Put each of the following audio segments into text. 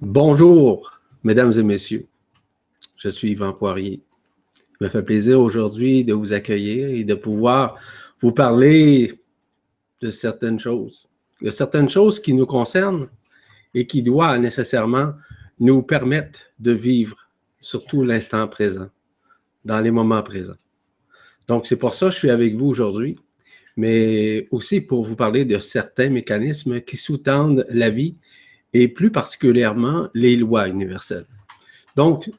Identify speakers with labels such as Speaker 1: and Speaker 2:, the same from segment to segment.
Speaker 1: Bonjour, mesdames et messieurs. Je suis Yvan Poirier. Il me fait plaisir aujourd'hui de vous accueillir et de pouvoir vous parler de certaines choses. A certaines choses qui nous concernent et qui doivent nécessairement nous permettre de vivre surtout l'instant présent, dans les moments présents. Donc, c'est pour ça que je suis avec vous aujourd'hui, mais aussi pour vous parler de certains mécanismes qui sous-tendent la vie et plus particulièrement les lois universelles. Donc,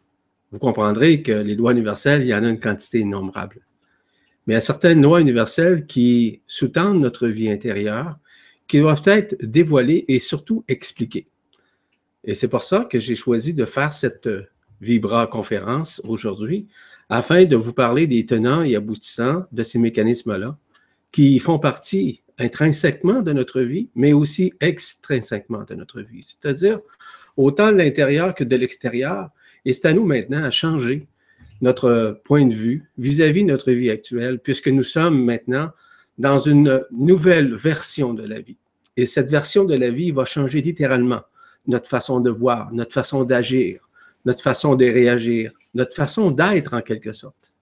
Speaker 1: vous comprendrez que les lois universelles, il y en a une quantité innombrable. Mais il y a certaines lois universelles qui sous-tendent notre vie intérieure, qui doivent être dévoilées et surtout expliquées. Et c'est pour ça que j'ai choisi de faire cette Vibra conférence aujourd'hui, afin de vous parler des tenants et aboutissants de ces mécanismes-là, qui font partie intrinsèquement de notre vie, mais aussi extrinsèquement de notre vie, c'est-à-dire autant de l'intérieur que de l'extérieur. Et c'est à nous maintenant à changer notre point de vue vis-à-vis de notre vie actuelle, puisque nous sommes maintenant dans une nouvelle version de la vie. Et cette version de la vie va changer littéralement notre façon de voir, notre façon d'agir, notre façon de réagir, notre façon d'être en quelque sorte.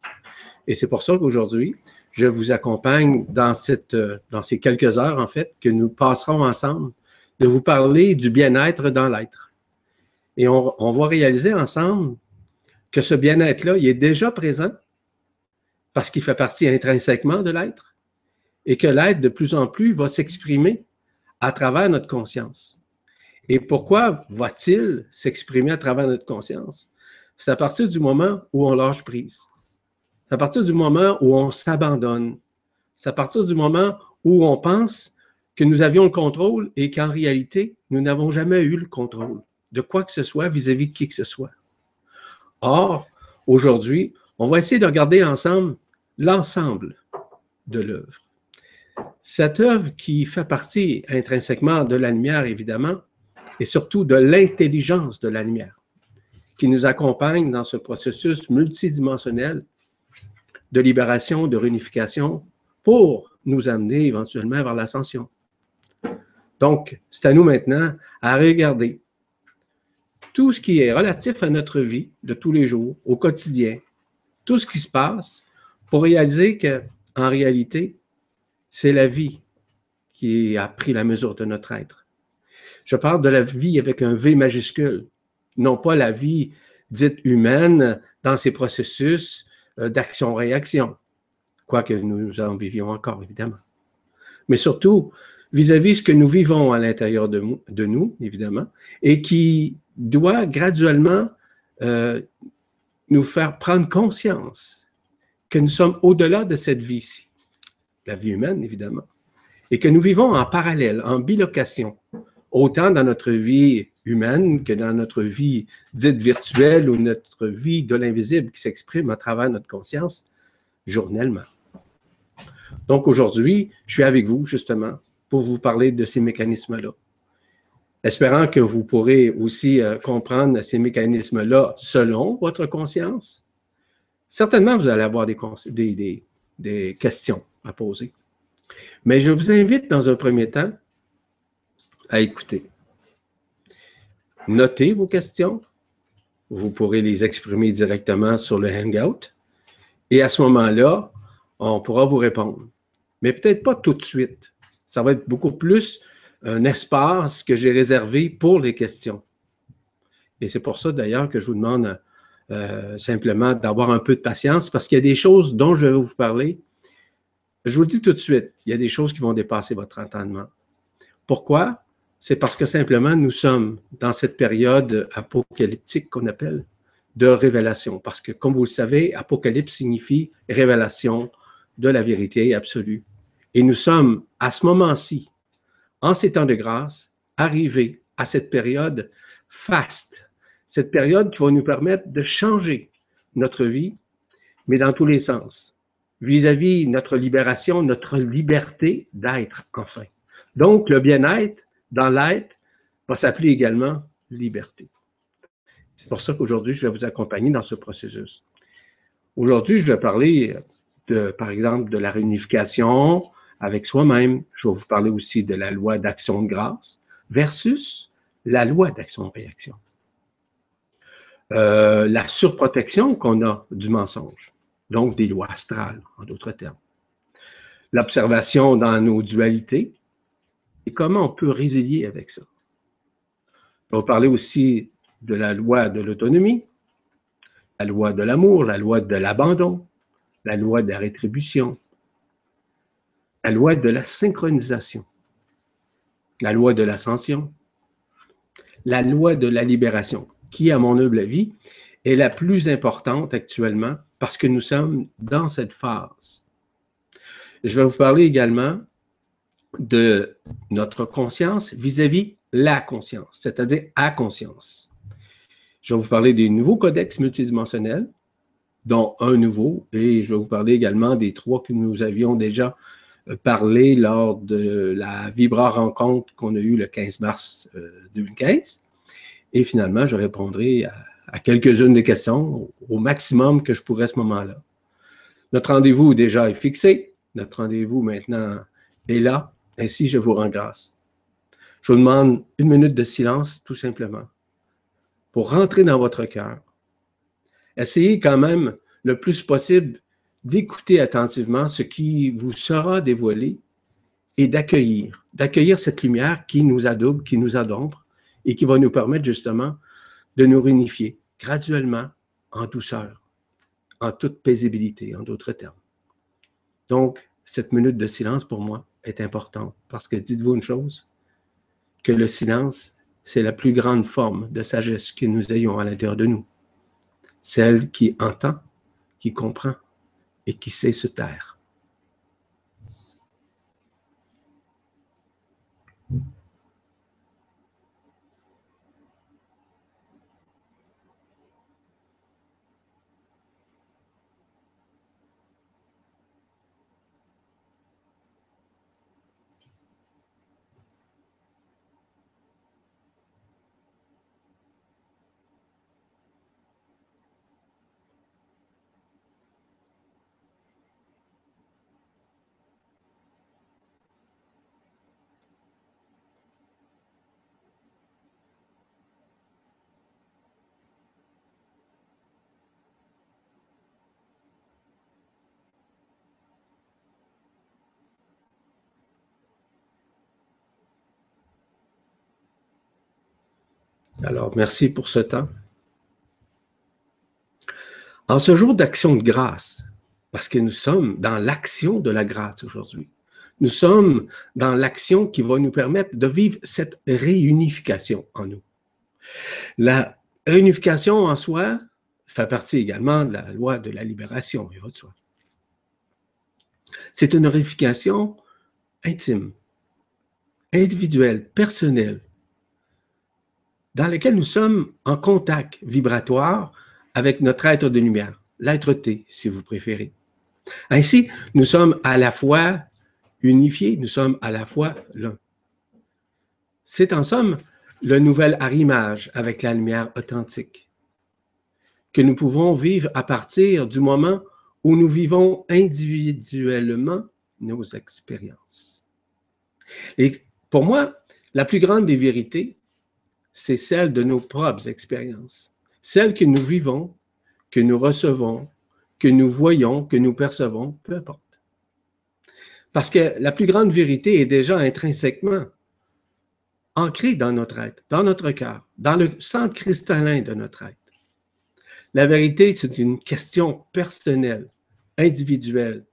Speaker 1: Et c'est pour ça qu'aujourd'hui, je vous accompagne euh, dans ces quelques heures, en fait, que nous passerons ensemble, de vous parler du bien-être dans l'être. Et on, on, va réaliser ensemble que ce bien-être-là, il est déjà présent parce qu'il fait partie intrinsèquement de l'être et que l'être, de plus en plus, va s'exprimer à travers notre conscience. Et pourquoi va-t-il s'exprimer à travers notre conscience? C'est à partir du moment où on lâche prise. C'est à partir du moment où on s'abandonne. C'est à partir du moment où on pense que nous avions le contrôle et qu'en réalité, nous n'avons jamais eu le contrôle de quoi que ce soit vis-à-vis de qui que ce soit. Or, aujourd'hui, on va essayer de regarder ensemble l'ensemble de l'œuvre. Cette œuvre qui fait partie intrinsèquement de la lumière, évidemment, et surtout de l'intelligence de la lumière, qui nous accompagne dans ce processus multidimensionnel de libération, de réunification, pour nous amener éventuellement vers l'ascension. Donc, c'est à nous maintenant à regarder tout ce qui est relatif à notre vie de tous les jours, au quotidien, tout ce qui se passe, pour réaliser que, en réalité, c'est la vie qui a pris la mesure de notre être. Je parle de la vie avec un V majuscule, non pas la vie dite humaine dans ses processus d'action-réaction, quoique nous en vivions encore, évidemment. Mais surtout, vis-à-vis de ce que nous vivons à l'intérieur de, de, nous, évidemment, et qui doit graduellement euh, nous faire prendre conscience que nous sommes au-delà de cette vie-ci, la vie humaine, évidemment, et que nous vivons en parallèle, en bilocation, autant dans notre vie humaine que dans notre vie dite virtuelle ou notre vie de l'invisible qui s'exprime à travers notre conscience journellement. Donc aujourd'hui, je suis avec vous justement pour vous parler de ces mécanismes-là. Espérant que vous pourrez aussi euh, comprendre ces mécanismes-là selon votre conscience. Certainement, vous allez avoir des, des, des questions à poser. Mais je vous invite dans un premier temps à écouter. Notez vos questions. Vous pourrez les exprimer directement sur le Hangout. Et à ce moment-là, on pourra vous répondre. Mais peut-être pas tout de suite. Ça va être beaucoup plus un espace que j'ai réservé pour les questions. Et c'est pour ça d'ailleurs que je vous demande euh, simplement d'avoir un peu de patience parce qu'il y a des choses dont je vais vous parler. Je vous le dis tout de suite, il y a des choses qui vont dépasser votre entendement. Pourquoi? C'est parce que simplement nous sommes dans cette période apocalyptique qu'on appelle de révélation. Parce que, comme vous le savez, apocalypse signifie révélation de la vérité absolue. Et nous sommes à ce moment-ci, en ces temps de grâce, arrivés à cette période faste, cette période qui va nous permettre de changer notre vie, mais dans tous les sens, vis-à-vis -vis notre libération, notre liberté d'être enfin. Donc, le bien-être dans l'être va s'appeler également liberté. C'est pour ça qu'aujourd'hui, je vais vous accompagner dans ce processus. Aujourd'hui, je vais parler, par exemple, de la réunification avec soi-même. Je vais vous parler aussi de la loi d'action de grâce versus la loi d'action-réaction. Euh, la surprotection qu'on a du mensonge, donc des lois astrales, en d'autres termes. L'observation dans nos dualités et comment on peut résilier avec ça? On parler aussi de la loi de l'autonomie, la loi de l'amour, la loi de l'abandon, la loi de la rétribution, la loi de la synchronisation, la loi de l'ascension, la loi de la libération, qui, à mon humble avis, est la plus importante actuellement parce que nous sommes dans cette phase. Je vais vous parler également de notre conscience vis-à-vis la conscience, c'est-à-dire à conscience. Je vais vous parler des nouveaux codex multidimensionnels, dont un nouveau, et je vais vous parler également des trois que nous avions déjà euh, parlé lors de la Vibra rencontre qu'on a eue le 15 mars 2015. Euh, et finalement, je répondrai à, quelques-unes des questions au, maximum que je pourrais à ce moment-là. Notre rendez-vous déjà est fixé. Notre rendez-vous maintenant est là. Ainsi, je vous rends grâce. Je vous demande une minute de silence, tout simplement, pour rentrer dans votre cœur. Essayez quand même le plus possible d'écouter attentivement ce qui vous sera dévoilé et d'accueillir, d'accueillir cette lumière qui nous adoube, qui nous adombre, et qui va nous permettre justement de nous réunifier graduellement en douceur, en toute paisibilité, en d'autres termes. Donc, cette minute de silence pour moi est importante parce que dites-vous une chose, que le silence, c'est la plus grande forme de sagesse que nous ayons à l'intérieur de nous. Celle qui entend, qui comprend et qui sait se taire. Alors, merci pour ce temps. En ce jour d'action de grâce, parce que nous sommes dans l'action de la grâce aujourd'hui, nous sommes dans l'action qui va nous permettre de vivre cette réunification en nous. La réunification en soi fait partie également de la loi de la libération, il va de soi. C'est une réunification intime, individuelle, personnelle, dans lesquels nous sommes en contact vibratoire avec notre être de lumière, l'être T, si vous préférez. Ainsi, nous sommes à la fois unifiés, nous sommes à la fois l'un. C'est en somme le nouvel arrimage avec la lumière authentique que nous pouvons vivre à partir du moment où nous vivons individuellement nos expériences. Et pour moi, la plus grande des vérités, c'est celle de nos propres expériences, celles que nous vivons, que nous recevons, que nous voyons, que nous percevons, peu importe. Parce que la plus grande vérité est déjà intrinsèquement ancrée dans notre être, dans notre cœur, dans le centre cristallin de notre être. La vérité, c'est une question personnelle, individuelle,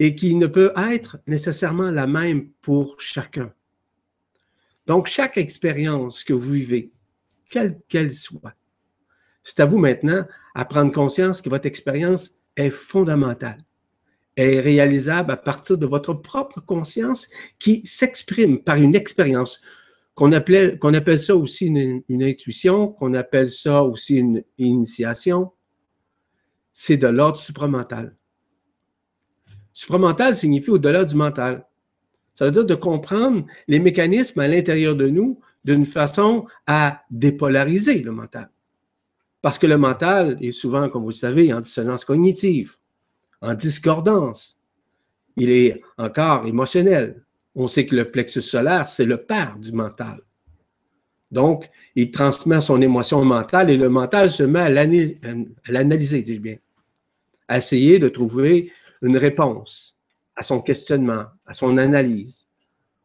Speaker 1: et qui ne peut être nécessairement la même pour chacun. Donc, chaque expérience que vous vivez, quelle qu'elle soit, c'est à vous maintenant à prendre conscience que votre expérience est fondamentale, est réalisable à partir de votre propre conscience qui s'exprime par une expérience qu'on appelle ça aussi une, une intuition, qu'on appelle ça aussi une initiation. C'est de l'ordre supramental. Supramental signifie au-delà du mental. Ça veut dire de comprendre les mécanismes à l'intérieur de nous d'une façon à dépolariser le mental. Parce que le mental est souvent, comme vous le savez, en dissonance cognitive, en discordance. Il est encore émotionnel. On sait que le plexus solaire, c'est le père du mental. Donc, il transmet son émotion mentale et le mental se met à l'analyser, dis-je bien, à essayer de trouver une réponse à son questionnement, à son analyse,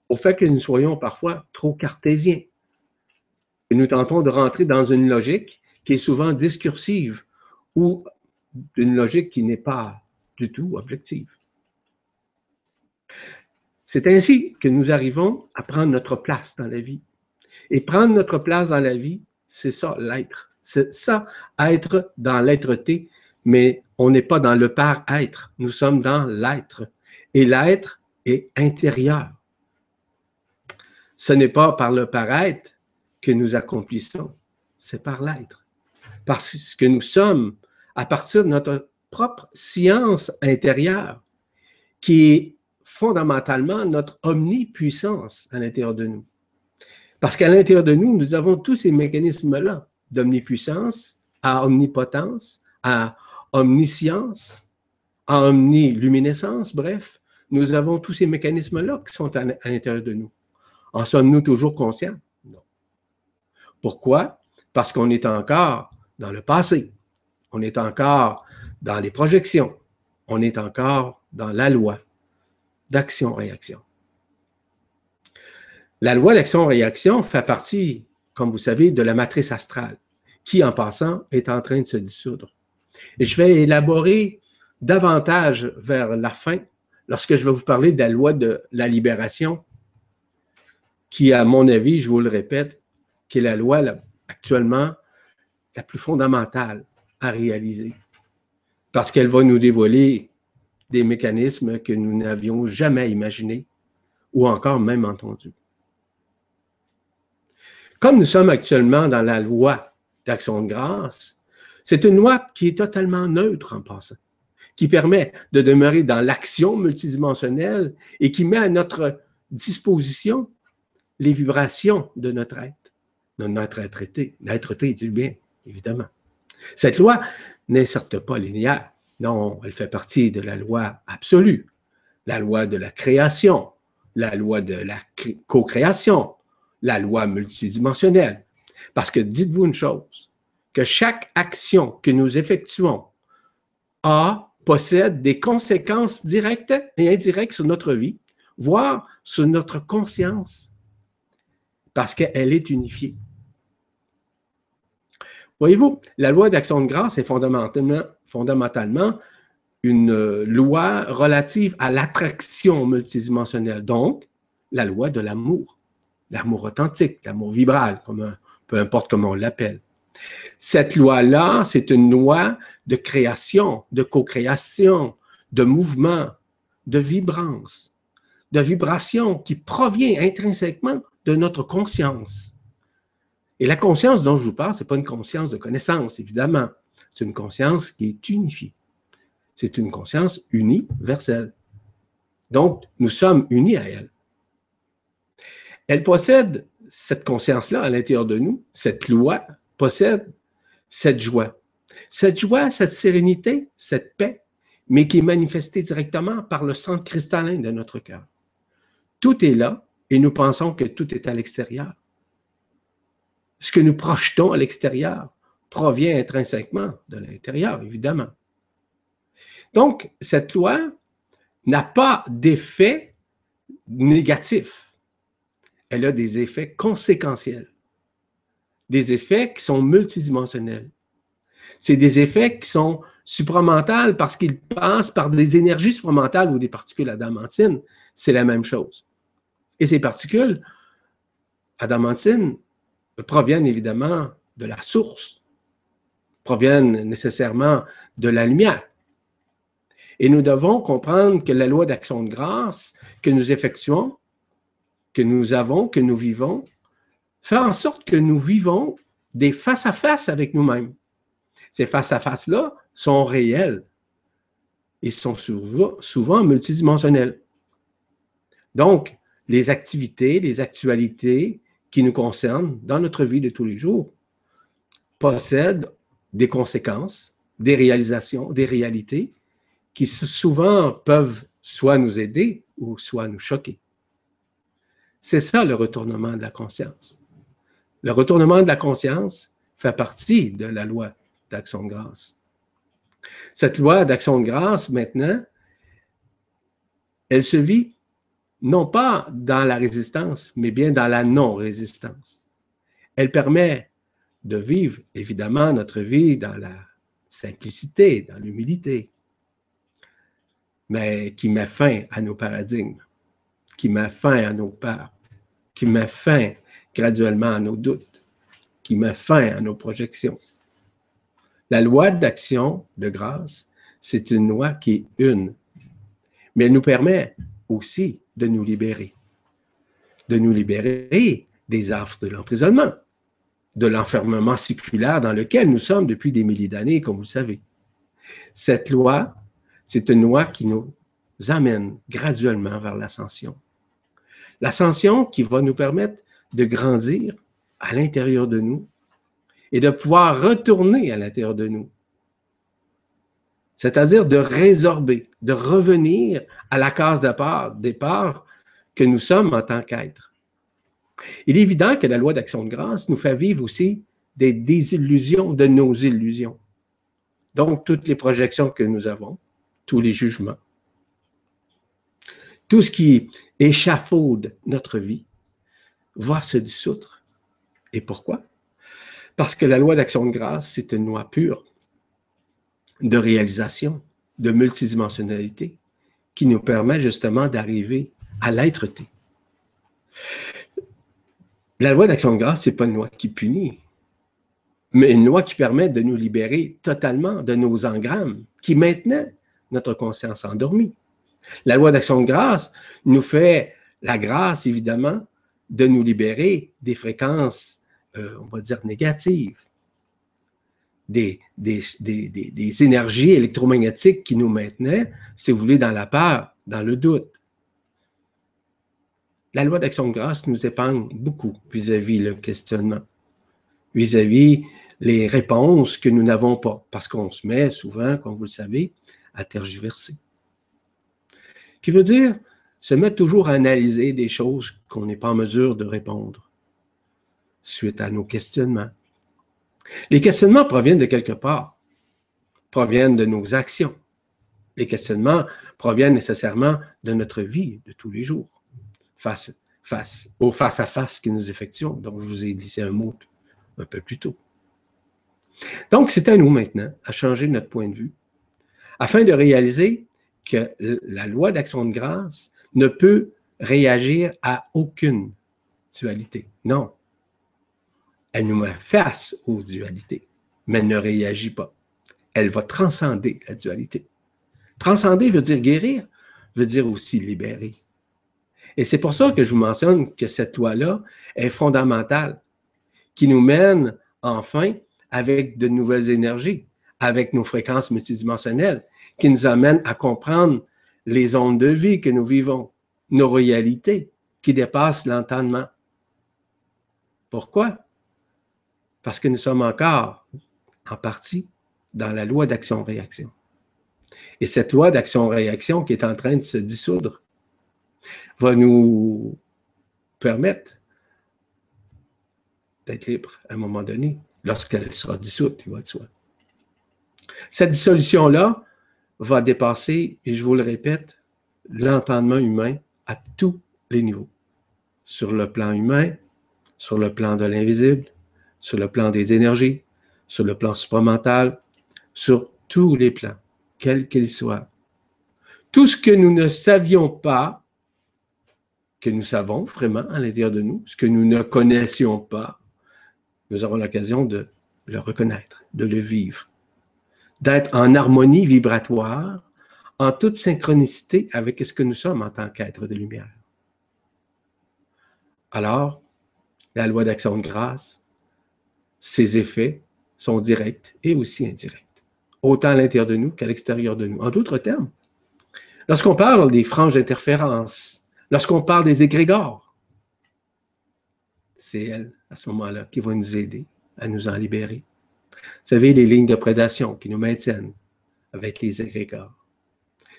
Speaker 1: au fait que nous soyons parfois trop cartésiens. Et nous tentons de rentrer dans une logique qui est souvent discursive ou d'une logique qui n'est pas du tout objective. C'est ainsi que nous arrivons à prendre notre place dans la vie. Et prendre notre place dans la vie, c'est ça, l'être. C'est ça, être dans l'être-té, mais on n'est pas dans le par-être, nous sommes dans l'être. Et l'être est intérieur. Ce n'est pas par le paraître que nous accomplissons, c'est par l'être. Parce que nous sommes à partir de notre propre science intérieure, qui est fondamentalement notre omnipuissance à l'intérieur de nous. Parce qu'à l'intérieur de nous, nous avons tous ces mécanismes-là d'omnipuissance à omnipotence, à omniscience, à omniluminescence, bref, nous avons tous ces mécanismes-là qui sont à, l'intérieur de nous. En sommes-nous toujours conscients? Non. Pourquoi? Parce qu'on est encore dans le passé. On est encore dans les projections. On est encore dans la loi d'action-réaction. La loi d'action-réaction fait partie, comme vous savez, de la matrice astrale, qui, en passant, est en train de se dissoudre. Et je vais élaborer davantage vers la fin, lorsque je vais vous parler de la loi de la libération, qui, à mon avis, je vous le répète, qui est la loi actuellement la plus fondamentale à réaliser, parce qu'elle va nous dévoiler des mécanismes que nous n'avions jamais imaginés ou encore même entendus. Comme nous sommes actuellement dans la loi d'action de grâce, c'est une loi qui est totalement neutre en passant, qui permet de demeurer dans l'action multidimensionnelle et qui met à notre disposition les vibrations de notre être, de notre être-té, l'être-té, dit bien, évidemment. Cette loi n'est certes pas linéaire. Non, elle fait partie de la loi absolue, la loi de la création, la loi de la co-création, la loi multidimensionnelle. Parce que dites-vous une chose, que chaque action que nous effectuons a, possède des conséquences directes et indirectes sur notre vie, voire sur notre conscience, parce qu'elle est unifiée. Voyez-vous, la loi d'action de grâce est fondamentalement, une loi relative à l'attraction multidimensionnelle, donc la loi de l'amour l'amour authentique, l'amour vibral, comme peu importe comment on l'appelle. Cette loi-là, c'est une loi de création, de co-création, de mouvement, de vibrance, de vibration qui provient intrinsèquement de notre conscience. Et la conscience dont je vous parle, ce n'est pas une conscience de connaissance, évidemment. C'est une conscience qui est unifiée. C'est une conscience universelle. Donc, nous sommes unis à elle. Elle possède cette conscience-là à l'intérieur de nous, cette loi possède cette joie. Cette joie, cette sérénité, cette paix, mais qui est manifestée directement par le centre cristallin de notre cœur. Tout est là et nous pensons que tout est à l'extérieur. Ce que nous projetons à l'extérieur provient intrinsèquement de l'intérieur, évidemment. Donc, cette loi n'a pas d'effet négatif elle a des effets conséquentiels, des effets qui sont multidimensionnels. C'est des effets qui sont supramentales parce qu'ils passent par des énergies supramentales ou des particules adamantines. C'est la même chose. Et ces particules adamantines proviennent évidemment de la source, proviennent nécessairement de la lumière. Et nous devons comprendre que la loi d'action de grâce que nous effectuons que nous avons, que nous vivons, fait en sorte que nous vivons des face-à-face avec nous-mêmes. Ces face-à-face-là sont réels. Ils sont souvent, souvent multidimensionnels. Donc, les activités, les actualités qui nous concernent dans notre vie de tous les jours possèdent des conséquences, des réalisations, des réalités qui souvent peuvent soit nous aider ou soit nous choquer. C'est ça le retournement de la conscience. Le retournement de la conscience fait partie de la loi d'action de grâce. Cette loi d'action de grâce, maintenant, elle se vit non pas dans la résistance, mais bien dans la non-résistance. Elle permet de vivre, évidemment, notre vie dans la simplicité, dans l'humilité, mais qui met fin à nos paradigmes, qui met fin à nos peurs, qui met fin graduellement à nos doutes, qui met fin à nos projections. La loi d'action de grâce, c'est une loi qui est une, mais elle nous permet aussi de nous libérer, de nous libérer des affres de l'emprisonnement, de l'enfermement séculaire dans lequel nous sommes depuis des milliers d'années, comme vous le savez. Cette loi, c'est une loi qui nous amène graduellement vers l'ascension. L'ascension qui va nous permettre de grandir à l'intérieur de nous et de pouvoir retourner à l'intérieur de nous. C'est-à-dire de résorber, de revenir à la case départ, départ que nous sommes en tant qu'êtres. Il est évident que la loi d'action de grâce nous fait vivre aussi des désillusions de nos illusions. Donc, toutes les projections que nous avons, tous les jugements, tout ce qui échafaude notre vie va se dissoudre. Et pourquoi? Parce que la loi d'action de grâce, c'est une loi pure de réalisation, de multidimensionnalité, qui nous permet justement d'arriver à l'être-té. La loi d'action de grâce, ce n'est pas une loi qui punit, mais une loi qui permet de nous libérer totalement de nos engrammes qui maintenaient notre conscience endormie. La loi d'action de grâce nous fait la grâce, évidemment, de nous libérer des fréquences, euh, on va dire, négatives, des, des, des, énergies électromagnétiques qui nous maintenaient, si vous voulez, dans la peur, dans le doute. La loi d'action de grâce nous épargne beaucoup vis-à-vis le questionnement, vis-à-vis les réponses que nous n'avons pas, parce qu'on se met souvent, comme vous le savez, à tergiverser. Qui veut dire se mettre toujours à analyser des choses qu'on n'est pas en mesure de répondre suite à nos questionnements, les questionnements proviennent de quelque part, proviennent de nos actions. Les questionnements proviennent nécessairement de notre vie de tous les jours, face, face au face-à-face que nous effectuons. Donc, je vous ai dit un mot un peu plus tôt. Donc, c'est à nous maintenant à changer notre point de vue afin de réaliser que la loi d'action de grâce ne peut réagir à aucune dualité. Non, elle nous met face aux dualités, mais elle ne réagit pas. Elle va transcender la dualité. Transcender veut dire guérir, veut dire aussi libérer. Et c'est pour ça que je vous mentionne que cette loi-là est fondamentale, qui nous mène enfin avec de nouvelles énergies, avec nos fréquences multidimensionnelles, qui nous amènent à comprendre les ondes de vie que nous vivons, nos réalités qui dépassent l'entendement. Pourquoi? Parce que nous sommes encore en partie dans la loi d'action-réaction. Et cette loi d'action-réaction qui est en train de se dissoudre va nous permettre d'être libres à un moment donné, lorsqu'elle sera dissoute, il va de soi. Cette dissolution-là va dépasser, et je vous le répète, l'entendement humain à tous les niveaux. Sur le plan humain, sur le plan de l'invisible, sur le plan des énergies, sur le plan supramental, sur tous les plans, quels qu'ils soient. Tout ce que nous ne savions pas, que nous savons vraiment à l'intérieur de nous, ce que nous ne connaissions pas, nous aurons l'occasion de le reconnaître, de le vivre, d'être en harmonie vibratoire, en toute synchronicité avec ce que nous sommes en tant qu'être de lumière. Alors, la loi d'action de grâce, ses effets sont directs et aussi indirects, autant à l'intérieur de nous qu'à l'extérieur de nous. En d'autres termes, lorsqu'on parle des franges d'interférence, lorsqu'on parle des égrégores, c'est elle, à ce moment-là, qui va nous aider à nous en libérer. Vous savez, les lignes de prédation qui nous maintiennent avec les égrégores.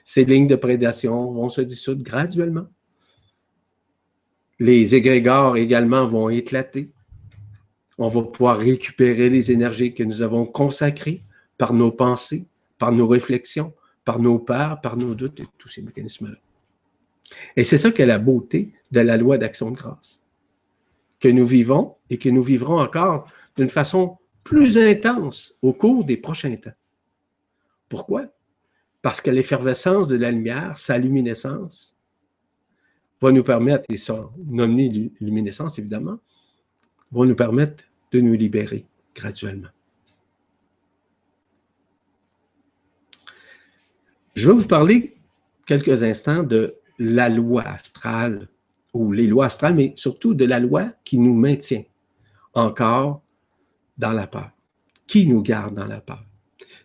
Speaker 1: Ces lignes de prédation vont se dissoudre graduellement. Les égrégores également vont éclater On va pouvoir récupérer les énergies que nous avons consacrées par nos pensées, par nos réflexions, par nos peurs, par nos doutes et tous ces mécanismes-là. Et c'est ça qui est la beauté de la loi d'action de grâce, que nous vivons et que nous vivrons encore d'une façon plus intense au cours des prochains temps. Pourquoi? Parce que l'effervescence de la lumière, sa luminescence, va nous permettre, et son luminescence évidemment, va nous permettre de nous libérer graduellement. Je vais vous parler quelques instants de la loi astrale, ou les lois astrales, mais surtout de la loi qui nous maintient encore dans la peur. Qui nous garde dans la peur?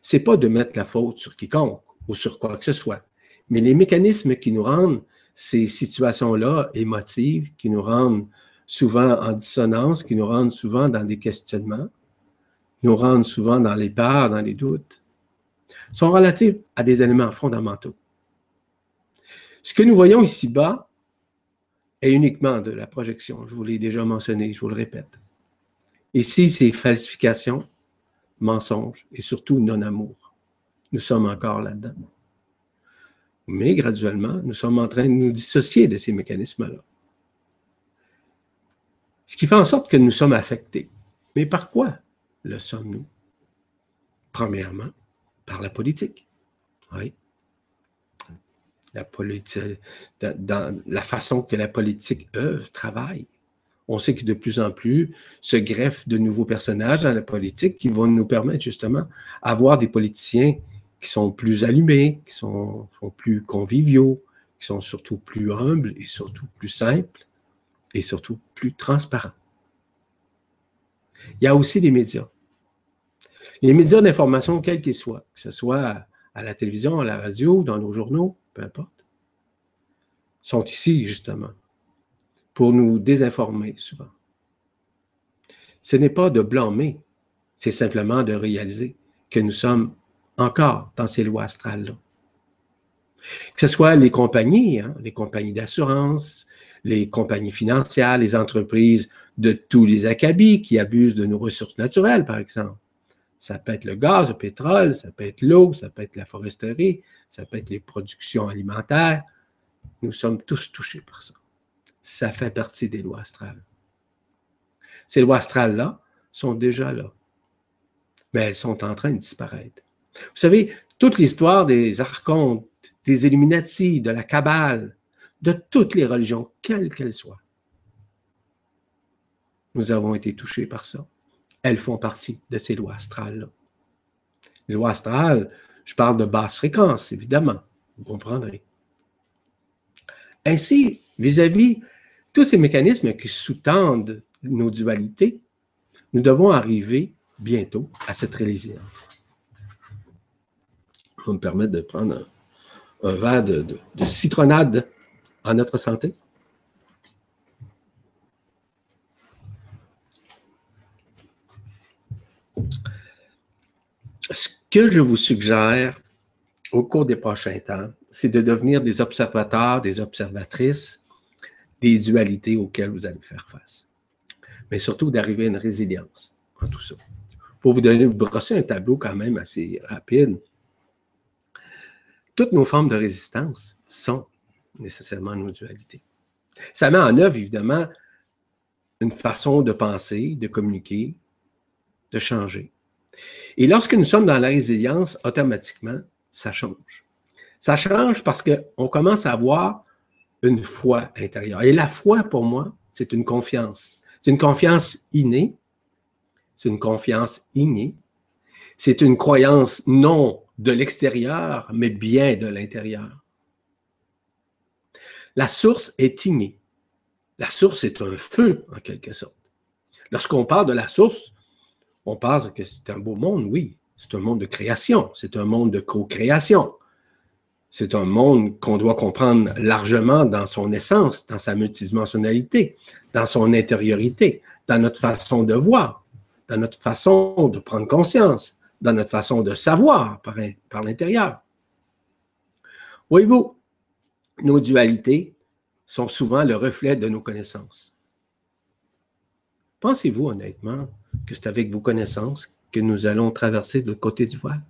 Speaker 1: C'est pas de mettre la faute sur quiconque ou sur quoi que ce soit, mais les mécanismes qui nous rendent ces situations-là émotives, qui nous rendent souvent en dissonance, qui nous rendent souvent dans des questionnements, nous rendent souvent dans les peurs, dans les doutes, sont relatifs à des éléments fondamentaux. Ce que nous voyons ici-bas est uniquement de la projection. Je vous l'ai déjà mentionné, je vous le répète. Ici, c'est falsification, mensonge et surtout non-amour. Nous sommes encore là-dedans. Mais graduellement, nous sommes en train de nous dissocier de ces mécanismes-là. Ce qui fait en sorte que nous sommes affectés. Mais par quoi le sommes-nous? Premièrement, par la politique. Oui. La dans la façon que la politique œuvre, travaille. On sait que de plus en plus se greffent de nouveaux personnages dans la politique qui vont nous permettre justement d'avoir des politiciens qui sont plus allumés, qui sont, plus conviviaux, qui sont surtout plus humbles et surtout plus simples et surtout plus transparents. Il y a aussi les médias. Les médias d'information, quels qu'ils soient, que ce soit à la télévision, à la radio, dans nos journaux, peu importe, sont ici justement pour nous désinformer souvent. Ce n'est pas de blâmer, c'est simplement de réaliser que nous sommes encore dans ces lois astrales-là. Que ce soit les compagnies, hein, les compagnies d'assurance, les compagnies financières, les entreprises de tous les acabits qui abusent de nos ressources naturelles, par exemple. Ça peut être le gaz, le pétrole, ça peut être l'eau, ça peut être la foresterie, ça peut être les productions alimentaires. Nous sommes tous touchés par ça. Ça fait partie des lois astrales. Ces lois astrales-là sont déjà là, mais elles sont en train de disparaître. Vous savez, toute l'histoire des archontes, des Illuminati, de la Kabbale, de toutes les religions, quelles qu'elles soient, nous avons été touchés par ça. Elles font partie de ces lois astrales-là. Les lois astrales, je parle de basse fréquence, évidemment, vous comprendrez. Ainsi, vis-à-vis tous ces mécanismes qui sous-tendent nos dualités, nous devons arriver bientôt à cette résilience va me permettre de prendre un, verre de, citronnade en notre santé? Ce que je vous suggère au cours des prochains temps, c'est de devenir des observateurs, des observatrices des dualités auxquelles vous allez faire face. Mais surtout d'arriver à une résilience en tout ça. Pour vous donner, brosser un tableau quand même assez rapide, toutes nos formes de résistance sont nécessairement nos dualités. Ça met en œuvre, évidemment, une façon de penser, de communiquer, de changer. Et lorsque nous sommes dans la résilience, automatiquement, ça change. Ça change parce qu'on commence à avoir une foi intérieure. Et la foi, pour moi, c'est une confiance. C'est une confiance innée. C'est une confiance innée. C'est une croyance non de l'extérieur, mais bien de l'intérieur. La source est innée. La source est un feu, en quelque sorte. Lorsqu'on parle de la source, on pense que c'est un beau monde, oui. C'est un monde de création, c'est un monde de co-création. C'est un monde qu'on doit comprendre largement dans son essence, dans sa multidimensionnalité, dans son intériorité, dans notre façon de voir, dans notre façon de prendre conscience, dans notre façon de savoir par, par l'intérieur. Voyez-vous, nos dualités sont souvent le reflet de nos connaissances. Pensez-vous honnêtement que c'est avec vos connaissances que nous allons traverser de l'autre côté du voile?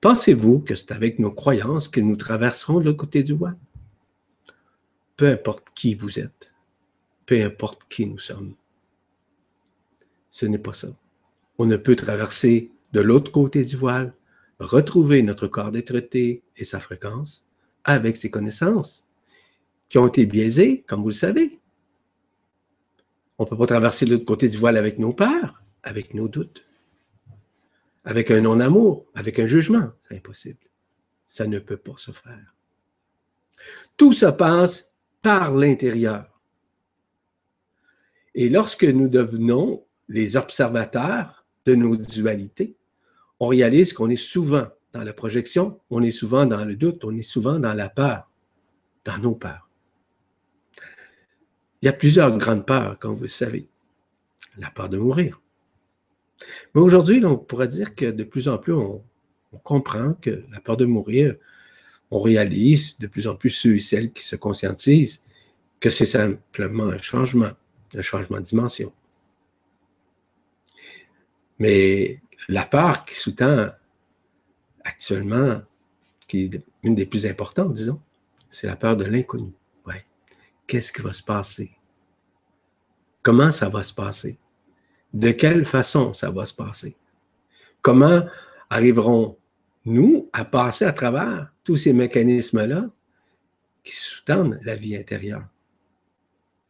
Speaker 1: Pensez-vous que c'est avec nos croyances que nous traverserons de l'autre côté du voile? Peu importe qui vous êtes, peu importe qui nous sommes, ce n'est pas ça. On ne peut traverser de l'autre côté du voile, retrouver notre corps d'être et sa fréquence avec ses connaissances qui ont été biaisées, comme vous le savez. On ne peut pas traverser l'autre côté du voile avec nos peurs, avec nos doutes, avec un non-amour, avec un jugement. C'est impossible. Ça ne peut pas se faire. Tout se passe par l'intérieur. Et lorsque nous devenons les observateurs de nos dualités, on réalise qu'on est souvent dans la projection, on est souvent dans le doute, on est souvent dans la peur, dans nos peurs. Il y a plusieurs grandes peurs, comme vous le savez. La peur de mourir. Mais aujourd'hui, on pourrait dire que de plus en plus, on, comprend que la peur de mourir, on réalise de plus en plus ceux et celles qui se conscientisent que c'est simplement un changement, un changement de dimension. Mais la peur qui sous-tend actuellement, qui est une des plus importantes, disons, c'est la peur de l'inconnu. Qu'est-ce qui va se passer? Comment ça va se passer? De quelle façon ça va se passer? Comment arriverons-nous à passer à travers tous ces mécanismes-là qui sous-tendent la vie intérieure?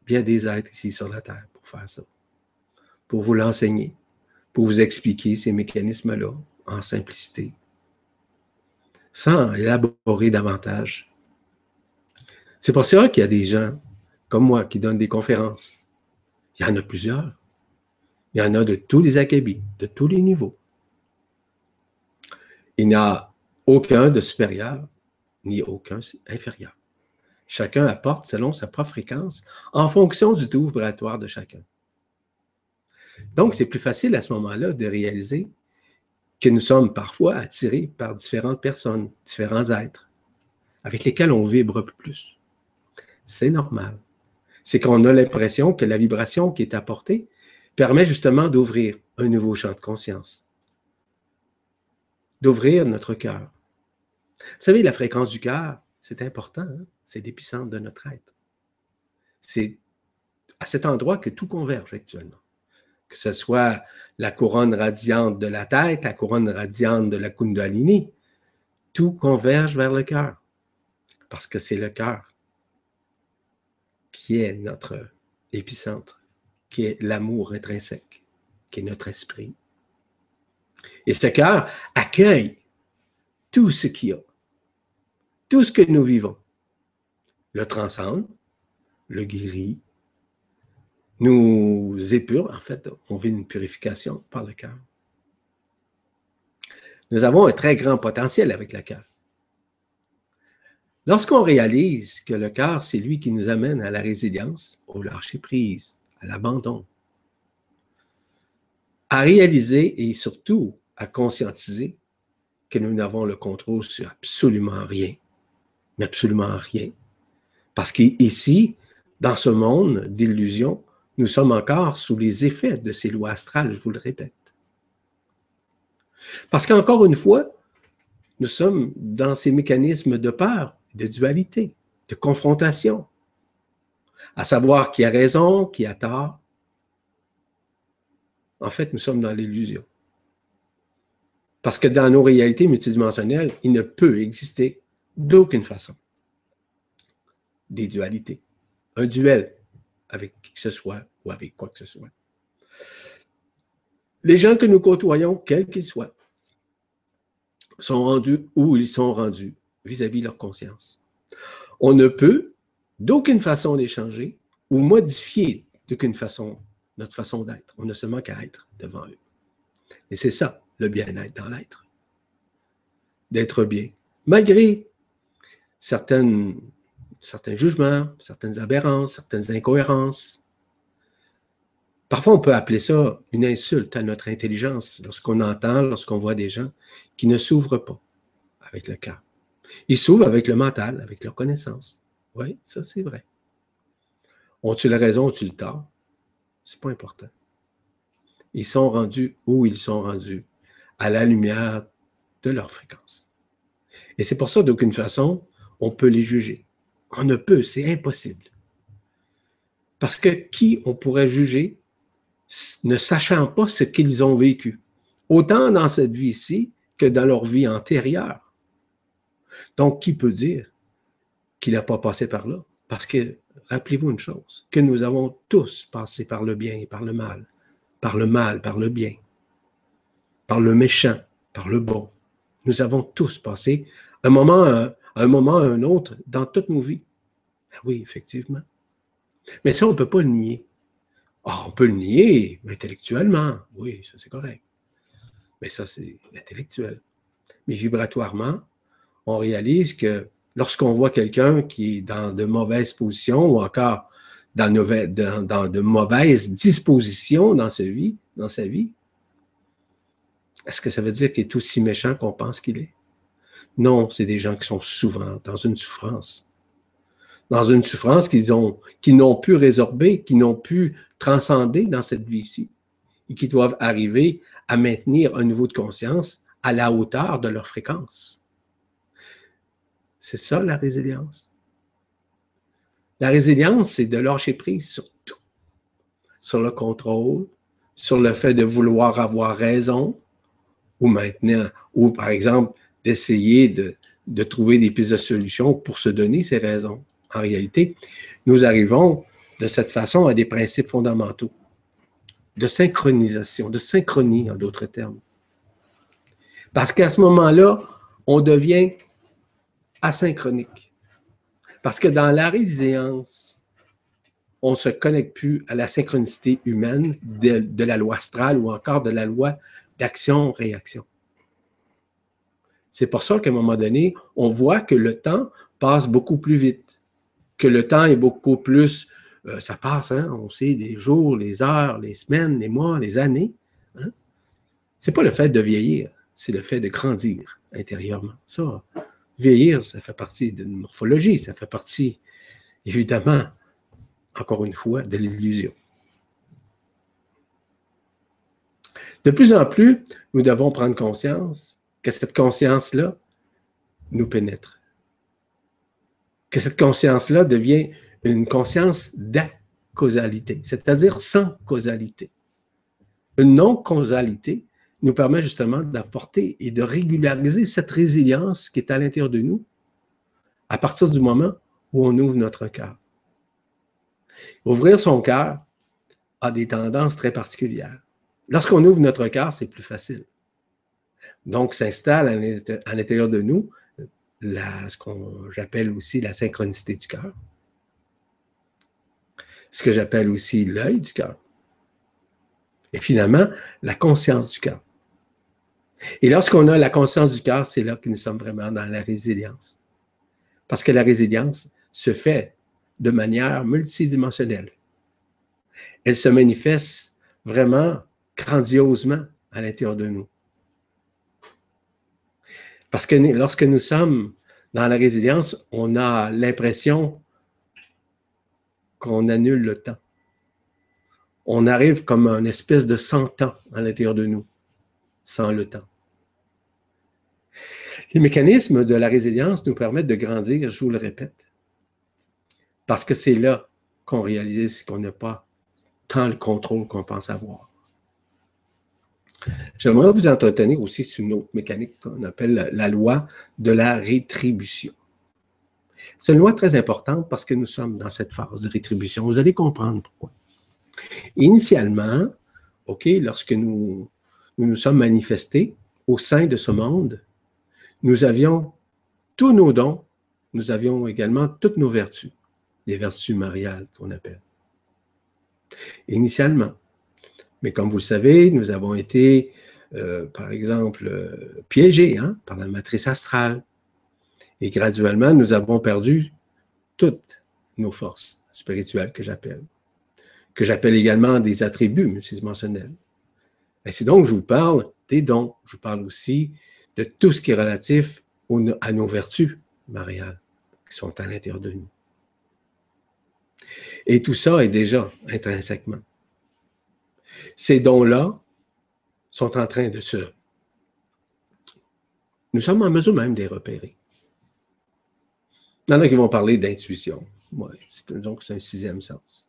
Speaker 1: Bien des êtres ici sur la Terre pour faire ça, pour vous l'enseigner, pour vous expliquer ces mécanismes-là en simplicité, sans élaborer davantage. C'est pour ça qu'il y a des gens comme moi qui donnent des conférences. Il y en a plusieurs. Il y en a de tous les acabits, de tous les niveaux. Il n'y a aucun de supérieur, ni aucun inférieur. Chacun apporte selon sa propre fréquence, en fonction du taux vibratoire de chacun. Donc, c'est plus facile à ce moment-là de réaliser nous sommes parfois attirés par différentes personnes, différents êtres, avec lesquels on vibre plus. C'est normal. C'est qu'on a l'impression que la vibration qui est apportée permet justement d'ouvrir un nouveau champ de conscience, d'ouvrir notre cœur. Vous savez, la fréquence du cœur, c'est important, hein? c'est l'épicentre de notre être. C'est à cet endroit que tout converge actuellement que ce soit la couronne radiante de la tête, la couronne radiante de la Kundalini, tout converge vers le cœur. Parce que c'est le cœur qui est notre épicentre, qui est l'amour intrinsèque, qui est notre esprit. Et ce cœur accueille tout ce qu'il y a, tout ce que nous vivons, le transcende, le guérit, nous épure. En fait, on vit une purification par le cœur. Nous avons un très grand potentiel avec le cœur. Lorsqu'on réalise que le cœur, c'est lui qui nous amène à la résilience, au lâcher-prise, à l'abandon, à réaliser et surtout à conscientiser que nous n'avons le contrôle sur absolument rien, mais absolument rien. Parce qu'ici, dans ce monde d'illusions, nous sommes encore sous les effets de ces lois astrales, je vous le répète. Parce qu'encore une fois, nous sommes dans ces mécanismes de peur, de dualité, de confrontation, à savoir qui a raison, qui a tort. En fait, nous sommes dans l'illusion. Parce que dans nos réalités multidimensionnelles, il ne peut exister d'aucune façon des dualités. Un duel avec qui que ce soit ou avec quoi que ce soit. Les gens que nous côtoyons, quels qu'ils soient, sont rendus où ils sont rendus vis-à-vis de leur conscience. On ne peut d'aucune façon les changer ou modifier d'aucune façon notre façon d'être. On ne se manque à être devant eux. Et c'est ça, le bien-être dans l'être. D'être bien, malgré certaines certains jugements, certaines aberrances, certaines incohérences. Parfois, on peut appeler ça une insulte à notre intelligence lorsqu'on entend, lorsqu'on voit des gens qui ne s'ouvrent pas avec le cœur. Ils s'ouvrent avec le mental, avec leur connaissance. Oui, ça c'est vrai. Ont-ils la raison, ont-ils tort? C'est pas important. ils sont rendus où ils sont rendus, à la lumière de leur fréquence. Et c'est pour ça, d'aucune façon, on peut les juger. On ne peut, c'est impossible. Parce que qui on pourrait juger ne sachant pas ce qu'ils ont vécu, autant dans cette vie-ci que dans leur vie antérieure? Donc, qui peut dire qu'il n'a pas passé par là? Parce que, rappelez-vous une chose, que nous avons tous passé par le bien et par le mal, par le mal, par le bien, par le méchant, par le bon. Nous avons tous passé un moment, à un moment à un autre dans toutes nos vies. Ben oui, effectivement. Mais ça, on ne peut pas le nier. Ah, on peut le nier intellectuellement. Oui, ça c'est correct. Mais ça, c'est intellectuel. Mais vibratoirement, on réalise que lorsqu'on voit quelqu'un qui est dans de mauvaises positions ou encore dans, de mauvaises dispositions dans sa vie, dans sa vie, est-ce que ça veut dire qu'il est aussi méchant qu'on pense qu'il est? Non, c'est des gens qui sont souvent dans une souffrance. Dans une souffrance qu'ils ont, qu'ils n'ont pu résorber, qu'ils n'ont pu transcender dans cette vie-ci et qui doivent arriver à maintenir un niveau de conscience à la hauteur de leur fréquence. C'est ça la résilience. La résilience, c'est de lâcher prise sur tout, sur le contrôle, sur le fait de vouloir avoir raison, ou maintenant, ou par exemple, d'essayer de, trouver des pistes de solutions pour se donner ces raisons. En réalité, nous arrivons de cette façon à des principes fondamentaux de synchronisation, de synchronie en d'autres termes. Parce qu'à ce moment-là, on devient asynchronique. Parce que dans la résilience, on ne se connecte plus à la synchronicité humaine de la loi astrale ou encore de la loi d'action-réaction. C'est pour ça qu'à un moment donné, on voit que le temps passe beaucoup plus vite, que le temps est beaucoup plus euh, ça passe, hein? on sait les jours, les heures, les semaines, les mois, les années. Hein? Ce n'est pas le fait de vieillir, c'est le fait de grandir intérieurement. Ça, vieillir, ça fait partie d'une morphologie, ça fait partie, évidemment, encore une fois, de l'illusion. De plus en plus, nous devons prendre conscience que cette conscience-là nous pénètre. Que cette conscience-là devient une conscience d'acausalité, c'est-à-dire sans causalité. Une non-causalité nous permet justement d'apporter et de régulariser cette résilience qui est à l'intérieur de nous à partir du moment où on ouvre notre cœur. Ouvrir son cœur a des tendances très particulières. Lorsqu'on ouvre notre cœur, c'est plus facile. Donc, s'installe à l'intérieur de nous ce qu'on j'appelle aussi la synchronicité du cœur ce que j'appelle aussi l'œil du cœur. Et finalement, la conscience du cœur. Et lorsqu'on a la conscience du cœur, c'est là que nous sommes vraiment dans la résilience. Parce que la résilience se fait de manière multidimensionnelle. Elle se manifeste vraiment grandiosement à l'intérieur de nous. Parce que lorsque nous sommes dans la résilience, on a l'impression qu'on annule le temps. On arrive comme un espèce de cent ans à l'intérieur de nous, sans le temps. Les mécanismes de la résilience nous permettent de grandir, je vous le répète, parce que c'est là qu'on réalise qu'on n'a pas tant le contrôle qu'on pense avoir. J'aimerais vous entretenir aussi sur une autre mécanique qu'on appelle la loi de la rétribution. C'est une loi très importante parce que nous sommes dans cette phase de rétribution. Vous allez comprendre pourquoi. Initialement, OK, lorsque nous nous, sommes manifestés au sein de ce monde, nous avions tous nos dons, nous avions également toutes nos vertus, les vertus mariales qu'on appelle. Initialement. Mais comme vous le savez, nous avons été, euh, par exemple, euh, piégés hein, par la matrice astrale. Et graduellement, nous avons perdu toutes nos forces spirituelles que j'appelle, que j'appelle également des attributs multidimensionnels. Et c'est donc, je vous parle des dons. Je vous parle aussi de tout ce qui est relatif à nos vertus mariales qui sont à l'intérieur de nous. Et tout ça est déjà intrinsèquement. Ces dons-là sont en train de se... Nous sommes en mesure même de les repérer. Il y en a qui vont parler d'intuition. Donc c'est un sixième sens.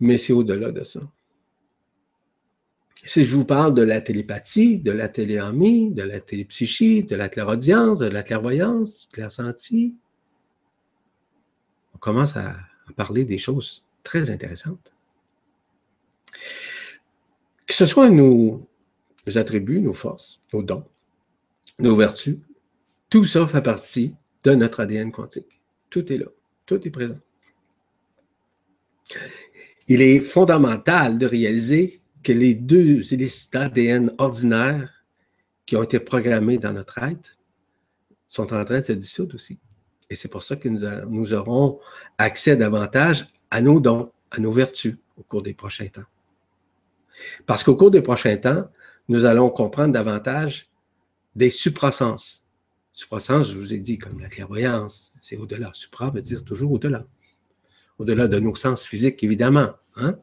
Speaker 1: Mais c'est au-delà de ça. Si je vous parle de la télépathie, de la téléamie, de la télépsychie, de la clairaudience, de la clairvoyance, du clairsenti, on commence à, parler des choses très intéressantes. Que ce soit nos, attributs, nos forces, nos dons, nos vertus, tout ça fait partie de notre ADN quantique. Tout est là, tout est présent. Il est fondamental de réaliser que les deux hélices d'ADN ordinaires qui ont été programmées dans notre être sont en train de se dissoudre aussi. Et c'est pour ça que nous, aurons accès davantage à nos dons, à nos vertus au cours des prochains temps. Parce qu'au cours des prochains temps, nous allons comprendre davantage des suprasens. Suprasens, je vous ai dit, comme la clairvoyance, c'est au-delà. Supra veut dire toujours au-delà. Au-delà de nos sens physiques, évidemment. Hein?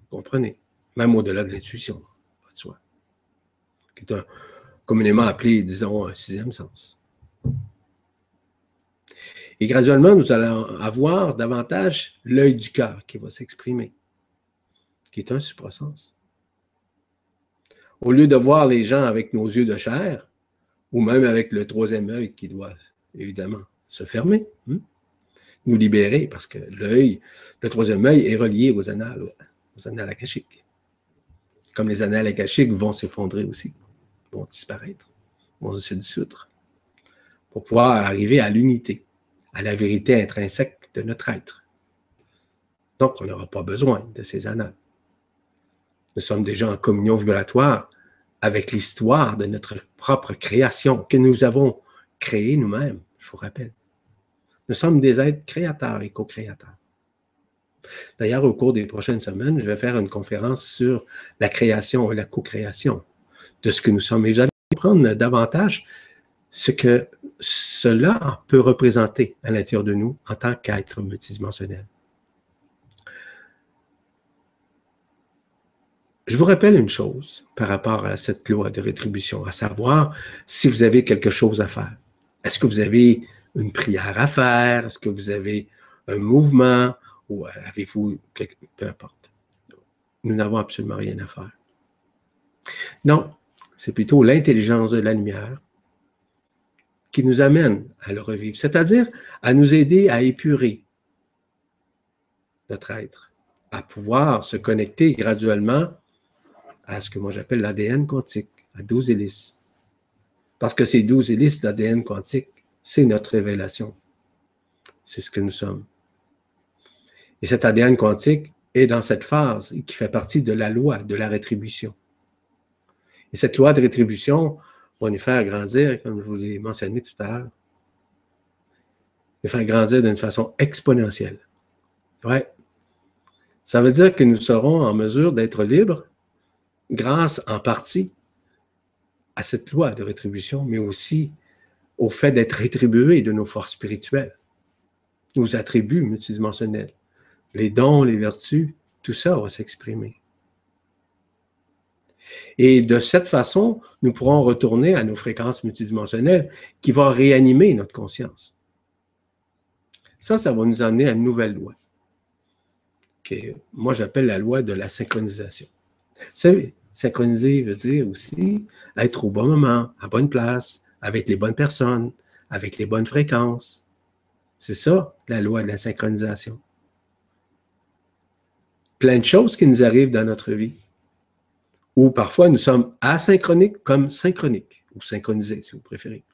Speaker 1: Vous comprenez? même au-delà de l'intuition, pas soi, qui est communément appelé, disons, un sixième sens. Et graduellement, nous allons avoir davantage l'œil du cœur qui va s'exprimer, qui est un suprasens. Au lieu de voir les gens avec nos yeux de chair, ou même avec le troisième œil qui doit évidemment se fermer, hein, nous libérer, parce que l'œil, le troisième œil est relié aux annales, aux annales akashiques comme les annales akashiques, vont s'effondrer aussi, vont disparaître, vont se dissoudre, pour pouvoir arriver à l'unité, à la vérité intrinsèque de notre être. Donc, on n'aura pas besoin de ces annales. Nous sommes déjà en communion vibratoire avec l'histoire de notre propre création que nous avons créée nous-mêmes, je vous rappelle. Nous sommes des êtres créateurs et co-créateurs. D'ailleurs, au cours des prochaines semaines, je vais faire une conférence sur la création et la co-création de ce que nous sommes. Et vous allez comprendre davantage ce que cela peut représenter à l'intérieur de nous en tant qu'être multidimensionnel. Je vous rappelle une chose par rapport à cette loi de rétribution, à savoir si vous avez quelque chose à faire. Est-ce que vous avez une prière à faire? Est-ce que vous avez un mouvement? ou avez-vous quelque... peu importe. Nous n'avons absolument rien à faire. Non, c'est plutôt l'intelligence de la lumière qui nous amène à le revivre, c'est-à-dire à nous aider à épurer notre être, à pouvoir se connecter graduellement à ce que moi j'appelle l'ADN quantique, à 12 hélices. Parce que ces 12 hélices d'ADN quantique, c'est notre révélation. C'est ce que nous sommes. Et cet ADN quantique est dans cette phase qui fait partie de la loi de la rétribution. Et cette loi de rétribution va nous faire grandir, comme je vous l'ai mentionné tout à l'heure, nous faire grandir d'une façon exponentielle. Ouais. Ça veut dire que nous serons en mesure d'être libres grâce en partie à cette loi de rétribution, mais aussi au fait d'être rétribués de nos forces spirituelles, nos attributs multidimensionnels les dons, les vertus, tout ça va s'exprimer. Et de cette façon, nous pourrons retourner à nos fréquences multidimensionnelles qui vont réanimer notre conscience. Ça, ça va nous amener à une nouvelle loi, que moi j'appelle la loi de la synchronisation. Savez, synchroniser veut dire aussi être au bon moment, à bonne place, avec les bonnes personnes, avec les bonnes fréquences. C'est ça, la loi de la synchronisation plein de choses qui nous arrivent dans notre vie. Ou parfois nous sommes asynchroniques comme synchroniques, ou synchronisés si vous préférez.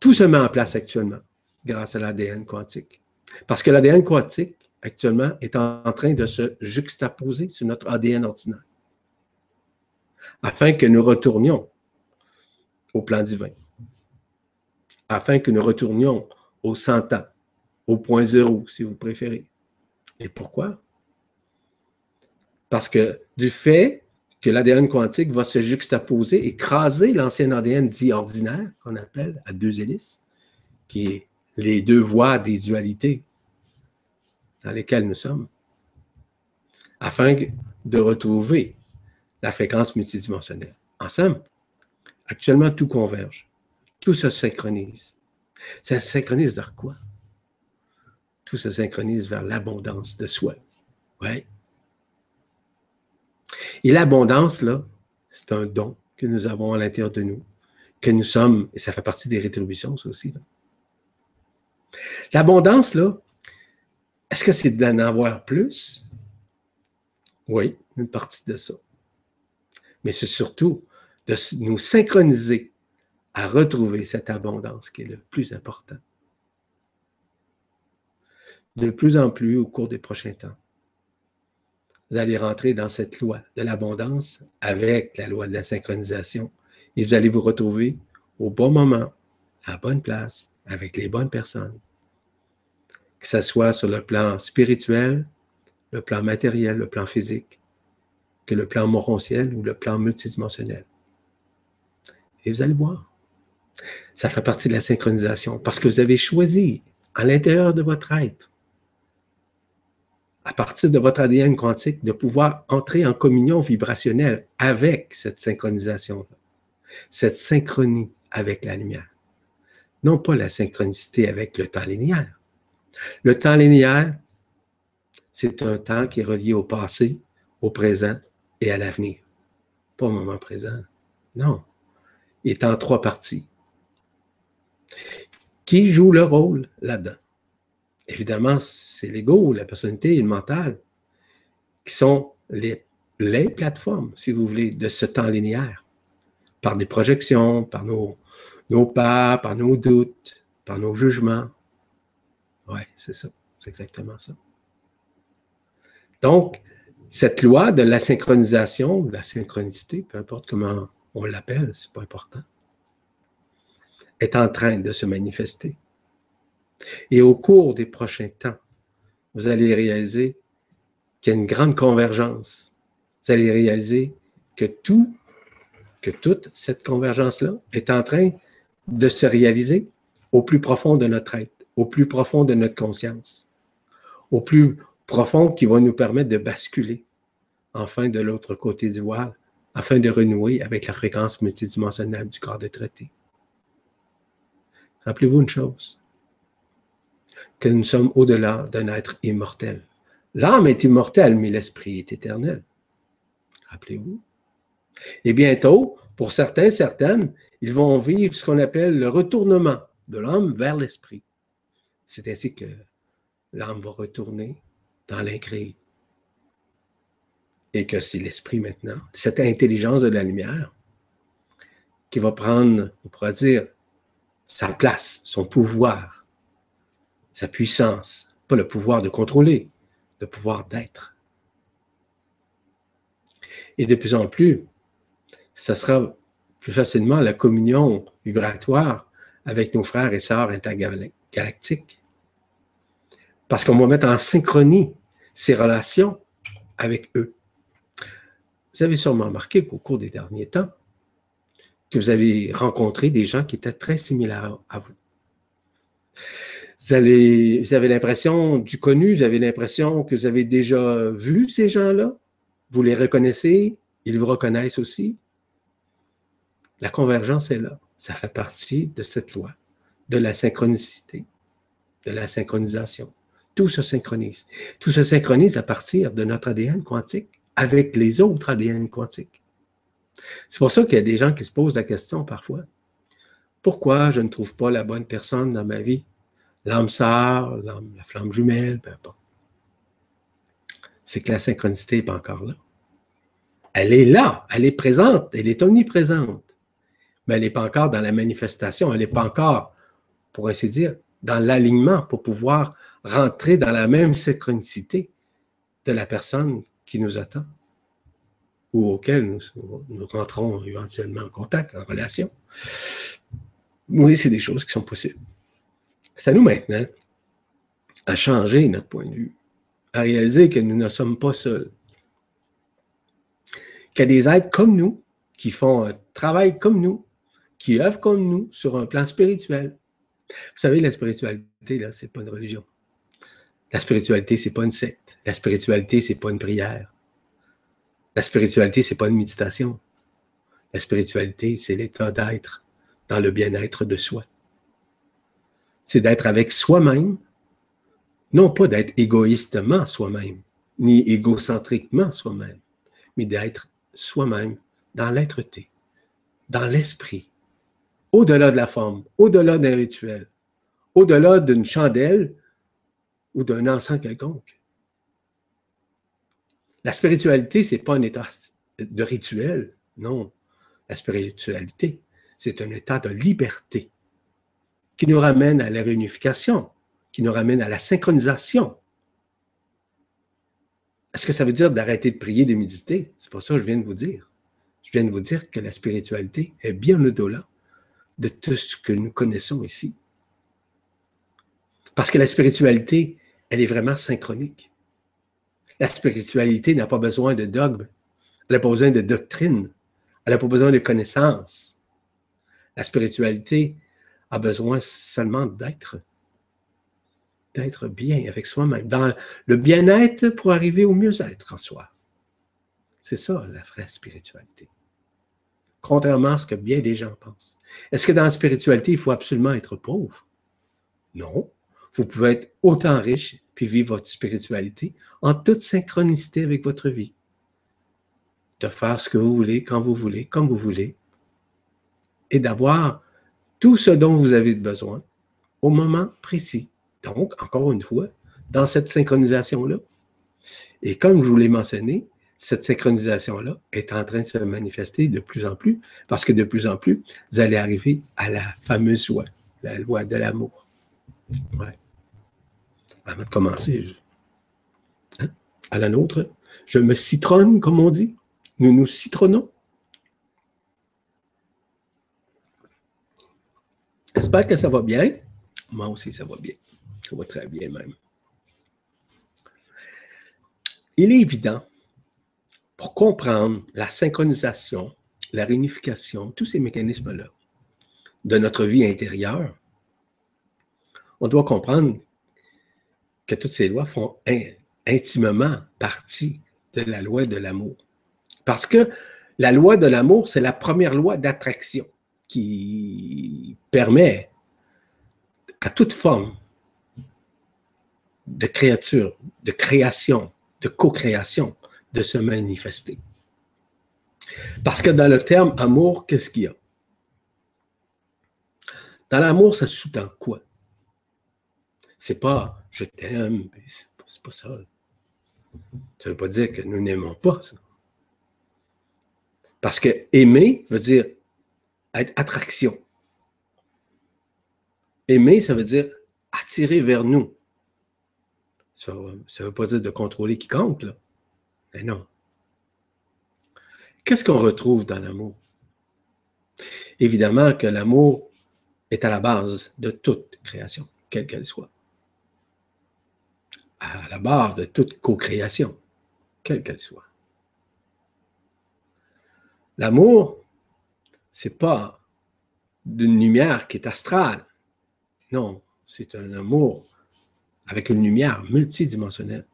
Speaker 1: Tout se met en place actuellement grâce à l'ADN quantique. Parce que l'ADN quantique, actuellement, est en train de se juxtaposer sur notre ADN ordinaire. Afin que nous retournions au plan divin. Afin que nous retournions au 100 ans au point zéro, si vous préférez. Et pourquoi? Parce que du fait que l'ADN quantique va se juxtaposer, écraser l'ancien ADN dit ordinaire, qu'on appelle à deux hélices, qui est les deux voies des dualités dans lesquelles nous sommes. afin de retrouver la fréquence multidimensionnelle. Ensemble, actuellement, tout converge. Tout se synchronise. Ça se synchronise vers quoi? Tout se synchronise vers l'abondance de soi. Ouais. Et l'abondance, là, c'est un don que nous avons à l'intérieur de nous, que nous sommes, et ça fait partie des rétributions, ça aussi. L'abondance, là, est-ce que c'est d'en avoir plus? Oui, une partie de ça. Mais c'est surtout de nous synchroniser à retrouver cette abondance qui est le plus important. De plus en plus au cours des prochains temps, vous allez rentrer dans cette loi de l'abondance avec la loi de la synchronisation et vous allez vous retrouver au bon moment, à bonne place, avec les bonnes personnes. Que ce soit sur le plan spirituel, le plan matériel, le plan physique, que le plan morontiel ou le plan multidimensionnel. Et vous allez voir, ça fait partie de la synchronisation parce que vous avez choisi à l'intérieur de votre être à partir de votre ADN quantique, de pouvoir entrer en communion vibrationnelle avec cette synchronisation cette synchronie avec la lumière. Non pas la synchronicité avec le temps linéaire. Le temps linéaire, c'est un temps qui est relié au passé, au présent et à l'avenir. Pas au moment présent. Non. Il est en trois parties. Qui joue le rôle là-dedans? évidemment, c'est l'ego, la personnalité et le mental qui sont les, plateformes, si vous voulez, de ce temps linéaire, par des projections, par nos pas, par nos doutes, par nos jugements. Oui, c'est ça, c'est exactement ça. Donc, cette loi de la synchronisation, de la synchronicité, peu importe comment on l'appelle, c'est pas important, est en train de se manifester. Et au cours des prochains temps, vous allez réaliser qu'il y a une grande convergence. Vous allez réaliser que tout, que toute cette convergence-là est en train de se réaliser au plus profond de notre être, au plus profond de notre conscience, au plus profond qui va nous permettre de basculer enfin de l'autre côté du voile, afin de renouer avec la fréquence multidimensionnelle du corps de traité. Rappelez-vous une chose, que nous sommes au-delà d'un être immortel. L'âme est immortelle, mais l'esprit est éternel. Rappelez-vous. Et bientôt, pour certains, certaines, ils vont vivre ce qu'on appelle le retournement de l'âme vers l'esprit. C'est ainsi que l'âme va retourner dans l'incréé. Et que c'est l'esprit maintenant, cette intelligence de la lumière, qui va prendre, on pourrait dire, sa place, son pouvoir sa puissance, pas le pouvoir de contrôler, le pouvoir d'être. Et de plus en plus, ça sera plus facilement la communion vibratoire avec nos frères et sœurs intergalactiques. Parce qu'on va mettre en synchronie ces relations avec eux. Vous avez sûrement remarqué qu'au cours des derniers temps, que vous avez rencontré des gens qui étaient très similaires à vous. Vous, avez l'impression du connu, vous avez l'impression que vous avez déjà vu ces gens-là, vous les reconnaissez, ils vous reconnaissent aussi. La convergence est là. Ça fait partie de cette loi, de la synchronicité, de la synchronisation. Tout se synchronise. Tout se synchronise à partir de notre ADN quantique avec les autres ADN quantiques. C'est pour ça qu'il y a des gens qui se posent la question parfois. Pourquoi je ne trouve pas la bonne personne dans ma vie? l'âme sœur, la flamme jumelle, peu importe. C'est que la synchronicité n'est pas encore là. Elle est là, elle est présente, elle est omniprésente, mais elle n'est pas encore dans la manifestation, elle n'est pas encore, pour ainsi dire, dans l'alignement pour pouvoir rentrer dans la même synchronicité de la personne qui nous attend ou auquel nous, rentrons éventuellement en contact, en relation. Oui, c'est des choses qui sont possibles. C'est à nous maintenant à changer notre point de vue, à réaliser que nous ne sommes pas seuls. Qu'il y a des êtres comme nous qui font un travail comme nous, qui œuvrent comme nous sur un plan spirituel. Vous savez, la spiritualité, là, c'est pas une religion. La spiritualité, c'est pas une secte. La spiritualité, c'est pas une prière. La spiritualité, c'est pas une méditation. La spiritualité, c'est l'état d'être dans le bien-être de soi. C'est d'être avec soi-même, non pas d'être égoïstement soi-même, ni égocentriquement soi-même, mais d'être soi-même dans l'être-té, dans l'esprit, au-delà de la forme, au-delà d'un rituel, au-delà d'une chandelle ou d'un encens quelconque. La spiritualité, ce n'est pas un état de rituel, non. La spiritualité, c'est un état de liberté qui nous ramène à la réunification, qui nous ramène à la synchronisation. Est-ce que ça veut dire d'arrêter de prier, de méditer? C'est pour ça que je viens de vous dire. Je viens de vous dire que la spiritualité est bien au-delà de tout ce que nous connaissons ici. Parce que la spiritualité, elle est vraiment synchronique. La spiritualité n'a pas besoin de dogme, elle n'a pas besoin de doctrine, elle n'a pas besoin de connaissances. La spiritualité a besoin seulement d'être, d'être bien avec soi-même, dans le bien-être pour arriver au mieux-être en soi. C'est ça la vraie spiritualité. Contrairement à ce que bien des gens pensent. Est-ce que dans la spiritualité, il faut absolument être pauvre? Non. Vous pouvez être autant riche puis vivre votre spiritualité en toute synchronicité avec votre vie. De faire ce que vous voulez, quand vous voulez, comme vous voulez, et d'avoir tout ce dont vous avez besoin au moment précis. Donc, encore une fois, dans cette synchronisation-là. Et comme je vous l'ai mentionné, cette synchronisation-là est en train de se manifester de plus en plus, parce que de plus en plus, vous allez arriver à la fameuse loi, la loi de l'amour. Ouais. Avant de commencer, hein, à la nôtre, je me citronne, comme on dit. Nous nous citronnons. J'espère que ça va bien. Moi aussi, ça va bien. Ça va très bien même. Il est évident, pour comprendre la synchronisation, la réunification, tous ces mécanismes-là de notre vie intérieure, on doit comprendre que toutes ces lois font intimement partie de la loi de l'amour. Parce que la loi de l'amour, c'est la première loi d'attraction qui permet à toute forme de créature, de création, de co-création, de se manifester. Parce que dans le terme amour, qu'est-ce qu'il y a? Dans l'amour, ça sous-tend quoi? C'est pas je t'aime, c'est pas ça. Ça veut pas dire que nous n'aimons pas ça. Parce que aimer veut dire être attraction. Aimer, ça veut dire attirer vers nous. Ça ne veut pas dire de contrôler quiconque, là. Mais non. Qu'est-ce qu'on retrouve dans l'amour? Évidemment que l'amour est à la base de toute création, quelle qu'elle soit. À la base de toute co-création, quelle qu'elle soit. L'amour, c'est pas d'une lumière qui est astrale. Non, c'est un amour avec une lumière multidimensionnelle.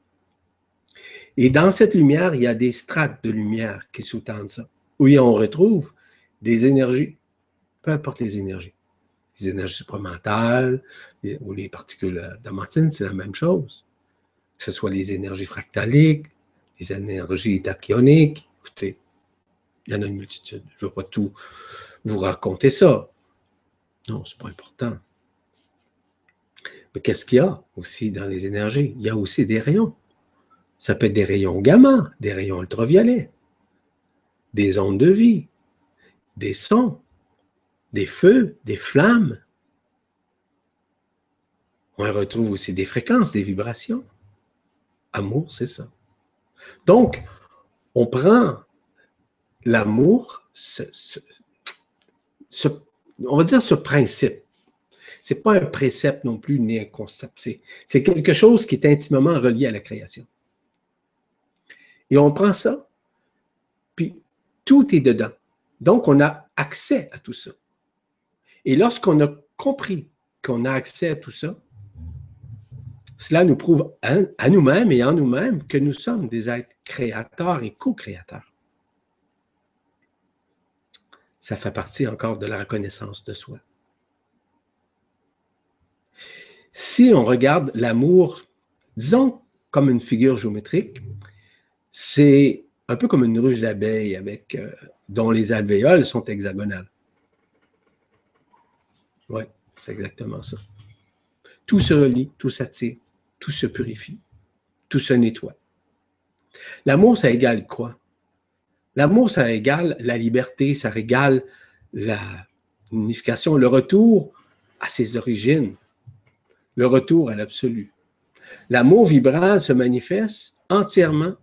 Speaker 1: Et dans cette lumière, il y a des strates de lumière qui sous-tendent ça, où on retrouve des énergies, peu importe les énergies. Les énergies supramentales ou les particules d'amantine, c'est la même chose. Que ce soit les énergies fractaliques, les énergies tachyoniques, écoutez, il y en a une multitude. Je ne vais pas tout vous raconter ça. Non, ce n'est pas important. Mais qu'est-ce qu'il y a aussi dans les énergies? Il y a aussi des rayons. Ça peut être des rayons gamma, des rayons ultraviolets, des ondes de vie, des sons, des feux, des flammes. On retrouve aussi des fréquences, des vibrations. Amour, c'est ça. Donc, on prend l'amour, on va dire ce principe. Ce n'est pas un précepte non plus, ni un concept. C'est quelque chose qui est intimement relié à la création. Et on prend ça, puis tout est dedans. Donc, on a accès à tout ça. Et lorsqu'on a compris qu'on a accès à tout ça, Cela nous prouve à, nous-mêmes et en nous-mêmes que nous sommes des êtres créateurs et co-créateurs. Ça fait partie encore de la reconnaissance de soi. Si on regarde l'amour, disons comme une figure géométrique, c'est un peu comme une ruche d'abeilles euh, dont les alvéoles sont hexagonales. Oui, c'est exactement ça. Tout se relie, tout s'attire, tout se purifie, tout se nettoie. L'amour, ça égale quoi? L'amour, ça égale la liberté, ça égale la unification, le retour à ses origines, le retour à l'absolu. L'amour vibrant se manifeste entièrement,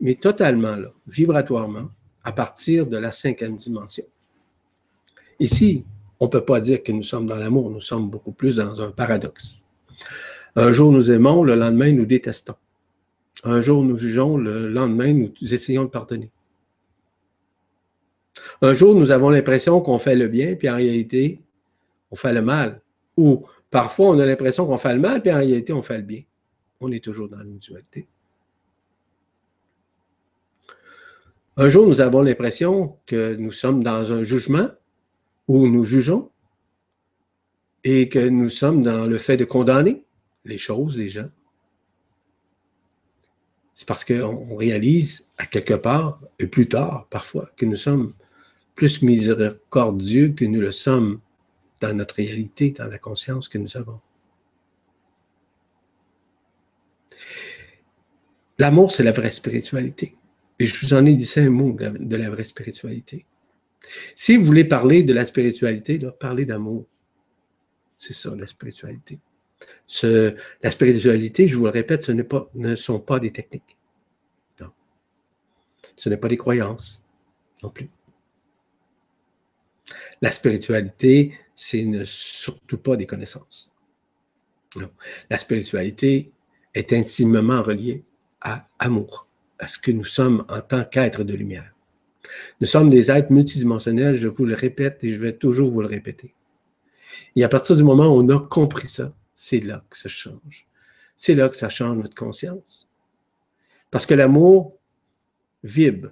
Speaker 1: mais totalement, là, vibratoirement, à partir de la cinquième dimension. Ici, on ne peut pas dire que nous sommes dans l'amour, nous sommes beaucoup plus dans un paradoxe. Un jour nous aimons, le lendemain nous détestons. Un jour nous jugeons, le lendemain nous essayons de pardonner. Un jour nous avons l'impression qu'on fait le bien, puis en réalité, on fait le mal. Ou parfois on a l'impression qu'on fait le mal, puis en réalité, on fait le bien. On est toujours dans l'individualité. Un jour, nous avons l'impression que nous sommes dans un jugement, où nous jugeons et que nous sommes dans le fait de condamner les choses, les gens. C'est parce qu'on réalise à quelque part, et plus tard parfois, que nous sommes plus miséricordieux que nous le sommes dans notre réalité, dans la conscience que nous avons. L'amour, c'est la vraie spiritualité. Et je vous en ai dit cinq mots de la vraie spiritualité. Si vous voulez parler de la spiritualité, parlez d'amour. C'est ça, la spiritualité. la spiritualité, je vous le répète, ce pas, ne sont pas des techniques. Non. Ce n'est pas des croyances non plus. La spiritualité, c'est surtout pas des connaissances. Non. La spiritualité est intimement reliée à amour, à ce que nous sommes en tant qu'êtres de lumière. Nous sommes des êtres multidimensionnels, je vous le répète et je vais toujours vous le répéter. Et à partir du moment où on a compris ça, c'est là que ça change. C'est là que ça change notre conscience. Parce que l'amour vibre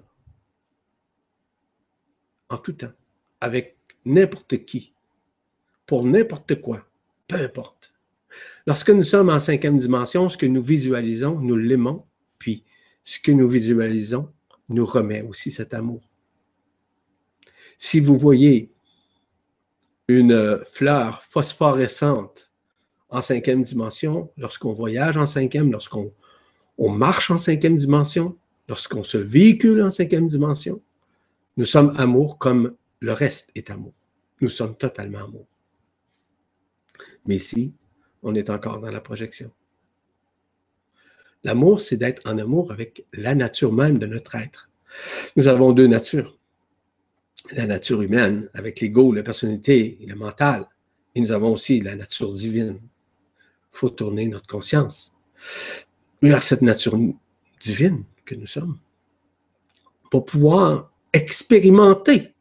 Speaker 1: en tout temps, avec n'importe qui, pour n'importe quoi, peu importe. Lorsque nous sommes en cinquième dimension, ce que nous visualisons, nous l'aimons, puis ce que nous visualisons, nous remet aussi cet amour. Si vous voyez une fleur phosphorescente en cinquième dimension, lorsqu'on voyage en cinquième, lorsqu'on on marche en cinquième dimension, lorsqu'on se véhicule en cinquième dimension, nous sommes amour comme le reste est amour. Nous sommes totalement amour. Mais ici, on est encore dans la projection. L'amour, c'est d'être en amour avec la nature même de notre être. Nous avons deux natures. La nature humaine, avec l'ego, la personnalité et le mental. Et nous avons aussi la nature divine. Il faut tourner notre conscience vers cette nature divine que nous sommes pour pouvoir expérimenter,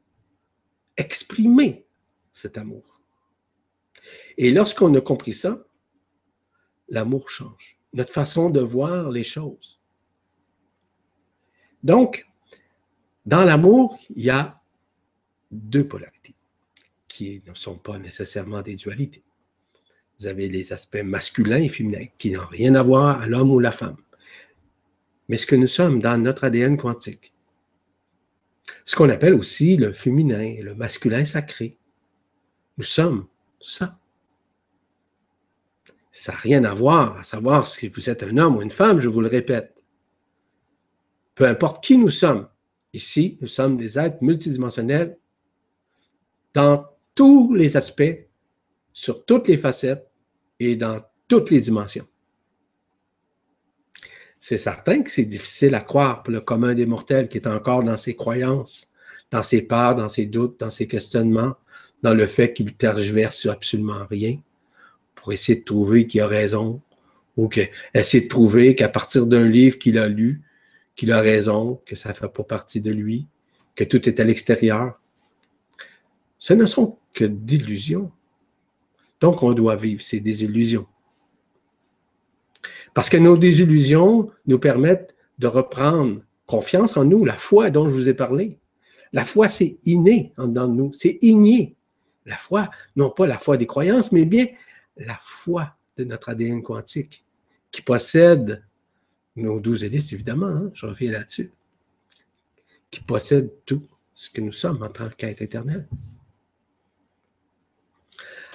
Speaker 1: exprimer cet amour. Et lorsqu'on a compris ça, l'amour change notre façon de voir les choses. Donc, dans l'amour, il y a deux polarités qui ne sont pas nécessairement des dualités. Vous avez les aspects masculins et féminins qui n'ont rien à voir à l'homme ou la femme. Mais ce que nous sommes dans notre ADN quantique, ce qu'on appelle aussi le féminin, le masculin sacré, nous sommes ça. Ça n'a rien à voir à savoir si vous êtes un homme ou une femme, je vous le répète. Peu importe qui nous sommes, ici, nous sommes des êtres multidimensionnels dans tous les aspects, sur toutes les facettes et dans toutes les dimensions. C'est certain que c'est difficile à croire pour le commun des mortels qui est encore dans ses croyances, dans ses peurs, dans ses doutes, dans ses questionnements, dans le fait qu'il tergiverse sur absolument rien pour essayer de trouver qu'il a raison, ou que, essayer de prouver qu'à partir d'un livre qu'il a lu, qu'il a raison, que ça ne fait pas partie de lui, que tout est à l'extérieur. Ce ne sont que d'illusions. Donc, on doit vivre ces désillusions. Parce que nos désillusions nous permettent de reprendre confiance en nous, la foi dont je vous ai parlé. La foi, c'est inné en dedans de nous, c'est igné. La foi, non pas la foi des croyances, mais bien la foi de notre ADN quantique, qui possède nos douze hélices, évidemment, hein, je reviens là-dessus, qui possède tout ce que nous sommes en tant qu'être éternel.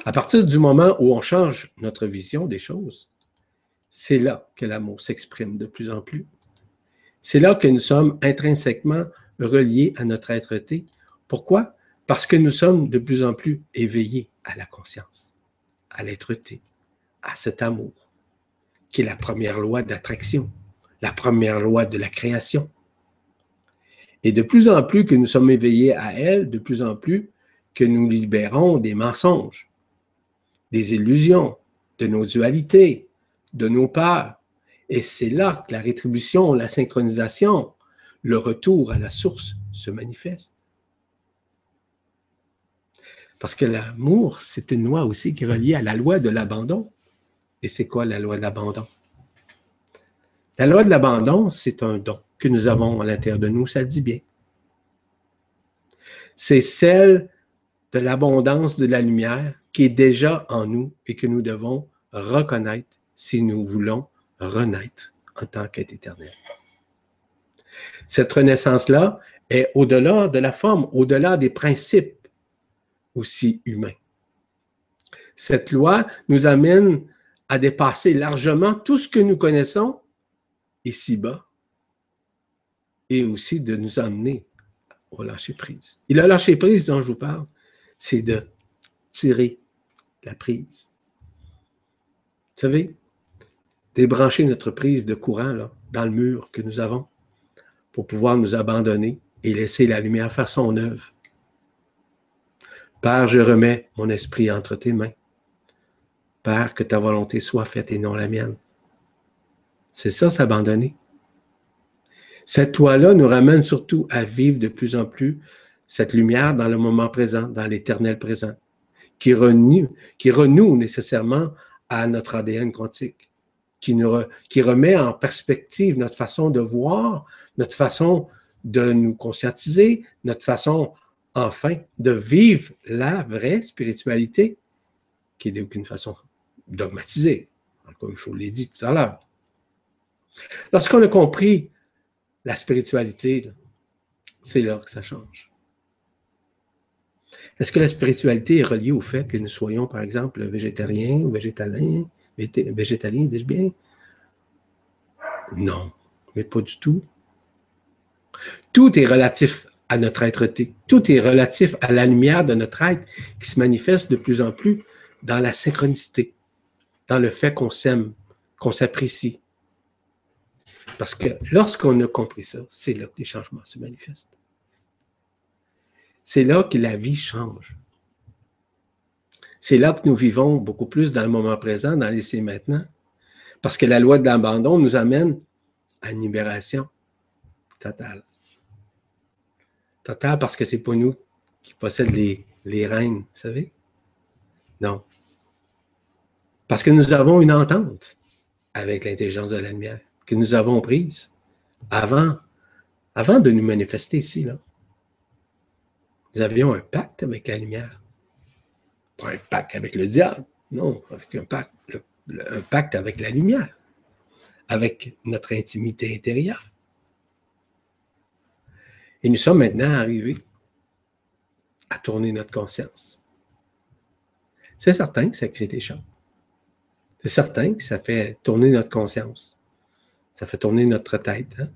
Speaker 1: À partir du moment où on change notre vision des choses, c'est là que l'amour s'exprime de plus en plus. C'est là que nous sommes intrinsèquement reliés à notre être-té. Pourquoi? Parce que nous sommes de plus en plus éveillés à la conscience, à l'être-té, à cet amour, qui est la première loi d'attraction, la première loi de la création. Et de plus en plus que nous sommes éveillés à elle, de plus en plus que nous libérons des mensonges, des illusions, de nos dualités, de nos peurs. Et c'est là que la rétribution, la synchronisation, le retour à la source se manifeste. Parce que l'amour, c'est une loi aussi qui est reliée à la loi de l'abandon. Et c'est quoi la loi de l'abandon? La loi de l'abandon, c'est un don que nous avons à l'intérieur de nous, ça le dit bien. C'est celle de l'abondance de la lumière qui est déjà en nous et que nous devons reconnaître si nous voulons renaître en tant qu'être éternel. Cette renaissance-là est au-delà de la forme, au-delà des principes aussi humains. Cette loi nous amène à dépasser largement tout ce que nous connaissons ici-bas et aussi de nous amener au lâcher-prise. Et le lâcher-prise dont je vous parle, c'est de tirer la prise. Vous savez, débrancher notre prise de courant dans le mur que nous avons pour pouvoir nous abandonner et laisser la lumière faire son œuvre. Père, je remets mon esprit entre tes mains. Père, que ta volonté soit faite et non la mienne. C'est ça, s'abandonner. Cette loi-là nous ramène surtout à vivre de plus en plus cette lumière dans le moment présent, dans l'éternel présent, qui renoue, nécessairement à notre ADN quantique, qui, qui remet en perspective notre façon de voir, notre façon de nous conscientiser, notre façon, enfin, de vivre la vraie spiritualité, qui est d'aucune façon dogmatisée, comme je vous l'ai dit tout à l'heure. Lorsqu'on a compris la spiritualité, c'est là que ça change. Est-ce que la spiritualité est reliée au fait que nous soyons, par exemple, végétariens ou végétaliens, végétaliens, dis-je bien? Non, mais pas du tout. Tout est relatif à notre être-té. Tout est relatif à la lumière de notre être qui se manifeste de plus en plus dans la synchronicité, dans le fait qu'on s'aime, qu'on s'apprécie. Parce que lorsqu'on a compris ça, c'est là que les changements se manifestent c'est là que la vie change. C'est là que nous vivons beaucoup plus dans le moment présent, dans l'essai maintenant. Parce que la loi de l'abandon nous amène à une libération totale. Totale parce que ce n'est pas nous qui possédons les, les rênes, vous savez? Non. Parce que nous avons une entente avec l'intelligence de la lumière que nous avons prise avant, avant de nous manifester ici. Là. Nous avions un pacte avec la lumière. Pas un pacte avec le diable, non, avec un pacte, un pacte avec la lumière, avec notre intimité intérieure. Et nous sommes maintenant arrivés à tourner notre conscience. C'est certain que ça crée des choses. C'est certain que ça fait tourner notre conscience. Ça fait tourner notre tête. Hein?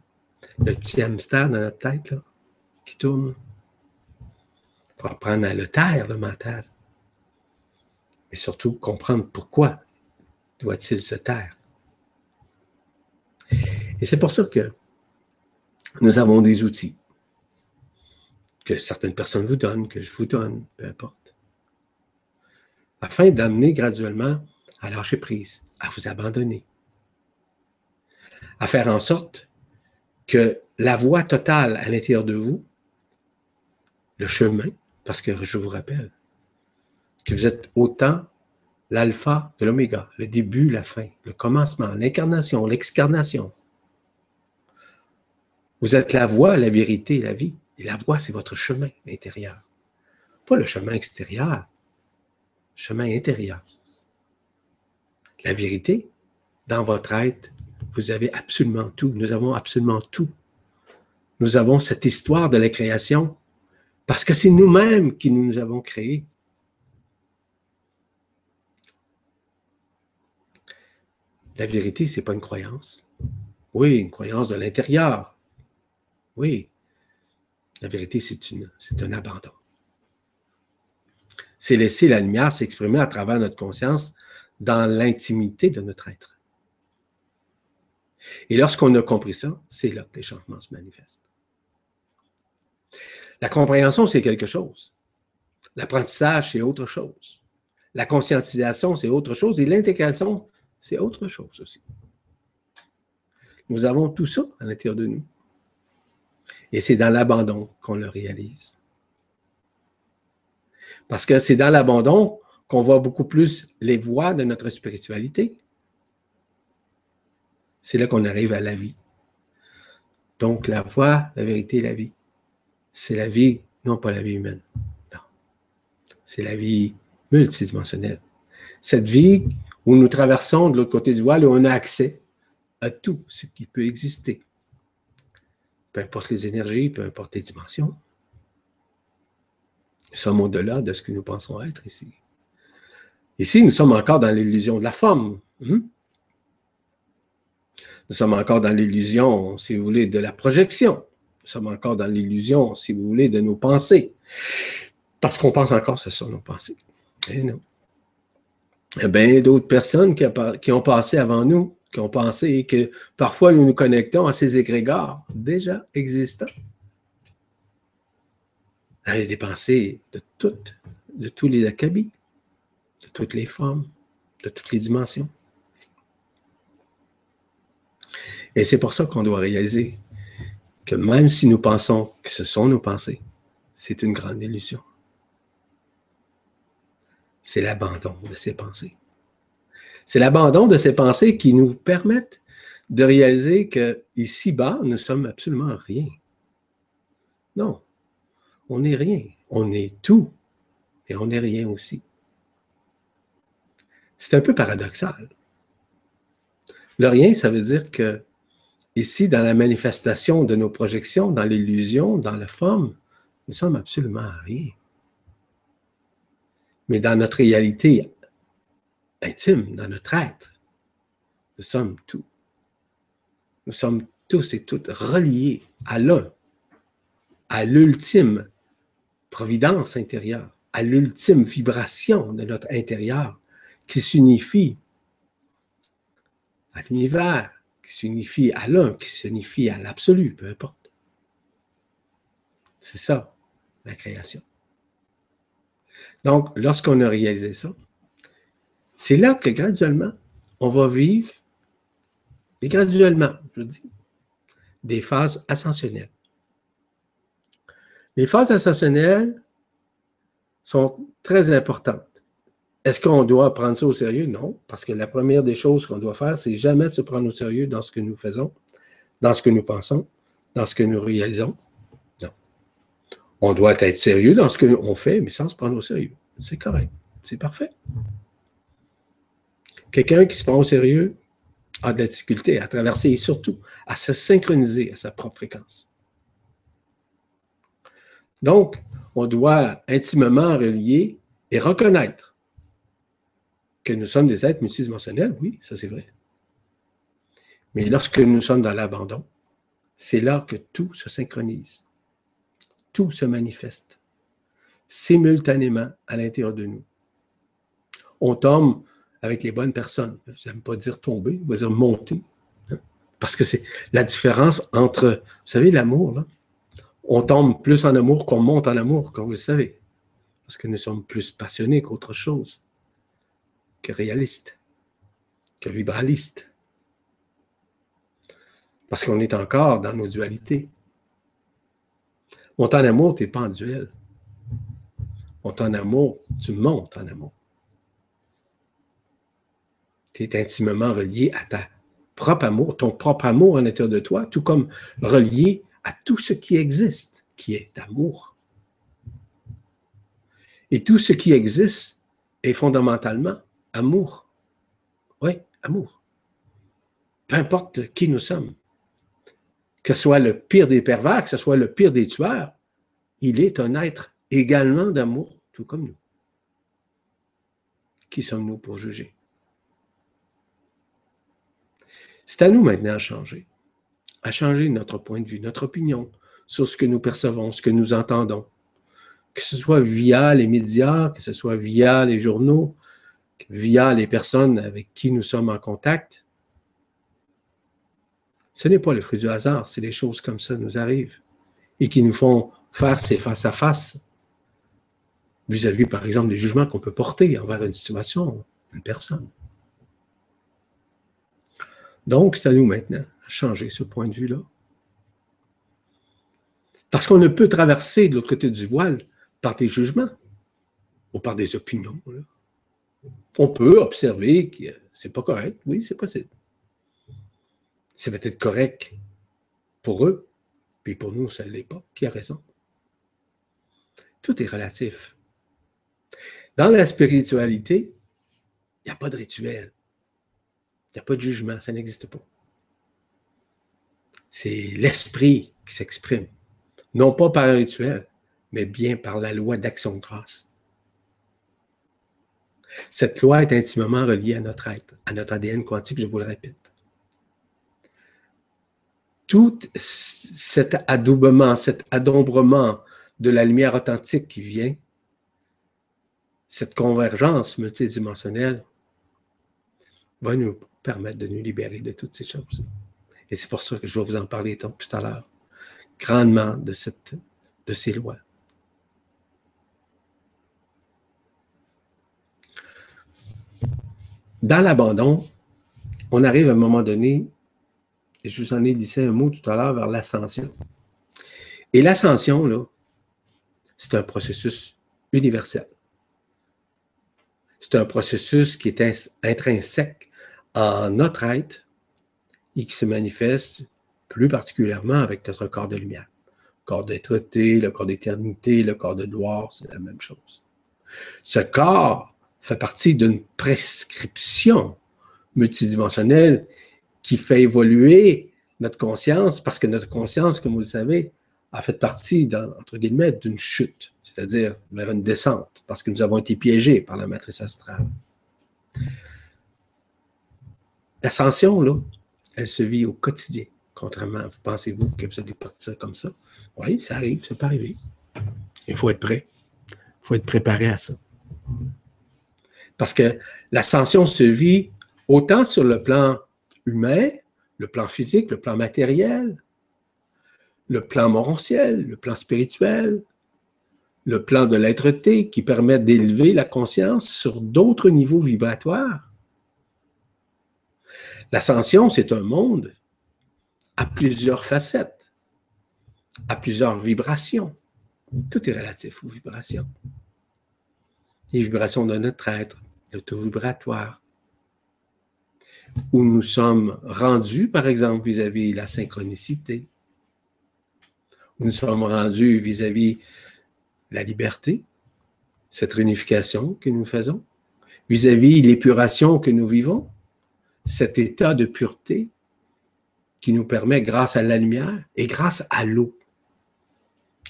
Speaker 1: Le petit hamster dans notre tête là, qui tourne faut apprendre à le taire, le mental. Mais surtout comprendre pourquoi doit-il se taire. Et c'est pour ça que nous avons des outils que certaines personnes vous donnent, que je vous donne, peu importe, afin d'amener graduellement à lâcher prise, à vous abandonner, à faire en sorte que la voie totale à l'intérieur de vous, le chemin, parce que je vous rappelle que vous êtes autant l'alpha de l'oméga, le début, la fin, le commencement, l'incarnation, l'excarnation. Vous êtes la voie, la vérité, la vie. Et la voie, c'est votre chemin intérieur. Pas le chemin extérieur, chemin intérieur. La vérité, dans votre être, vous avez absolument tout. Nous avons absolument tout. Nous avons cette histoire de la création parce que c'est nous-mêmes qui nous avons créés. La vérité, ce n'est pas une croyance. Oui, une croyance de l'intérieur. Oui. La vérité, c'est un abandon. C'est laisser la lumière s'exprimer à travers notre conscience dans l'intimité de notre être. Et lorsqu'on a compris ça, c'est là que les changements se manifestent. La compréhension, c'est quelque chose. L'apprentissage, c'est autre chose. La conscientisation, c'est autre chose. Et l'intégration, c'est autre chose aussi. Nous avons tout ça à l'intérieur de nous. Et c'est dans l'abandon qu'on le réalise. Parce que c'est dans l'abandon qu'on voit beaucoup plus les voies de notre spiritualité. C'est là qu'on arrive à la vie. Donc, la voie, la vérité la vie. C'est la vie, non pas la vie humaine. Non. C'est la vie multidimensionnelle. Cette vie où nous traversons de l'autre côté du voile, où on a accès à tout ce qui peut exister. Peu importe les énergies, peu importe les dimensions. Nous sommes au-delà de ce que nous pensons être ici. Ici, nous sommes encore dans l'illusion de la forme. Hmm? Nous sommes encore dans l'illusion, si vous voulez, de la projection. Nous sommes encore dans l'illusion, si vous voulez, de nos pensées. Parce qu'on pense encore ce sont nos pensées. Et eh non. Il y a bien d'autres personnes qui, ont passé avant nous, qui ont pensé que parfois nous nous connectons à ces égrégores déjà existants. Il pensées de toutes, de tous les acabits, de toutes les formes, de toutes les dimensions. Et c'est pour ça qu'on doit réaliser que même si nous pensons que ce sont nos pensées, c'est une grande illusion c'est l'abandon de ces pensées. C'est l'abandon de ces pensées qui nous permettent de réaliser que ici-bas, nous sommes absolument rien. Non, on n'est rien. On est tout et on n'est rien aussi. C'est un peu paradoxal. Le rien, ça veut dire que ici, dans la manifestation de nos projections, dans l'illusion, dans la forme, nous sommes absolument rien. Mais dans notre réalité intime, dans notre être, nous sommes tout. Nous sommes tous et toutes reliés à l'un, à l'ultime providence intérieure, à l'ultime vibration de notre intérieur qui s'unifie à l'univers, qui s'unifie à l'un, qui s'unifie à l'absolu, peu importe. C'est ça, la création. Donc, lorsqu'on a réalisé ça, c'est là que graduellement, on va vivre, et graduellement, je dis, des phases ascensionnelles. Les phases ascensionnelles sont très importantes. Est-ce qu'on doit prendre ça au sérieux? Non, parce que la première des choses qu'on doit faire, c'est jamais se prendre au sérieux dans ce que nous faisons, dans ce que nous pensons, dans ce que nous réalisons. On doit être sérieux dans ce qu'on fait, mais sans se prendre au sérieux. C'est correct. C'est parfait. Quelqu'un qui se prend au sérieux a de la difficulté à traverser et surtout à se synchroniser à sa propre fréquence. Donc, on doit intimement relier et reconnaître que nous sommes des êtres multidimensionnels, oui, ça c'est vrai. Mais lorsque nous sommes dans l'abandon, c'est là que tout se synchronise tout se manifeste simultanément à l'intérieur de nous. On tombe avec les bonnes personnes. J'aime pas dire tomber, on va dire monter. Hein. Parce que c'est la différence entre, vous savez, l'amour, là. On tombe plus en amour qu'on monte en amour, comme vous le savez. Parce que nous sommes plus passionnés qu'autre chose, que réalistes, que vibralistes. Parce qu'on est encore dans nos dualités. Monter en amour, tu n'es pas en duel. Monter en amour, tu montes en amour. Tu es intimement relié à ta propre amour, ton propre amour en l'intérieur de toi, tout comme relié à tout ce qui existe, qui est amour. Et tout ce qui existe est fondamentalement amour. Oui, amour. Peu importe qui nous sommes. Que ce soit le pire des pervers, que ce soit le pire des tueurs, il est un être également d'amour, tout comme nous. Qui sommes-nous pour juger? C'est à nous maintenant à changer, à changer notre point de vue, notre opinion sur ce que nous percevons, ce que nous entendons, que ce soit via les médias, que ce soit via les journaux, via les personnes avec qui nous sommes en contact. Ce n'est pas le fruit du hasard, c'est des choses comme ça nous arrivent et qui nous font faire ces face-à-face vis-à-vis, par exemple, des jugements qu'on peut porter envers une situation, une personne. Donc, c'est à nous maintenant à changer ce point de vue-là. Parce qu'on ne peut traverser de l'autre côté du voile par des jugements ou par des opinions. On peut observer que c'est pas correct. Oui, c'est possible. C'est peut-être correct pour eux, puis pour nous, ça ne l'est pas. Qui a raison? Tout est relatif. Dans la spiritualité, il n'y a pas de rituel. Il n'y a pas de jugement, ça n'existe pas. C'est l'esprit qui s'exprime. Non pas par un rituel, mais bien par la loi d'action de grâce. Cette loi est intimement reliée à notre être, à notre ADN quantique, je vous le répète. Tout cet adoubement, cet adombrement de la lumière authentique qui vient, cette convergence multidimensionnelle, va nous permettre de nous libérer de toutes ces choses. Et c'est pour ça que je vais vous en parler tout à l'heure, grandement de, cette, de ces lois. Dans l'abandon, on arrive à un moment donné, et je vous en ai dit un mot tout à l'heure, vers l'ascension. Et l'ascension, là, c'est un processus universel. C'est un processus qui est intrinsèque en notre être et qui se manifeste plus particulièrement avec notre corps de lumière. Le corps d'être le corps d'éternité, le corps de gloire, c'est la même chose. Ce corps fait partie d'une prescription multidimensionnelle qui fait évoluer notre conscience, parce que notre conscience, comme vous le savez, a fait partie, entre guillemets, d'une chute, c'est-à-dire vers une descente, parce que nous avons été piégés par la matrice astrale. L'ascension, là, elle se vit au quotidien, contrairement vous pensez-vous que vous allez partir comme ça? Oui, ça arrive, ça peut arriver. Il faut être prêt. Il faut être préparé à ça. Parce que l'ascension se vit autant sur le plan humain, le plan physique, le plan matériel, le plan morantiel, le plan spirituel, le plan de l'être-té qui permet d'élever la conscience sur d'autres niveaux vibratoires. L'ascension, c'est un monde à plusieurs facettes, à plusieurs vibrations. Tout est relatif aux vibrations. Les vibrations de notre être, l'auto-vibratoire, où nous sommes rendus, par exemple, vis-à-vis la synchronicité, où nous sommes rendus vis-à-vis la liberté, cette réunification que nous faisons, vis-à-vis l'épuration que nous vivons, cet état de pureté qui nous permet, grâce à la lumière et grâce à l'eau,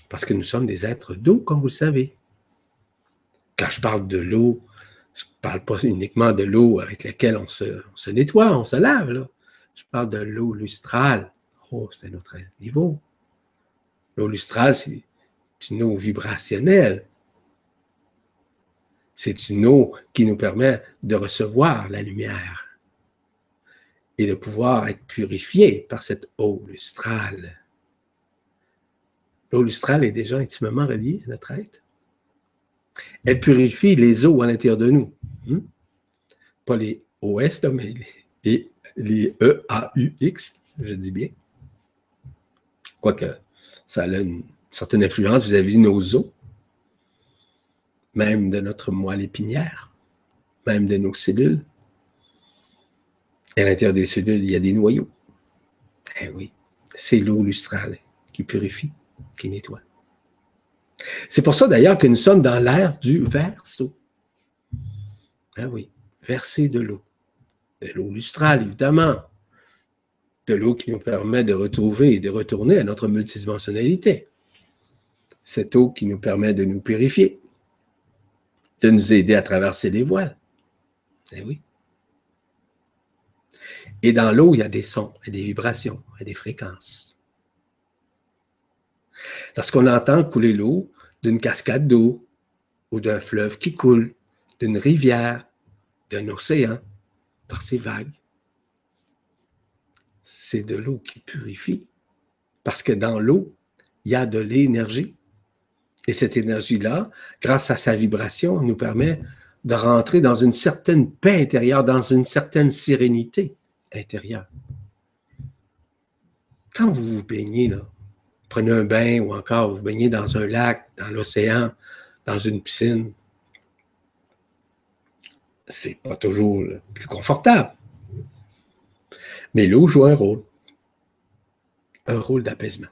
Speaker 1: parce que nous sommes des êtres d'eau, comme vous le savez. Quand je parle de l'eau, je ne parle pas uniquement de l'eau avec laquelle on se, nettoie, on se lave. Je parle de l'eau lustrale. Oh, c'est un autre niveau. L'eau lustrale, c'est une eau vibrationnelle. C'est une eau qui nous permet de recevoir la lumière et de pouvoir être purifié par cette eau lustrale. L'eau lustrale est déjà intimement reliée à notre être. Elle purifie les eaux à l'intérieur de nous. Hmm? Pas les OS, mais les, les E-A-U-X, je dis bien. Quoique ça a une certaine influence vis-à-vis de nos os, même de notre moelle épinière, même de nos cellules. À l'intérieur des cellules, il y a des noyaux. Eh oui, c'est l'eau lustrale qui purifie, qui nettoie. C'est pour ça d'ailleurs que nous sommes dans l'ère du verso. Ah oui, verser de l'eau. De l'eau lustrale, évidemment. De l'eau qui nous permet de retrouver et de retourner à notre multidimensionnalité. Cette eau qui nous permet de nous purifier, de nous aider à traverser les voiles. Eh oui. Et dans l'eau, il y a des sons, et des vibrations, et des fréquences. Lorsqu'on entend couler l'eau d'une cascade d'eau, ou d'un fleuve qui coule, d'une rivière, d'un océan, par ces vagues, c'est de l'eau qui purifie. Parce que dans l'eau, il y a de l'énergie. Et cette énergie-là, grâce à sa vibration, nous permet de rentrer dans une certaine paix intérieure, dans une certaine sérénité Quand vous vous baignez, prenez un bain ou encore vous, vous baignez dans un lac, dans l'océan, dans une piscine, c'est pas toujours le plus confortable. Mais l'eau joue un rôle, un rôle d'apaisement.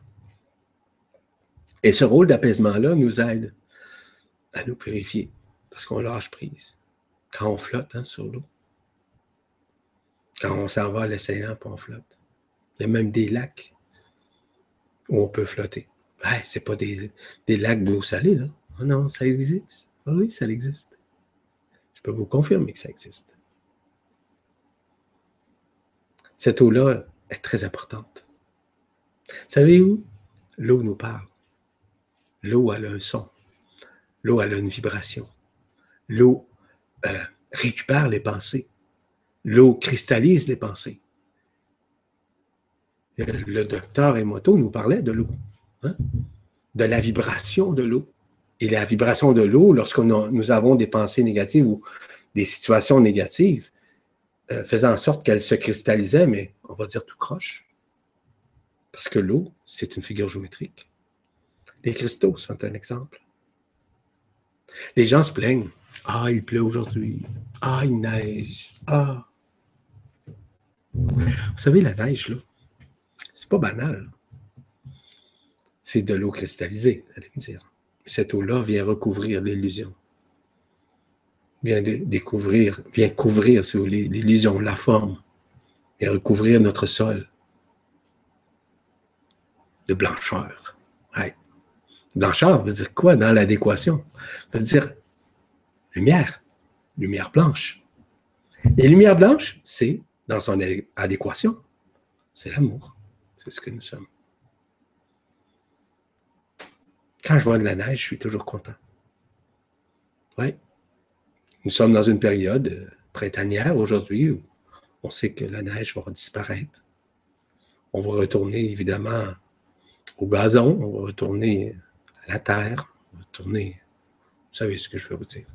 Speaker 1: Et ce rôle d'apaisement-là nous aide à nous purifier parce qu'on lâche prise. Quand on flotte hein, sur l'eau. Quand on s'en va à l'océan, on flotte. Il y a même des lacs où on peut flotter. Ouais, c'est pas des, lacs d'eau salée, là. Oh non, ça existe. Ah oui, ça existe. Je peux vous confirmer que ça existe. Cette eau-là est très importante. Savez-vous? L'eau nous parle. L'eau a un son. L'eau a une vibration. L'eau euh, récupère les pensées. L'eau cristallise les pensées. Le docteur Emoto nous parlait de l'eau, hein, de la vibration de l'eau. Et la vibration de l'eau, lorsque nous avons des pensées négatives ou des situations négatives, euh, faisant en sorte qu'elle se cristallisait, mais on va dire tout croche. Parce que l'eau, c'est une figure géométrique. Les cristaux sont un exemple. Les gens se plaignent. Ah, il pleut aujourd'hui. Ah, il neige. Ah. Vous savez, la neige, là, c'est pas banal. C'est de l'eau cristallisée, allez me dire. Cette eau-là vient recouvrir l'illusion. Vient découvrir, vient couvrir l'illusion, la forme, vient recouvrir notre sol de blancheur. Blancheur veut dire quoi dans l'adéquation? veut dire lumière, lumière blanche. Et lumière blanche, c'est, dans son adéquation, c'est l'amour. C'est ce que nous sommes. Quand je vois de la neige, je suis toujours content. Oui. Nous sommes dans une période euh, printanière aujourd'hui où on sait que la neige va disparaître. On va retourner évidemment au gazon, on va retourner la terre, tourner. Vous savez ce que je veux vous dire.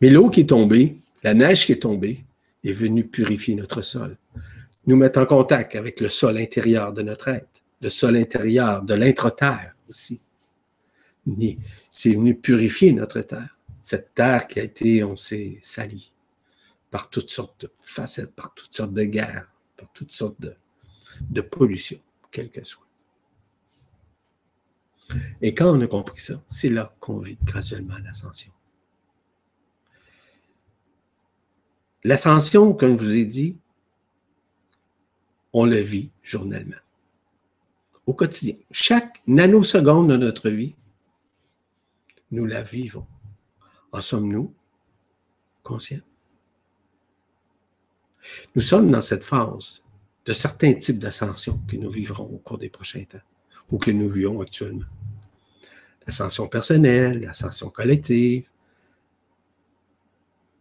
Speaker 1: Mais l'eau qui est tombée, la neige qui est tombée, est venue purifier notre sol, nous mettre en contact avec le sol intérieur de notre être, le sol intérieur de l'intra-terre aussi. C'est venu purifier notre terre. Cette terre qui a été, on sait, salie par toutes sortes de facettes, par toutes sortes de guerres, par toutes sortes de, de pollution quelle qu'elle soit. Et quand on a compris ça, c'est là qu'on vit graduellement l'ascension. L'ascension, comme je vous ai dit, on le vit journellement, au quotidien. Chaque nanoseconde de notre vie, nous la vivons. En sommes-nous conscients? Nous sommes dans cette phase de certains types d'ascension que nous vivrons au cours des prochains temps ou que nous vivons actuellement. L'ascension personnelle, l'ascension collective.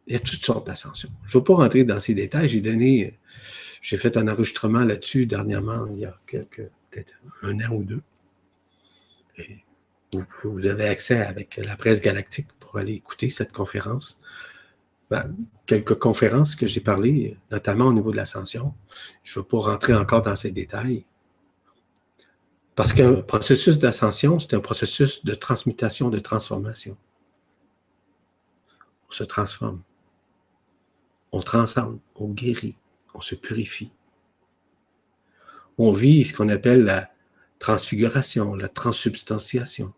Speaker 1: Il y a toutes sortes d'ascensions. Je ne vais pas rentrer dans ces détails. J'ai donné, j'ai fait un enregistrement là-dessus dernièrement, il y a quelques, peut-être un an ou deux. vous avez accès avec la presse galactique pour aller écouter cette conférence. Ben, quelques conférences que j'ai parlé, notamment au niveau de l'ascension. Je ne vais pas rentrer encore dans ces détails. Parce qu'un processus d'ascension, c'est un processus de transmutation, de transformation. On se transforme. On transcende, on guérit, on se purifie. On vit ce qu'on appelle la transfiguration, la transsubstantiation.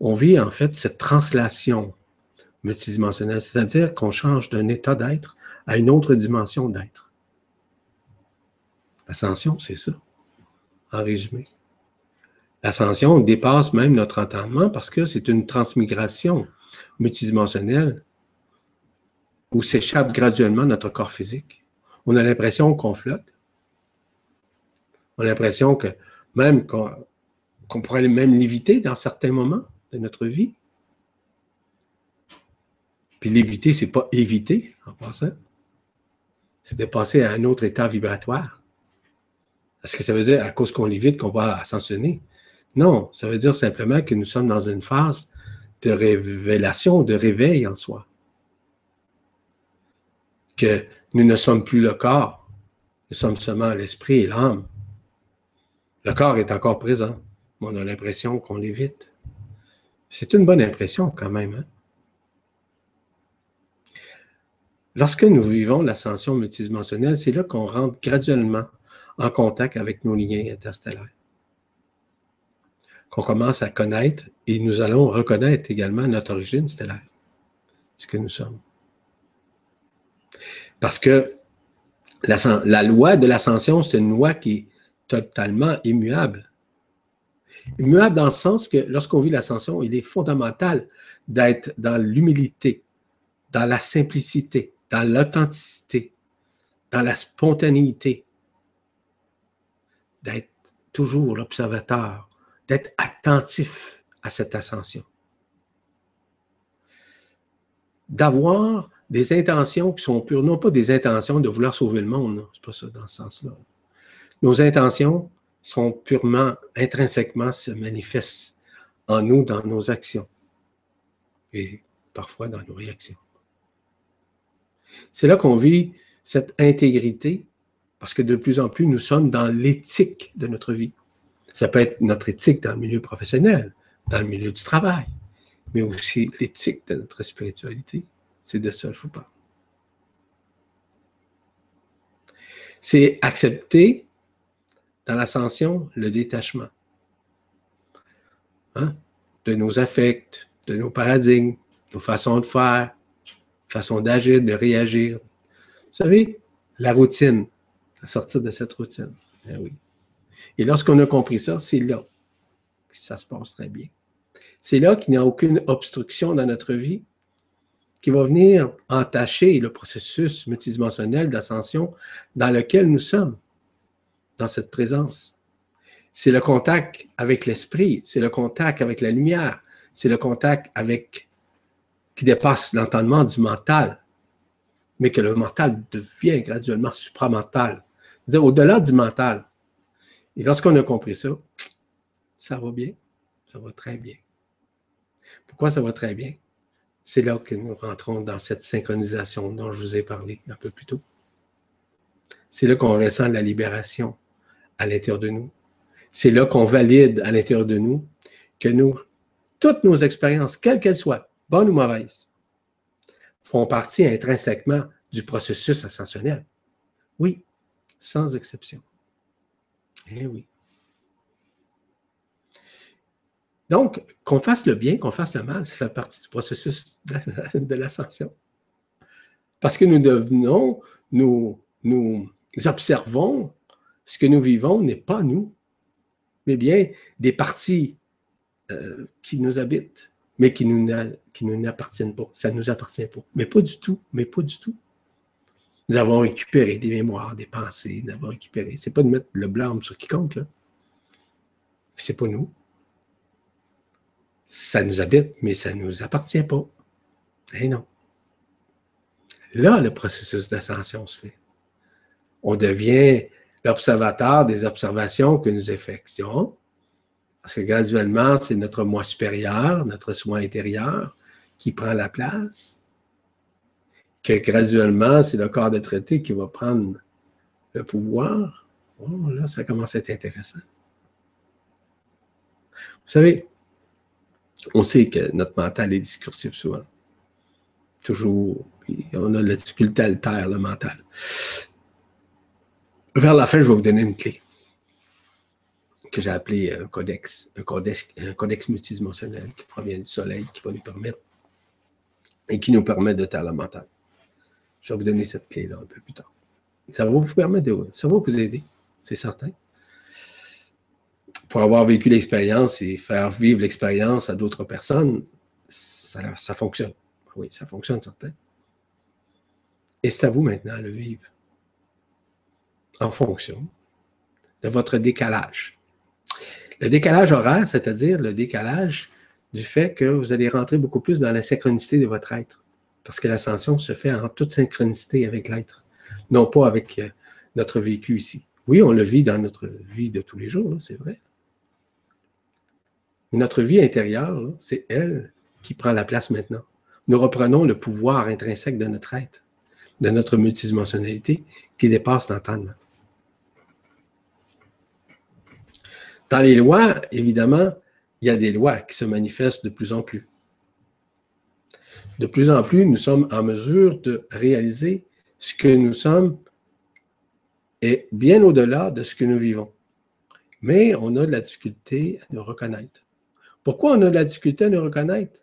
Speaker 1: On vit en fait cette translation multidimensionnelle, c'est-à-dire qu'on change d'un état d'être à une autre dimension d'être. L'ascension, c'est ça, en résumé. L'ascension dépasse même notre entendement parce que c'est une transmigration multidimensionnelle où s'échappe graduellement notre corps physique. On a l'impression qu'on flotte. On a l'impression que même qu'on pourrait même l'éviter dans certains moments de notre vie. Puis l'éviter, c'est pas éviter en passant. C'est de passer à un autre état vibratoire. Est-ce que ça veut dire à cause qu'on l'évite qu'on va ascensionner? Non, ça veut dire simplement que nous sommes dans une phase de révélation, de réveil en soi que nous ne sommes plus le corps, nous sommes seulement l'esprit et l'âme. Le corps est encore présent, mais on a l'impression qu'on l'évite. C'est une bonne impression quand même. Hein? Lorsque nous vivons l'ascension multidimensionnelle, c'est là qu'on rentre graduellement en contact avec nos liens interstellaires. Qu'on commence à connaître et nous allons reconnaître également notre origine stellaire, ce que nous sommes. Parce que la, loi de l'ascension, c'est une loi qui est totalement immuable. Immuable dans le sens que lorsqu'on vit l'ascension, il est fondamental d'être dans l'humilité, dans la simplicité, dans l'authenticité, dans la spontanéité, d'être toujours l'observateur, d'être attentif à cette ascension. D'avoir des intentions qui sont pures, non pas des intentions de vouloir sauver le monde, c'est pas ça dans ce sens-là. Nos intentions sont purement, intrinsèquement, se manifestent en nous, dans nos actions et parfois dans nos réactions. C'est là qu'on vit cette intégrité parce que de plus en plus, nous sommes dans l'éthique de notre vie. Ça peut être notre éthique dans le milieu professionnel, dans le milieu du travail, mais aussi l'éthique de notre spiritualité, c'est de je vous parle. C'est accepter dans l'ascension le détachement hein, de nos affects, de nos paradigmes, nos façons de faire, façons d'agir, de réagir. Vous savez, la routine, sortir de cette routine. Eh. Et lorsqu'on a compris ça, c'est là que ça se passe très bien. C'est là qu'il n'y a aucune obstruction dans notre vie qui va venir entacher le processus multidimensionnel d'ascension dans lequel nous sommes, dans cette présence. C'est le contact avec l'esprit, c'est le contact avec la lumière, c'est le contact avec qui dépasse l'entendement du mental, mais que le mental devient graduellement supramental, c'est-à-dire au-delà du mental. Et lorsqu'on a compris ça, ça va bien, ça va très bien. Pourquoi ça va très bien? C'est là que nous rentrons dans cette synchronisation dont je vous ai parlé un peu plus tôt. C'est là qu'on ressent la libération à l'intérieur de nous. C'est là qu'on valide à l'intérieur de nous que nous, toutes nos expériences, quelles qu'elles soient, bonnes ou mauvaises, font partie intrinsèquement du processus ascensionnel. Oui, sans exception. Eh oui. Donc, qu'on fasse le bien, qu'on fasse le mal, ça fait partie du processus de l'ascension. Parce que nous devenons, nous, nous observons ce que nous vivons n'est pas nous, mais bien des parties euh, qui nous habitent, mais qui nous, qui nous n'appartiennent pas. Ça ne nous appartient pas. Mais pas du tout, mais pas du tout. Nous avons récupéré des mémoires, des pensées, nous avons récupéré. Ce n'est pas de mettre le blâme sur quiconque, là. C'est pas nous ça nous habite, mais ça ne nous appartient pas. Eh non. Là, le processus d'ascension se fait. On devient l'observateur des observations que nous effectuons, parce que graduellement, c'est notre moi supérieur, notre soi intérieur qui prend la place, que graduellement, c'est le corps de traité qui va prendre le pouvoir. Oh, là, ça commence à être intéressant. Vous savez, on sait que notre mental est discursif souvent. Toujours, on a la difficulté à le taire, le mental. Vers la fin, je vais vous donner une clé que j'ai appelée un codex, un codex, un codex multidimensionnel qui provient du soleil, qui va nous permettre et qui nous permet de taire le mental. Je vais vous donner cette clé-là un peu plus tard. Ça va vous permettre de. Ça va vous aider, c'est certain. Pour avoir vécu l'expérience et faire vivre l'expérience à d'autres personnes, ça, fonctionne. Oui, ça fonctionne, certain. Et c'est à vous maintenant de le vivre en fonction de votre décalage. Le décalage horaire, c'est-à-dire le décalage du fait que vous allez rentrer beaucoup plus dans la synchronicité de votre être. Parce que l'ascension se fait en toute synchronicité avec l'être, non pas avec euh, notre vécu ici. Oui, on le vit dans notre vie de tous les jours, c'est vrai. Notre vie intérieure, c'est elle qui prend la place maintenant. Nous reprenons le pouvoir intrinsèque de notre être, de notre multidimensionnalité qui dépasse l'entendement. Dans les lois, évidemment, il y a des lois qui se manifestent de plus en plus. De plus en plus, nous sommes en mesure de réaliser ce que nous sommes et bien au-delà de ce que nous vivons. Mais on a de la difficulté à nous reconnaître. Pourquoi on a de la difficulté à nous reconnaître?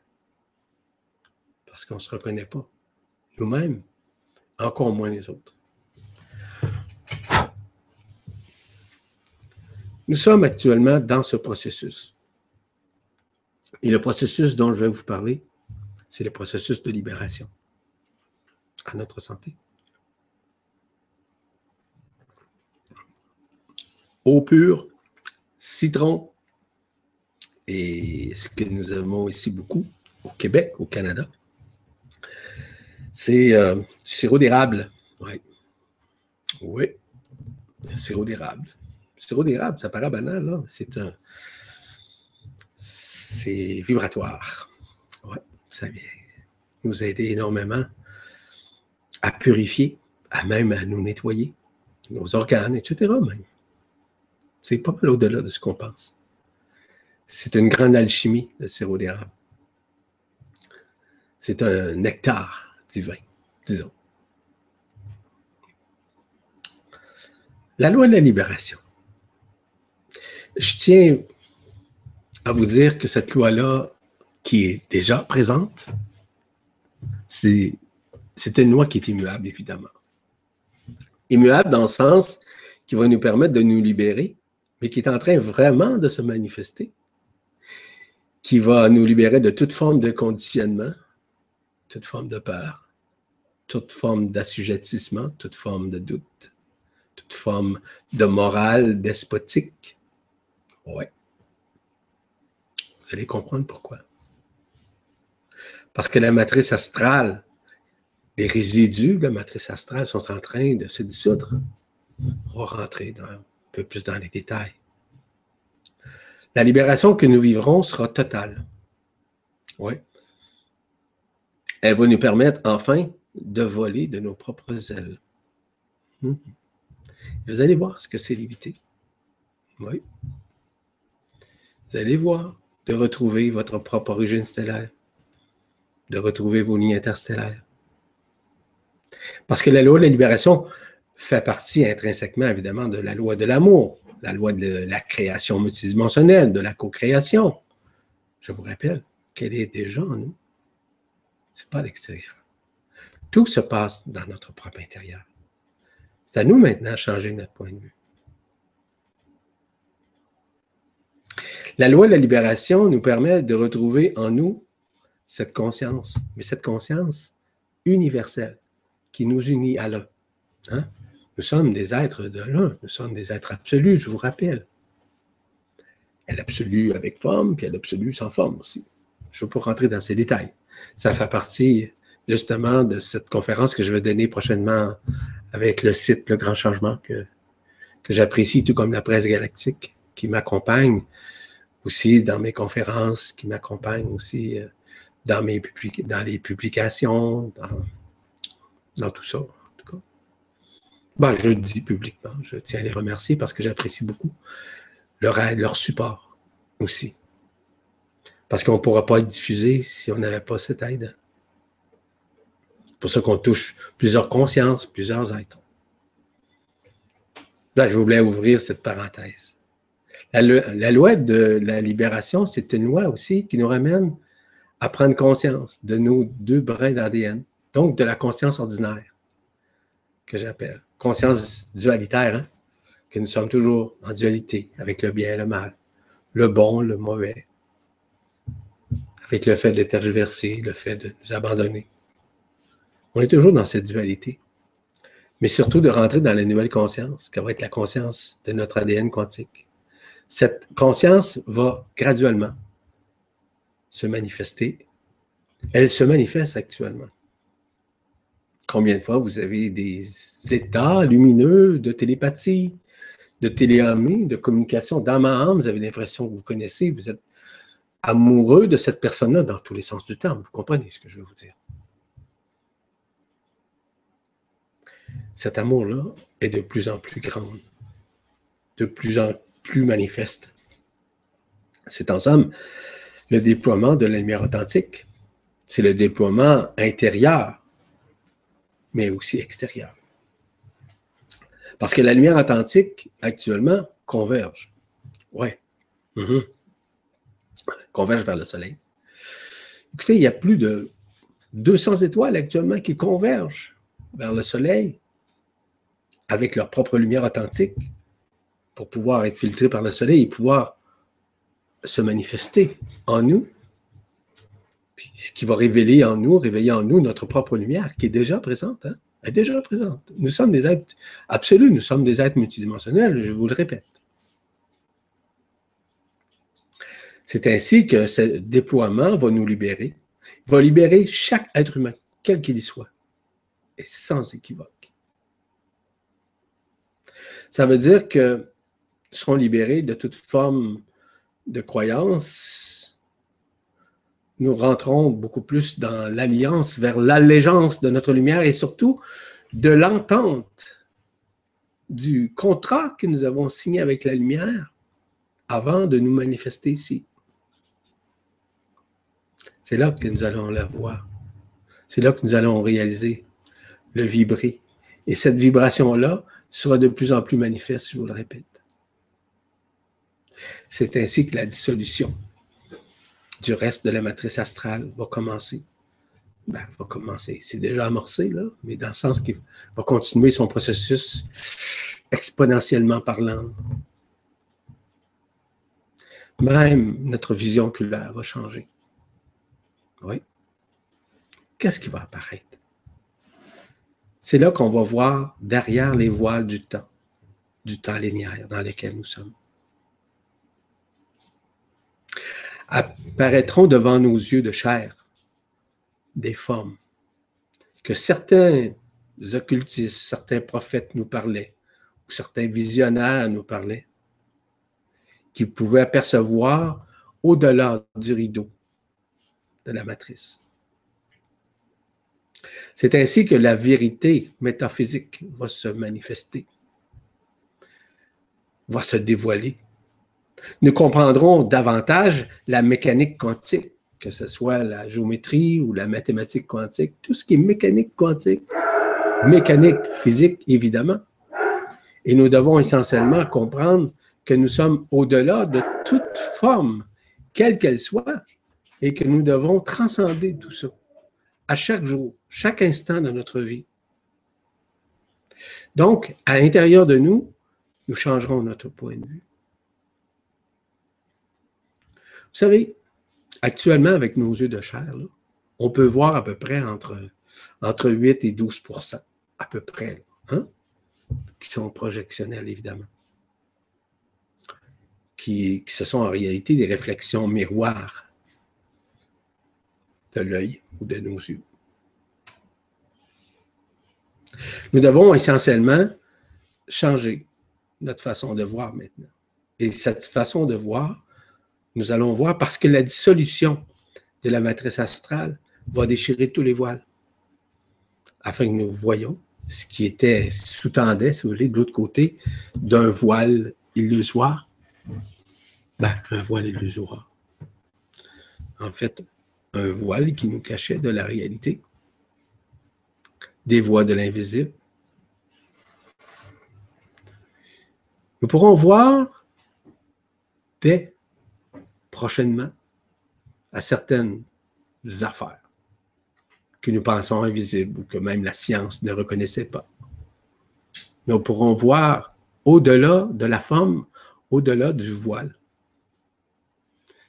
Speaker 1: Parce qu'on ne se reconnaît pas. Nous-mêmes, encore moins les autres. Nous sommes actuellement dans ce processus. Et le processus dont je vais vous parler, c'est le processus de libération à notre santé. Eau pure, citron, et ce que nous avons ici beaucoup au Québec, au Canada, c'est euh, du sirop d'érable. Oui. Oui, sirop d'érable. Sirop d'érable, ça paraît banal, là. C'est un, c'est vibratoire. Ouais, ça vient nous aider énormément à purifier, à même à nous nettoyer, nos organes, etc. C'est pas mal au-delà de ce qu'on pense. C'est une grande alchimie, le sirop d'érable. C'est un nectar divin, disons. La loi de la libération. Je tiens à vous dire que cette loi-là, qui est déjà présente, c'est une loi qui est immuable, évidemment. Immuable dans le sens qui va nous permettre de nous libérer, mais qui est en train vraiment de se manifester, qui va nous libérer de toute forme de conditionnement, toute forme de peur, toute forme d'assujettissement, toute forme de doute, toute forme de morale despotique. Ouais. Vous allez comprendre pourquoi. Parce que la matrice astrale, les résidus de la matrice astrale sont en train de se dissoudre. On va rentrer un peu plus dans les détails. La libération que nous vivrons sera totale. Oui. Elle va nous permettre enfin de voler de nos propres ailes. Hmm. Vous allez voir ce que c'est l'éviter. Oui. Vous allez voir de retrouver votre propre origine stellaire, de retrouver vos lignes interstellaires. Parce que la loi de la libération fait partie intrinsèquement, évidemment, de la loi de l'amour, la loi de la création multidimensionnelle, de la co-création. Je vous rappelle qu'elle est déjà en nous. Ce n'est pas à l'extérieur. Tout se passe dans notre propre intérieur. C'est à nous maintenant de changer notre point de vue. La loi de la libération nous permet de retrouver en nous cette conscience, mais cette conscience universelle qui nous unit à l'un. Hein? Nous sommes des êtres de l'un, nous sommes des êtres absolus, je vous rappelle. Il y a l'absolu avec forme, puis il y a l'absolu sans forme aussi. Je ne veux pas rentrer dans ces détails. Ça fait partie justement de cette conférence que je vais donner prochainement avec le site Le Grand Changement que, que j'apprécie, tout comme la presse galactique qui m'accompagne aussi dans mes conférences, qui m'accompagnent aussi euh, dans, mes dans les publications, dans, tout ça. Ben, je le dis publiquement, je tiens à les remercier parce que j'apprécie beaucoup leur aide, leur support aussi. Parce qu'on ne pourra pas être diffusé si on n'avait pas cette aide. C'est pour ça qu'on touche plusieurs consciences, plusieurs êtres. Là, je voulais ouvrir cette parenthèse. La, loi de la libération, c'est une loi aussi qui nous ramène à prendre conscience de nos deux brins d'ADN, donc de la conscience ordinaire, que j'appelle conscience dualitaire, hein, que nous sommes toujours en dualité avec le bien et le mal, le bon, le mauvais, avec le fait de tergiverser, le fait de nous abandonner. On est toujours dans cette dualité, mais surtout de rentrer dans la nouvelle conscience, qui va être la conscience de notre ADN quantique cette conscience va graduellement se manifester. Elle se manifeste actuellement. Combien de fois vous avez des états lumineux de télépathie, de téléamie, de communication d'âme à âme, vous avez l'impression que vous connaissez, vous êtes amoureux de cette personne-là dans tous les sens du terme. Vous comprenez ce que je veux vous dire? Cet amour-là est de plus en plus grand, de plus en plus manifeste. C'est en somme le déploiement de la lumière authentique. C'est le déploiement intérieur, mais aussi extérieur. Parce que la lumière authentique, actuellement, converge. Ouais. Mhm. Converge vers le soleil. Écoutez, il y a plus de 200 étoiles actuellement qui convergent vers le soleil avec leur propre lumière authentique pour pouvoir être filtré par le soleil et pouvoir se manifester en nous. Ce qui va révéler en nous, réveiller en nous notre propre lumière qui est déjà présente. Hein? Est déjà présente. Nous sommes des êtres absolus, nous sommes des êtres multidimensionnels, je vous le répète. C'est ainsi que ce déploiement va nous libérer, va libérer chaque être humain, quel qu'il y soit, et sans équivoque. Ça veut dire que seront libérés de toute forme de croyance, nous rentrons beaucoup plus dans l'alliance vers l'allégeance de notre lumière et surtout de l'entente du contrat que nous avons signé avec la lumière avant de nous manifester ici. C'est là que nous allons la voir. C'est là que nous allons réaliser le vibrer. Et cette vibration-là sera de plus en plus manifeste, je vous le répète. C'est ainsi que la dissolution du reste de la matrice astrale va commencer. Ben, va commencer. C'est déjà amorcé, là, mais dans le sens qu'il va continuer son processus exponentiellement parlant. Même notre vision oculaire va changer. Oui. Qu'est-ce qui va apparaître? C'est là qu'on va voir derrière les voiles du temps, du temps linéaire dans lequel nous sommes. Apparaîtront devant nos yeux de chair des formes que certains occultistes, certains prophètes nous parlaient, certains visionnaires nous parlaient, qu'ils pouvaient apercevoir au-delà du rideau de la matrice. C'est ainsi que la vérité métaphysique va se manifester, va se dévoiler nous comprendrons davantage la mécanique quantique, que ce soit la géométrie ou la mathématique quantique, tout ce qui est mécanique quantique, mécanique physique, évidemment. Et nous devons essentiellement comprendre que nous sommes au-delà de toute forme, quelle qu'elle soit, et que nous devons transcender tout ça à chaque jour, chaque instant de notre vie. Donc, à l'intérieur de nous, nous changerons notre point de vue. Vous savez, actuellement, avec nos yeux de chair, on peut voir à peu près entre, entre 8 et 12% à peu près, hein, qui sont projectionnels, évidemment. Qui, qui, ce sont en réalité des réflexions miroirs de l'œil ou de nos yeux. Nous devons essentiellement changer notre façon de voir maintenant. Et cette façon de voir, nous allons voir, parce que la dissolution de la matrice astrale va déchirer tous les voiles, afin que nous voyons ce qui était sous-tendait, si vous voulez, de l'autre côté, d'un voile illusoire. Ben, un voile illusoire. En fait, un voile qui nous cachait de la réalité. des voies de l'invisible. Nous pourrons voir dès prochainement à certaines affaires que nous pensons invisibles ou que même la science ne reconnaissait pas. Nous pourrons voir au-delà de la forme, au-delà du voile.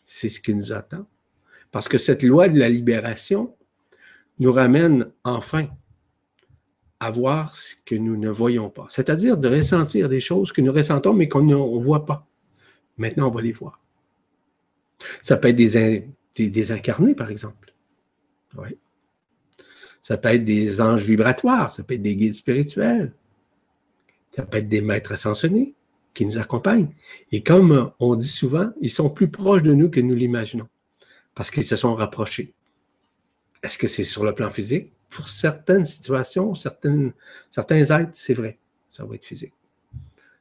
Speaker 1: C'est ce qui nous attend. Parce que cette loi de la libération nous ramène enfin à voir ce que nous ne voyons pas, c'est-à-dire de ressentir des choses que nous ressentons mais qu'on ne voit pas. Maintenant, on va les voir. Ça peut être des, incarnés, par exemple. Oui. Ça peut être des anges vibratoires, ça peut être des guides spirituels, ça peut être des maîtres ascensionnés qui nous accompagnent. Et comme on dit souvent, ils sont plus proches de nous que nous l'imaginons, parce qu'ils se sont rapprochés. Est-ce que c'est sur le plan physique? Pour certaines situations, certaines, certains êtres, c'est vrai, ça va être physique.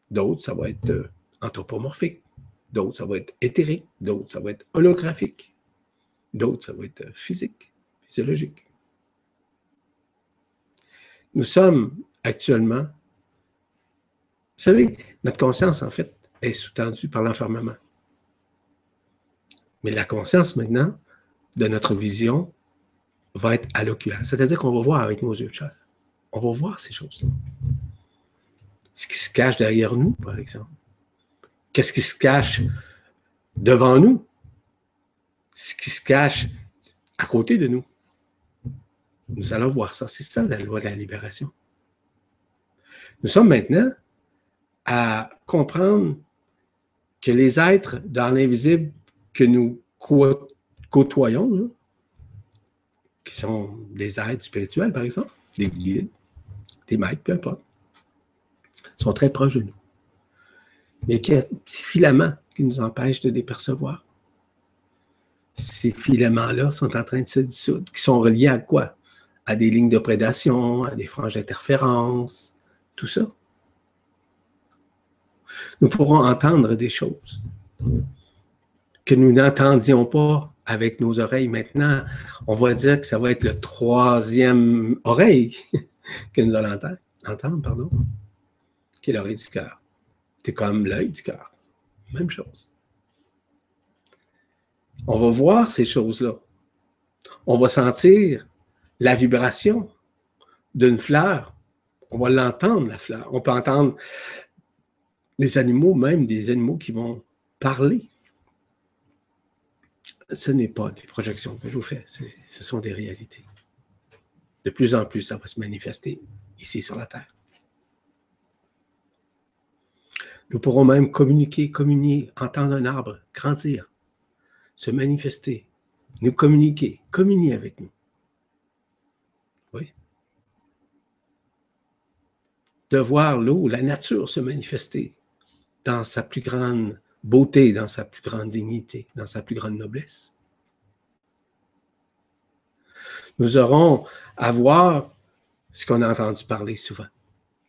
Speaker 1: D'autres, ça va être euh, anthropomorphique. D'autres, ça va être éthérique. D'autres, ça va être holographique. D'autres, ça va être euh, physique, physiologique. Nous sommes actuellement, vous savez, notre conscience, en fait, est sous-tendue par l'enfermement. Mais la conscience, maintenant, de notre vision, va être à l'oculaire. C'est-à-dire qu'on va voir avec nos yeux de. On va voir ces choses-là. Ce qui se cache derrière nous, par exemple. Qu'est-ce qui se cache devant nous? Ce qui se cache à côté de nous. Nous allons voir ça. C'est ça la loi de la libération. Nous sommes maintenant à comprendre que les êtres dans l'invisible que nous côtoyons, qui sont des êtres spirituels, par exemple, des guides, des maîtres, peu importe, sont très proches de nous. Mais qu'il y a un petit filament qui nous empêche de les percevoir. Ces filaments-là sont en train de se dissoudre, qui sont reliés à quoi? À des lignes de prédation, à des franges d'interférence, tout ça. Nous pourrons entendre des choses que nous n'entendions pas avec nos oreilles. Maintenant, on va dire que ça va être le troisième oreille que nous allons entendre, entendre pardon, qui est l'oreille du cœur? C'est comme l'œil du cœur. Même chose. On va voir ces choses-là. On va sentir la vibration d'une fleur. On va l'entendre, la fleur. On peut entendre des animaux, même des animaux qui vont parler ce n'est pas des projections que je vous fais, ce sont des réalités. De plus en plus, ça va se manifester ici sur la Terre. Nous pourrons même communiquer, communier, entendre un arbre grandir, se manifester, nous communiquer, communier avec nous. Oui. De voir l'eau, la nature se manifester dans sa plus grande beauté dans sa plus grande dignité, dans sa plus grande noblesse. Nous aurons à voir ce qu'on a entendu parler souvent.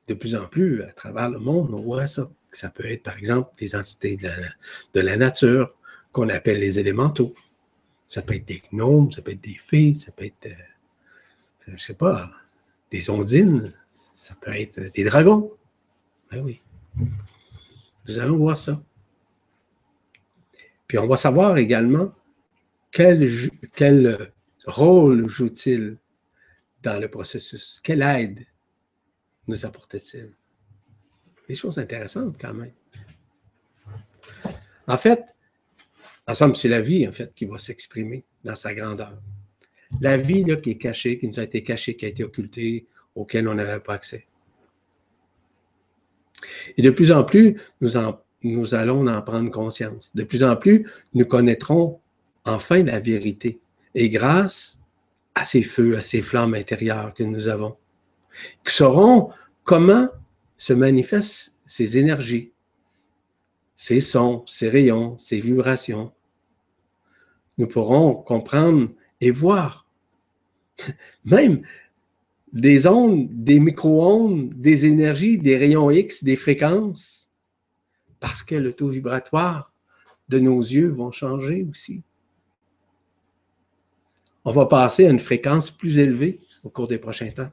Speaker 1: De plus en plus, à travers le monde, on voit ça. Ça peut être, par exemple, les entités de la, nature qu'on appelle les élémentaux. Ça peut être des gnomes, ça peut être des fées, ça peut être, euh, je ne sais pas, des ondines, ça peut être des dragons. Ben oui. Nous allons voir ça. Puis on va savoir également quel, quel rôle joue-t-il dans le processus? Quelle aide nous apporte-t-il? Des choses intéressantes quand même. En fait, en somme, c'est la vie, en fait, qui va s'exprimer dans sa grandeur. La vie là, qui est cachée, qui nous a été cachée, qui a été occultée, auquel on n'avait pas accès. Et de plus en plus, nous nous allons en prendre conscience. De plus en plus, nous connaîtrons enfin la vérité. Et grâce à ces feux, à ces flammes intérieures que nous avons, nous saurons comment se manifestent ces énergies, ces sons, ces rayons, ces vibrations. Nous pourrons comprendre et voir. Même des ondes, des micro-ondes, des énergies, des rayons X, des fréquences parce que le taux vibratoire de nos yeux vont changer aussi. On va passer à une fréquence plus élevée au cours des prochains temps.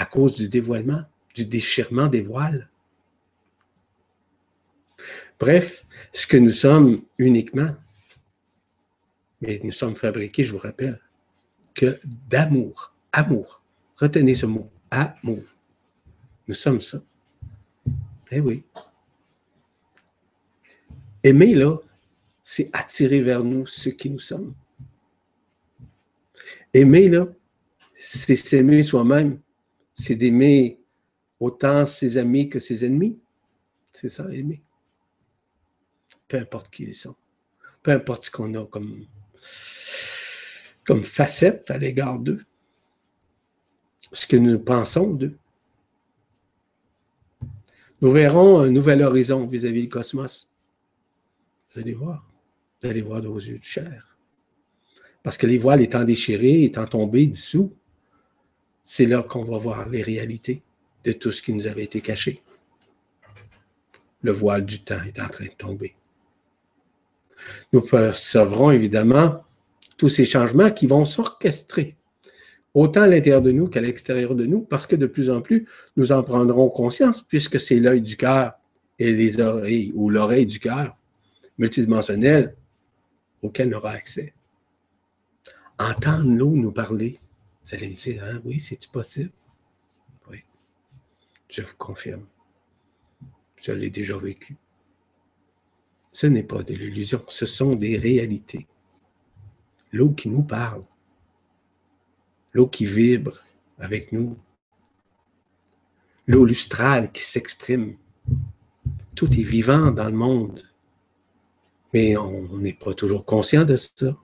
Speaker 1: À cause du dévoilement, du déchirement des voiles. Bref, ce que nous sommes uniquement, mais nous sommes fabriqués, je vous rappelle, que d'amour. Amour. Retenez ce mot. Amour. Nous sommes ça. Eh oui. Aimer, là, c'est attirer vers nous ce qui nous sommes. Aimer, là, c'est s'aimer soi-même. C'est d'aimer autant ses amis que ses ennemis. C'est ça, aimer. Peu importe qui ils sont. Peu importe ce qu'on a comme, comme facette à l'égard d'eux. Ce que nous pensons d'eux. Nous verrons un nouvel horizon vis-à-vis du cosmos. Vous allez voir. Vous allez voir de vos yeux de chair. Parce que les voiles étant déchirés, étant tombés dessous, c'est là qu'on va voir les réalités de tout ce qui nous avait été caché. Le voile du temps est en train de tomber. Nous percevrons évidemment tous ces changements qui vont s'orchestrer, autant à l'intérieur de nous qu'à l'extérieur de nous, parce que de plus en plus, nous en prendrons conscience, puisque c'est l'œil du cœur et les oreilles, ou l'oreille du cœur multidimensionnel auquel on aura accès. Entendre-nous nous parler, vous allez me dire, hein, oui, c'est-tu possible? Oui, je vous confirme. Je l'ai déjà vécu. Ce n'est pas de l'illusion, ce sont des réalités. L'eau qui nous parle, l'eau qui vibre avec nous, l'eau lustrale qui s'exprime. Tout est vivant dans le monde, mais on n'est pas toujours conscient de ça.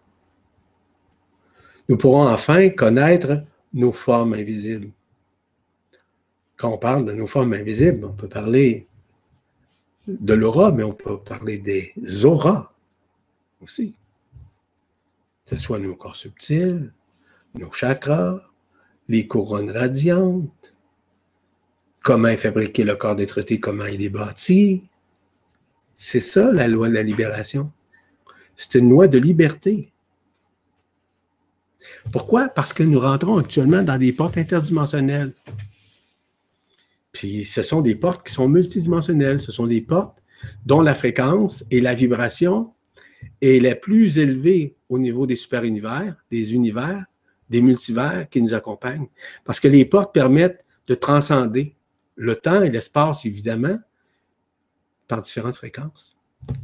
Speaker 1: Nous pourrons enfin connaître nos formes invisibles. Quand on parle de nos formes invisibles, on peut parler de l'aura, mais on peut parler des auras aussi. Que ce soit nos corps subtils, nos chakras, les couronnes radiantes, comment est fabriqué le corps d'être comment il est bâti. C'est ça la loi de la libération. C'est une loi de liberté. Pourquoi? Parce que nous rentrons actuellement dans des portes interdimensionnelles. Puis ce sont des portes qui sont multidimensionnelles. Ce sont des portes dont la fréquence et la vibration est la plus élevée au niveau des super-univers, des univers, des multivers qui nous accompagnent. Parce que les portes permettent de transcender le temps et l'espace, évidemment, par différentes fréquences.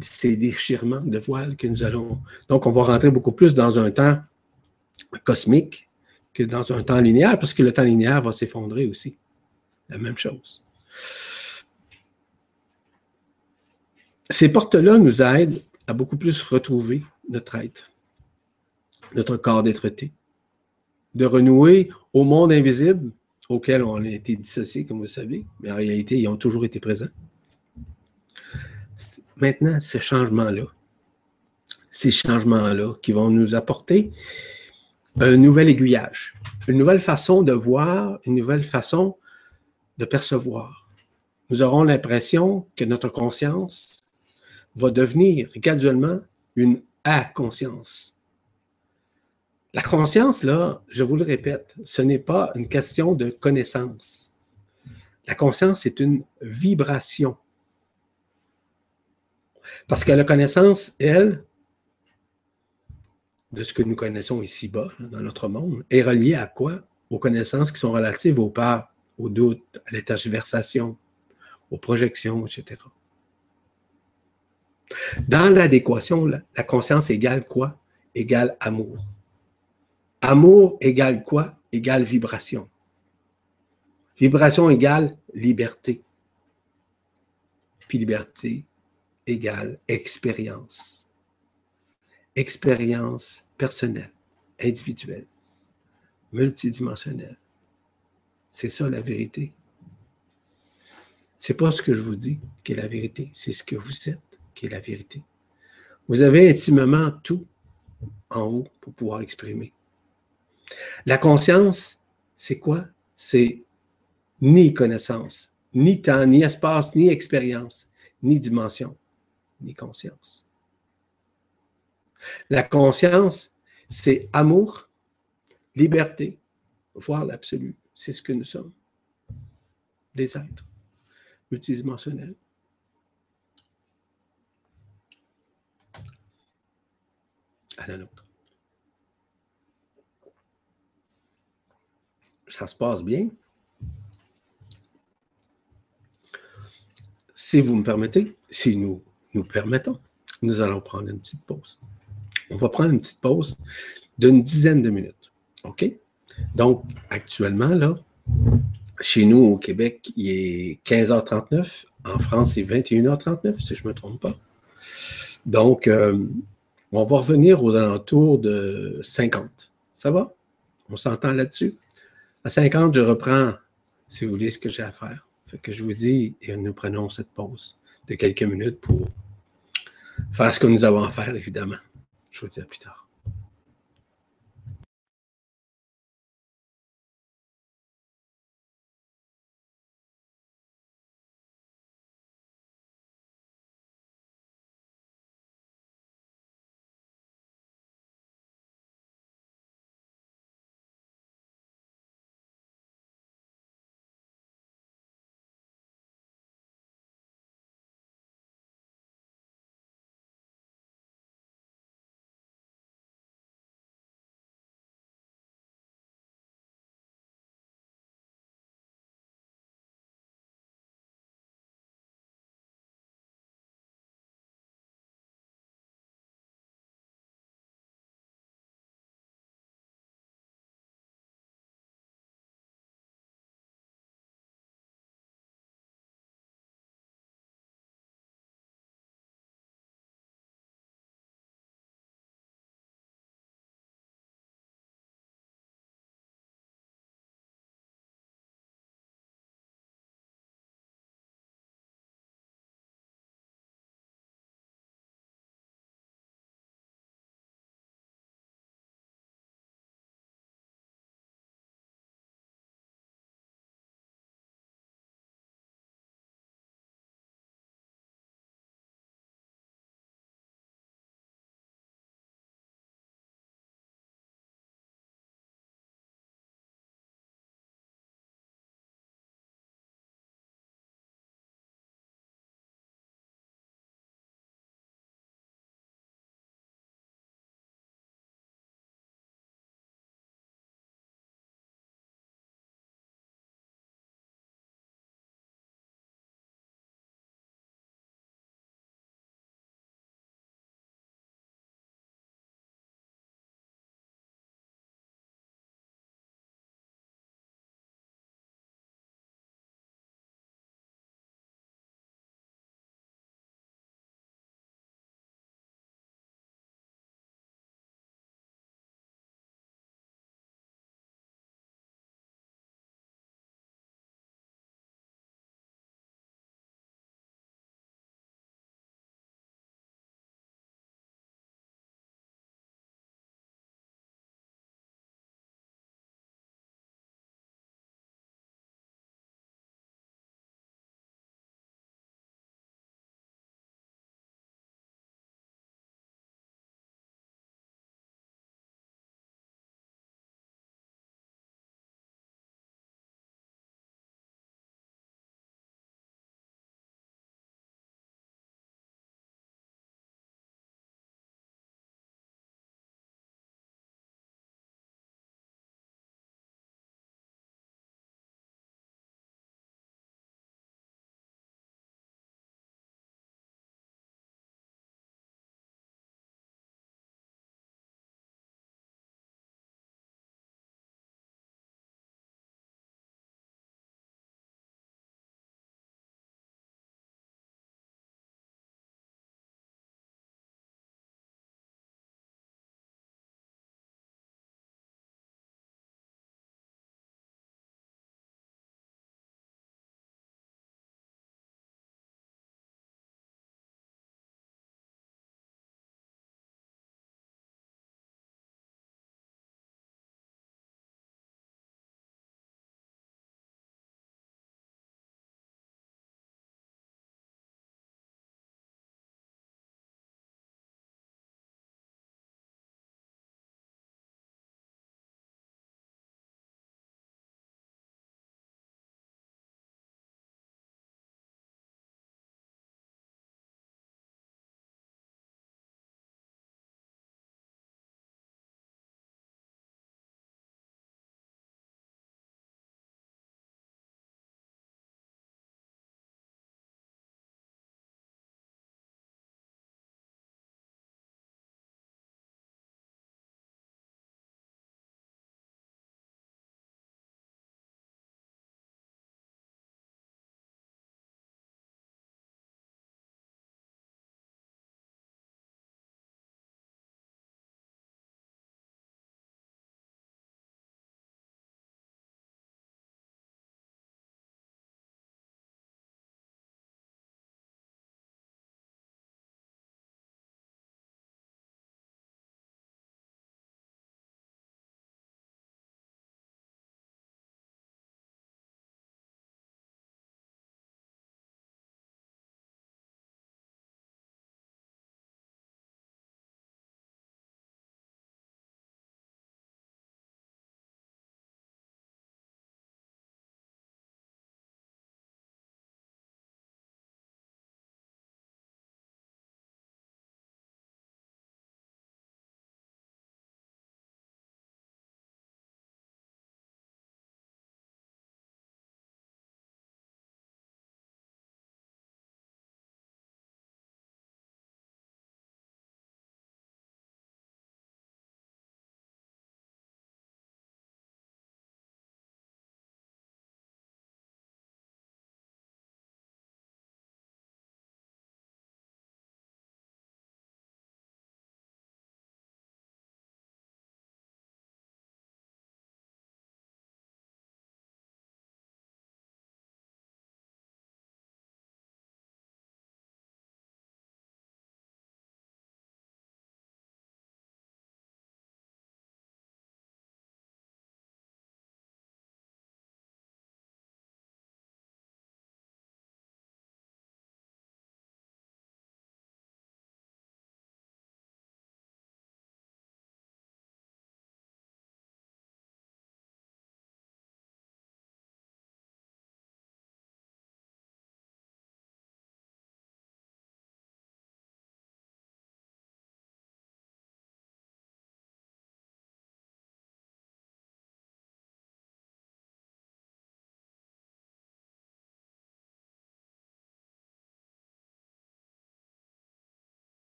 Speaker 1: Ces déchirements de voile que nous allons. Donc, on va rentrer beaucoup plus dans un temps cosmique que dans un temps linéaire, parce que le temps linéaire va s'effondrer aussi la même chose. Ces portes-là nous aident à beaucoup plus retrouver notre être, notre corps d'être de renouer au monde invisible auquel on a été dissocié, comme vous le savez, mais en réalité, ils ont toujours été présents. Maintenant, ces changements-là, ces changements-là qui vont nous apporter un nouvel aiguillage, une nouvelle façon de voir, une nouvelle façon de percevoir. Nous aurons l'impression que notre conscience va devenir graduellement une à-conscience. La conscience, là, je vous le répète, ce n'est pas une question de connaissance. La conscience est une vibration. Parce que la connaissance, elle, de ce que nous connaissons ici-bas, dans notre monde, est reliée à quoi? Aux connaissances qui sont relatives aux parts au doute, à l'intergiversation, aux projections, etc. Dans l'adéquation, la conscience égale quoi? Égale amour. Amour égale quoi? Égale vibration. Vibration égale liberté. Puis liberté égale expérience. Expérience personnelle, individuelle, multidimensionnelle. C'est ça la vérité. C'est pas ce que je vous dis qui est la vérité, c'est ce que vous êtes qui est la vérité. Vous avez intimement tout en vous pour pouvoir exprimer. La conscience, c'est quoi? C'est ni connaissance, ni temps, ni espace, ni expérience, ni dimension, ni conscience. La conscience, c'est amour, liberté, voir l'absolu c'est ce que nous sommes. des êtres multidimensionnels. À la nôtre. Ça se passe bien? Si vous me permettez, si nous nous permettons, nous allons prendre une petite pause. On va prendre une petite pause d'une dizaine de minutes. OK? Donc, actuellement, là, chez nous au Québec, il est 15h39. En France, c'est 21h39, si je ne me trompe pas. Donc, euh, on va revenir aux alentours de 50. Ça va? On s'entend là-dessus? À 50, je reprends, si vous voulez, ce que j'ai à faire. Fait que je vous dis, et nous prenons cette pause de quelques minutes pour faire ce que nous avons à faire, évidemment. Je vous dis à plus tard.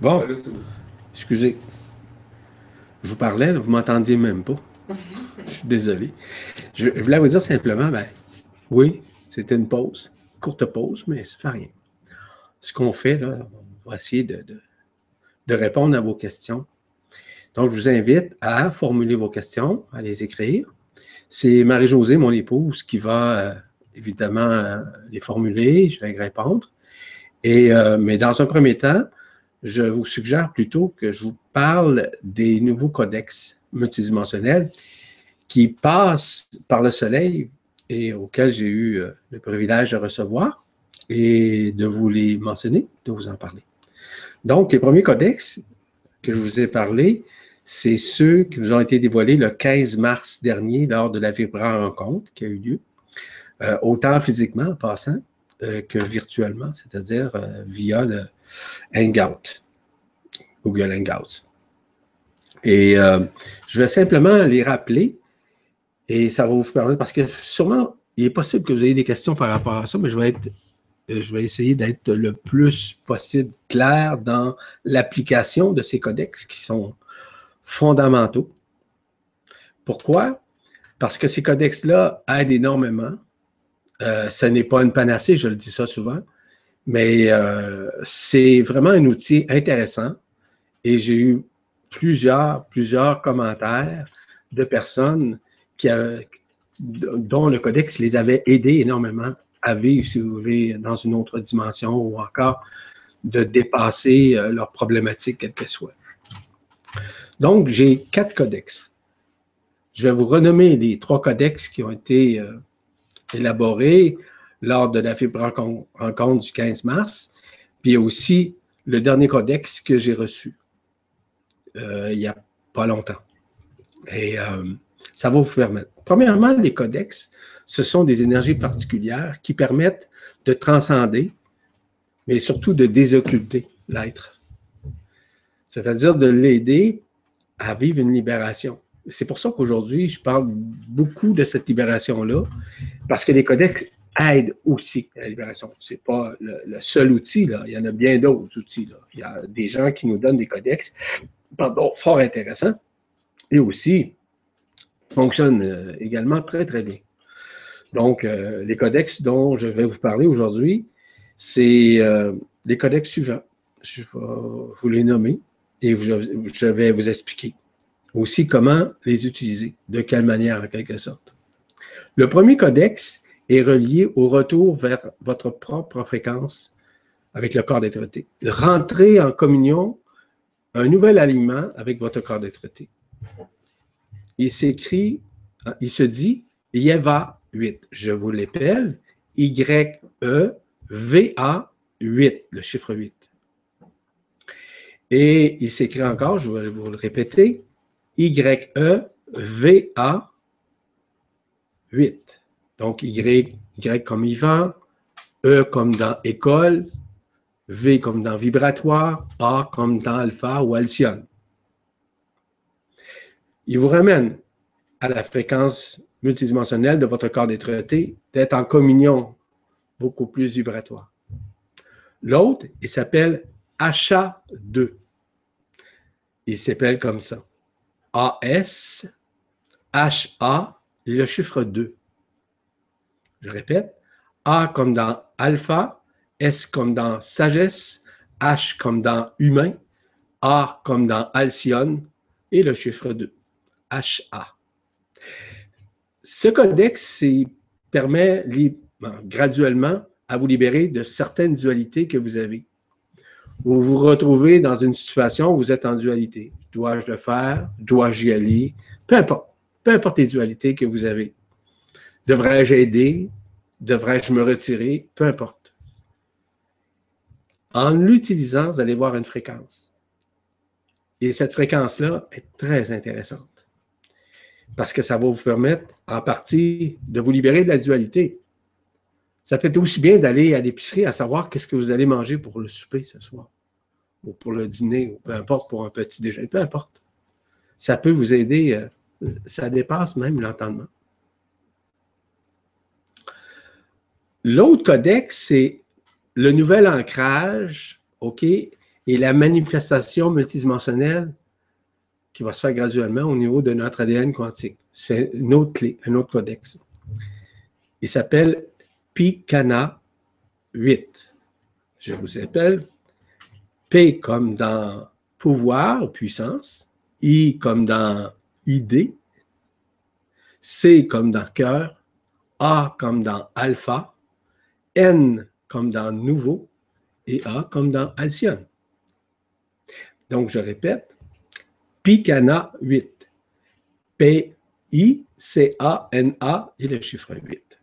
Speaker 1: Bon, excusez. Je vous parlais, vous ne m'entendiez même pas. Je suis désolé. Je, voulais vous dire simplement, ben, oui, c'était une pause, courte pause, mais ça ne fait rien. Ce qu'on fait, là, on va essayer de, de, répondre à vos questions. Donc, je vous invite à formuler vos questions, à les écrire. C'est Marie-Josée, mon épouse, qui va euh, évidemment euh, les formuler. Je vais y répondre. Et, euh, mais dans un premier temps, je vous suggère plutôt que je vous parle des nouveaux codex multidimensionnels qui passent par le Soleil et auxquels j'ai eu euh, le privilège de recevoir et de vous les mentionner, de vous en parler. Donc, les premiers codex que je vous ai parlé, c'est ceux qui vous ont été dévoilés le 15 mars dernier lors de la Vibra Rencontre qui a eu lieu, euh, autant physiquement en passant euh, que virtuellement, c'est-à-dire via le Hangout, Google Hangouts. Et je vais simplement les rappeler et ça va vous permettre, parce que sûrement, il est possible que vous ayez des questions par rapport à ça, mais je vais, euh, essayer d'être le plus possible clair dans l'application de ces codex qui sont fondamentaux. Pourquoi? Parce que ces codex-là aident énormément. Euh, ce n'est pas une panacée, je le dis ça souvent, mais euh, c'est vraiment un outil intéressant. Et j'ai eu plusieurs, plusieurs commentaires de personnes dont le codex les avait aidés énormément à vivre, si vous voulez, dans une autre dimension ou encore de dépasser euh, leurs problématiques, quelles qu'elles soient. Donc, j'ai quatre codex. Je vais vous renommer les trois codex qui ont été euh, élaborés lors de la fibre rencontre du 15 mars, puis aussi le dernier codex que j'ai reçu euh, il n'y a pas longtemps. Et ça va vous permettre. Premièrement, les codex, ce sont des énergies particulières qui permettent de transcender, mais surtout de désocculter l'être. C'est-à-dire de l'aider à vivre une libération. C'est pour ça qu'aujourd'hui, je parle beaucoup de cette libération-là, parce que les codex aident aussi à la libération. Ce n'est pas le, seul outil, il y en a bien d'autres outils. Il y a des gens qui nous donnent des codex, pardon, fort intéressants, et aussi fonctionne euh, également très, très bien. Donc, euh, les codex dont je vais vous parler aujourd'hui, c'est euh, les codex suivants. Je vais vous les nommer et je, vais vous expliquer aussi comment les utiliser, de quelle manière en quelque sorte. Le premier codex est relié au retour vers votre propre fréquence avec le corps d'être Rentrez en communion, un nouvel alignement avec votre corps d'être il s'écrit, il se dit Yeva 8. Je vous l'appelle Y-E-V-A 8, le chiffre 8. Et il s'écrit encore, je vais vous le répéter, Y-E-V-A 8. Donc, Y, comme Yvan, E comme dans école, V comme dans vibratoire, A comme dans alpha ou alcyone il vous ramène à la fréquence multidimensionnelle de votre corps d'être d'être en communion beaucoup plus vibratoire. L'autre, il s'appelle HA2. Il s'appelle comme ça. AS, HA, le chiffre 2. Je répète, A comme dans alpha, S comme dans sagesse, H comme dans humain, A comme dans alcyone et le chiffre 2. HA. Ce codex permet graduellement à vous libérer de certaines dualités que vous avez. Vous vous retrouvez dans une situation où vous êtes en dualité. Dois-je le faire? Dois-je y aller? Peu importe. Peu importe les dualités que vous avez. Devrais-je aider? Devrais-je me retirer? Peu importe. En l'utilisant, vous allez voir une fréquence. Et cette fréquence-là est très intéressante parce que ça va vous permettre en partie de vous libérer de la dualité. Ça peut être aussi bien d'aller à l'épicerie à savoir qu'est-ce que vous allez manger pour le souper ce soir, ou pour le dîner, ou peu importe, pour un petit déjeuner, peu importe. Ça peut vous aider, euh, ça dépasse même l'entendement. L'autre codex, c'est le nouvel ancrage, OK, et la manifestation multidimensionnelle qui va se faire graduellement au niveau de notre ADN quantique. C'est une autre clé, un autre codex. Il s'appelle Picana 8. Je vous appelle P comme dans pouvoir, puissance, I comme dans idée, C comme dans cœur, A comme dans alpha, N comme dans nouveau et A comme dans alcyone. Donc, je répète, Picana 8. P-I-C-A-N-A et le chiffre 8.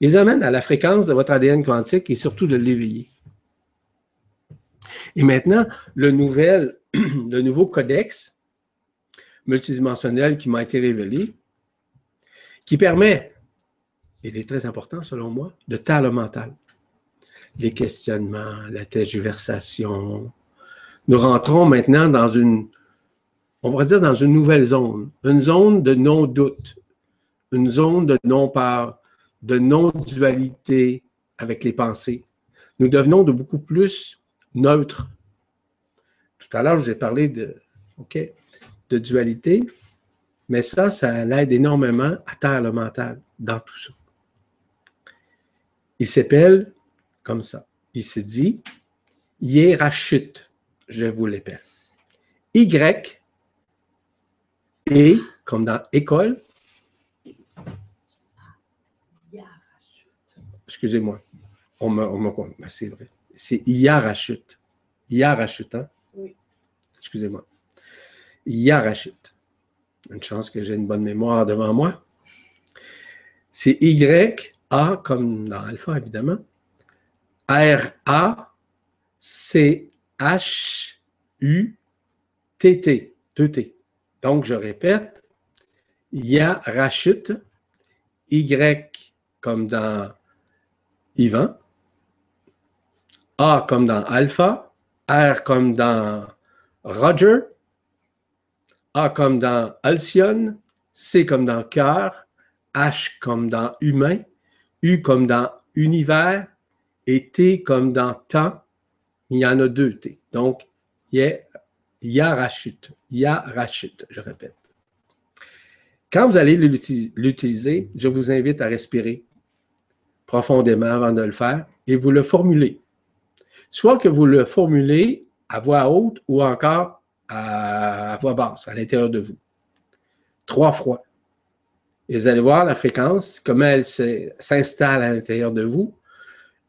Speaker 1: Ils amènent à la fréquence de votre ADN quantique et surtout de l'éveiller. Et maintenant, le, nouvel, le nouveau codex multidimensionnel qui m'a été révélé, qui permet, et il est très important selon moi, de taire le mental. Les questionnements, la tergiversation. Nous rentrons maintenant dans une, on pourrait dire dans une nouvelle zone, une zone de non-doute, une zone de non-part, de non-dualité avec les pensées. Nous devenons de beaucoup plus neutres. Tout à l'heure, je vous ai parlé de, OK, de dualité, mais ça, ça l'aide énormément à taire le mental dans tout ça. Il s'appelle comme ça. Il se dit hiérachute, je vous l'appelle. Y et, comme dans école, excusez-moi, on me, on me c'est vrai, c'est Yarachut. Yarachut, hein? Oui. Excusez-moi. Yarachut. Une chance que j'ai une bonne mémoire devant moi. C'est Y, A comme dans Alpha, évidemment. R, A, C, H, U, T. Donc, je répète, Yarachut. Y comme dans Ivan, A comme dans Alpha, R comme dans Roger, A comme dans Alcyone, C comme dans cœur, H comme dans humain, U comme dans univers et T comme dans temps. Il y en a deux T. Donc, Yarachut. Yarachut, je répète. Quand vous allez l'utiliser, je vous invite à respirer profondément avant de le faire et vous le formulez. Soit que vous le formulez à voix haute ou encore à, voix basse, à l'intérieur de vous. Trois fois. Et vous allez voir la fréquence, comment elle s'installe à l'intérieur de vous.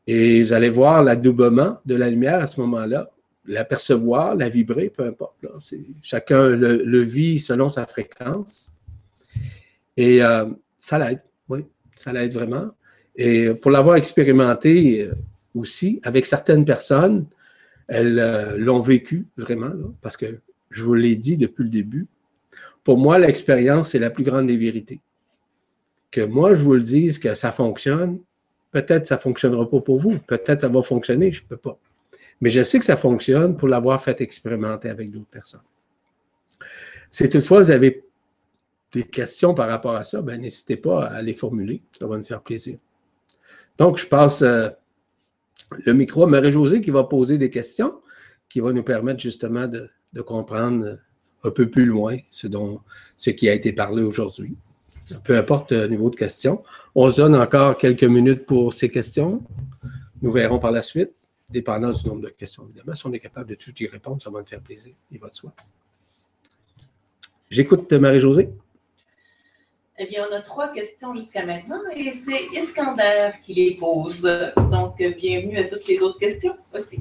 Speaker 1: Et vous allez voir l'adoubement de la lumière à ce moment-là, l'apercevoir, la vibrer, peu importe. chacun le, vit selon sa fréquence. Et euh, ça l'aide, oui, ça l'aide vraiment. Et pour l'avoir expérimenté euh, aussi avec certaines personnes, elles euh, l'ont vécu vraiment, parce que je vous l'ai dit depuis le début. Pour moi, l'expérience est la plus grande des vérités. Que moi, je vous le dise que ça fonctionne, peut-être ça ne fonctionnera pas pour vous, peut-être ça va fonctionner, je ne peux pas. Mais je sais que ça fonctionne pour l'avoir fait expérimenter avec d'autres personnes. Si toutefois vous avez des questions par rapport à ça, ben, n'hésitez pas à les formuler. Ça va nous faire plaisir. Donc, je passe euh, le micro à Marie-Josée qui va poser des questions qui vont nous permettre justement de, comprendre un peu plus loin ce, dont, ce qui a été parlé aujourd'hui. Peu importe le niveau de questions. On se donne encore quelques minutes pour ces questions. Nous verrons par la suite, dépendant du nombre de questions, évidemment. Si on est capable de tout y répondre, ça va me faire plaisir. Il va de soi. J'écoute Marie-Josée.
Speaker 2: Eh bien, on a trois questions jusqu'à maintenant et c'est Iskander qui les pose. Donc, bienvenue à toutes les autres questions aussi.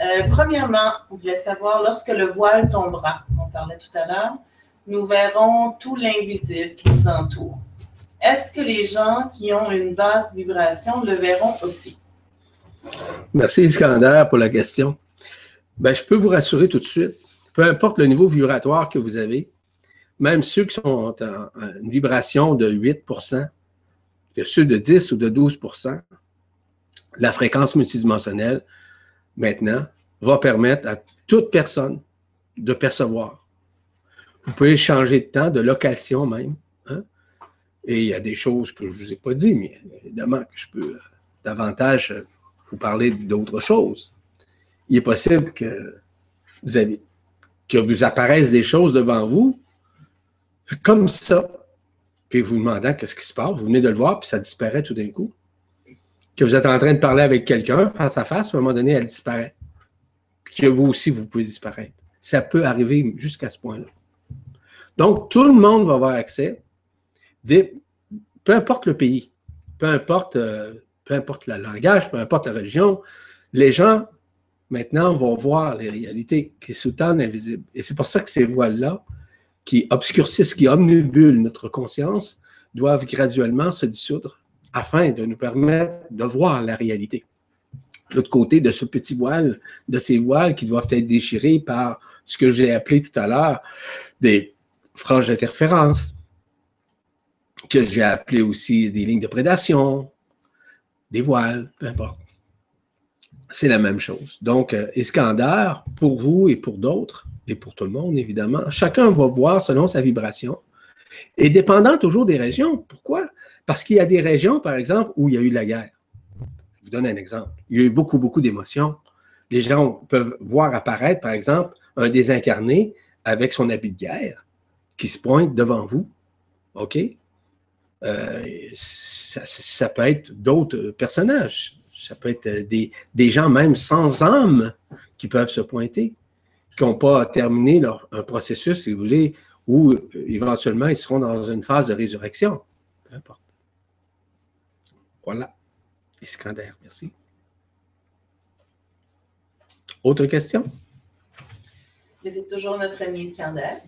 Speaker 2: Euh, premièrement, on voulait savoir, lorsque le voile tombera, on parlait tout à l'heure, nous verrons tout l'invisible qui nous entoure. Est-ce que les gens qui ont une basse vibration le verront aussi?
Speaker 1: Merci Iskander pour la question. Ben, je peux vous rassurer tout de suite, peu importe le niveau vibratoire que vous avez, même ceux qui sont en, une vibration de 8% que ceux de 10 ou de 12% la fréquence multidimensionnelle, maintenant, va permettre à toute personne de percevoir. Vous pouvez changer de temps, de location même. Hein. Et il y a des choses que je ne vous ai pas dit, mais évidemment que je peux euh, davantage euh, vous parler d'autres choses. il est possible que vous avez, que vous apparaissent des choses devant vous, comme ça, puis vous demandant qu'est-ce qui se passe, vous venez de le voir, puis ça disparaît tout d'un coup. Que vous êtes en train de parler avec quelqu'un face à face, à un moment donné, elle disparaît. Puis que vous aussi, vous pouvez disparaître. Ça peut arriver jusqu'à ce point-là. Donc, tout le monde va avoir accès, peu importe le pays, peu importe, euh, peu importe le langage, peu importe la religion, les gens, maintenant, vont voir les réalités qui sous-tendent l'invisible. Et c'est pour ça que ces voiles-là, qui obscurcissent, qui omnibulent notre conscience, doivent graduellement se dissoudre afin de nous permettre de voir la réalité. L'autre côté de ce petit voile, de ces voiles qui doivent être déchirés par ce que j'ai appelé tout à l'heure des franges d'interférence, que j'ai appelé aussi des lignes de prédation, des voiles, peu importe. C'est la même chose. Donc, euh, Iskander, pour vous et pour d'autres, et pour tout le monde, évidemment, chacun va voir selon sa vibration. Et dépendant toujours des régions. Pourquoi? Parce qu'il y a des régions, par exemple, où il y a eu la guerre. Je vous donne un exemple. Il y a eu beaucoup, beaucoup d'émotions. Les gens peuvent voir apparaître, par exemple, un désincarné avec son habit de guerre qui se pointe devant vous. OK? Euh, ça, peut être d'autres personnages. Ça peut être des, des, gens même sans âme qui peuvent se pointer, qui n'ont pas terminé leur, un processus, si vous voulez, où euh, éventuellement ils seront dans une phase de résurrection. Peu importe. Voilà. Iskander, merci. Autre question?
Speaker 2: C'est toujours notre ami Iskander.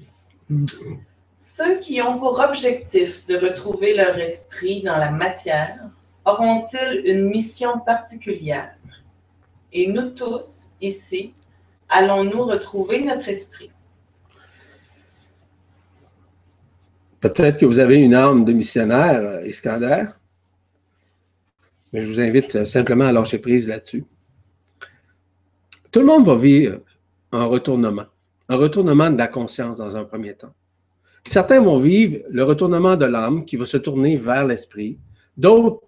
Speaker 2: Ceux qui ont pour objectif de retrouver leur esprit dans la matière auront-ils une mission particulière? Et nous tous, ici, allons-nous retrouver notre esprit?
Speaker 1: Peut-être que vous avez une âme de missionnaire, euh, Iskander, mais je vous invite euh, simplement à lâcher prise là-dessus. Tout le monde va vivre un retournement, un retournement de la conscience dans un premier temps. Certains vont vivre le retournement de l'âme qui va se tourner vers l'esprit. D'autres,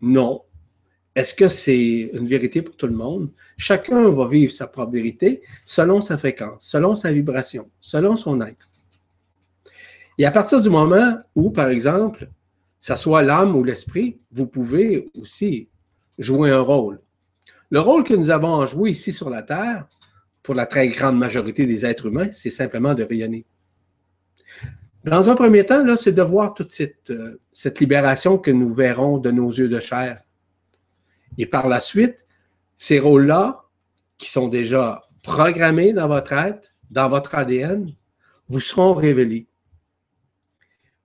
Speaker 1: non. Est-ce que c'est une vérité pour tout le monde? Chacun va vivre sa propre vérité selon sa fréquence, selon sa vibration, selon son être. Et à partir du moment où, par exemple, ça soit l'âme ou l'esprit, vous pouvez aussi jouer un rôle. Le rôle que nous avons à jouer ici sur la Terre, pour la très grande majorité des êtres humains, c'est simplement de rayonner. Dans un premier temps, c'est de voir toute cette, euh, cette libération que nous verrons de nos yeux de chair. Et par la suite, ces rôles-là, qui sont déjà programmés dans votre être, dans votre ADN, vous seront révélés.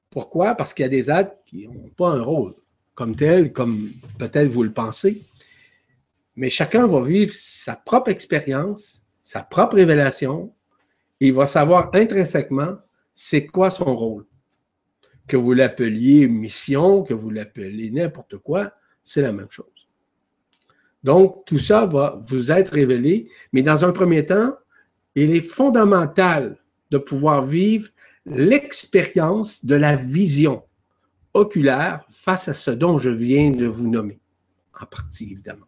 Speaker 1: Pourquoi? Parce qu'il y a des êtres qui n'ont pas un rôle comme tel, comme peut-être vous le pensez. Mais chacun va vivre sa propre expérience, sa propre révélation, il va savoir intrinsèquement c'est quoi son rôle? Que vous l'appeliez mission, que vous l'appeliez n'importe quoi, c'est la même chose. Donc, tout ça va vous être révélé, mais dans un premier temps, il est fondamental de pouvoir vivre l'expérience de la vision oculaire face à ce dont je viens de vous nommer, en partie évidemment.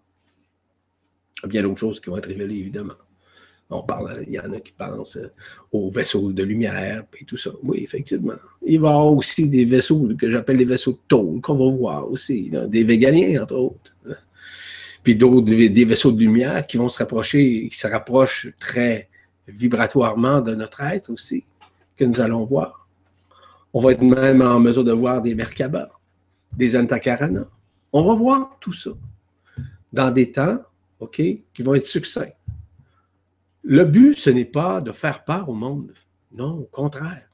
Speaker 1: Il y a bien d'autres choses qui vont être révélées évidemment. On parle, il y en a qui pensent euh, aux vaisseaux de lumière et tout ça. Oui, effectivement. Il va y avoir aussi des vaisseaux que j'appelle les vaisseaux de tôle qu'on va voir aussi, des végaliens, entre autres. Puis d'autres, des vaisseaux de lumière qui vont se rapprocher, qui se rapprochent très vibratoirement de notre être aussi, que nous allons voir. On va être même en mesure de voir des Merkaba, des Antakarana. On va voir tout ça dans des temps, OK, qui vont être succincts. Le but, ce n'est pas de faire part au monde. Non, au contraire.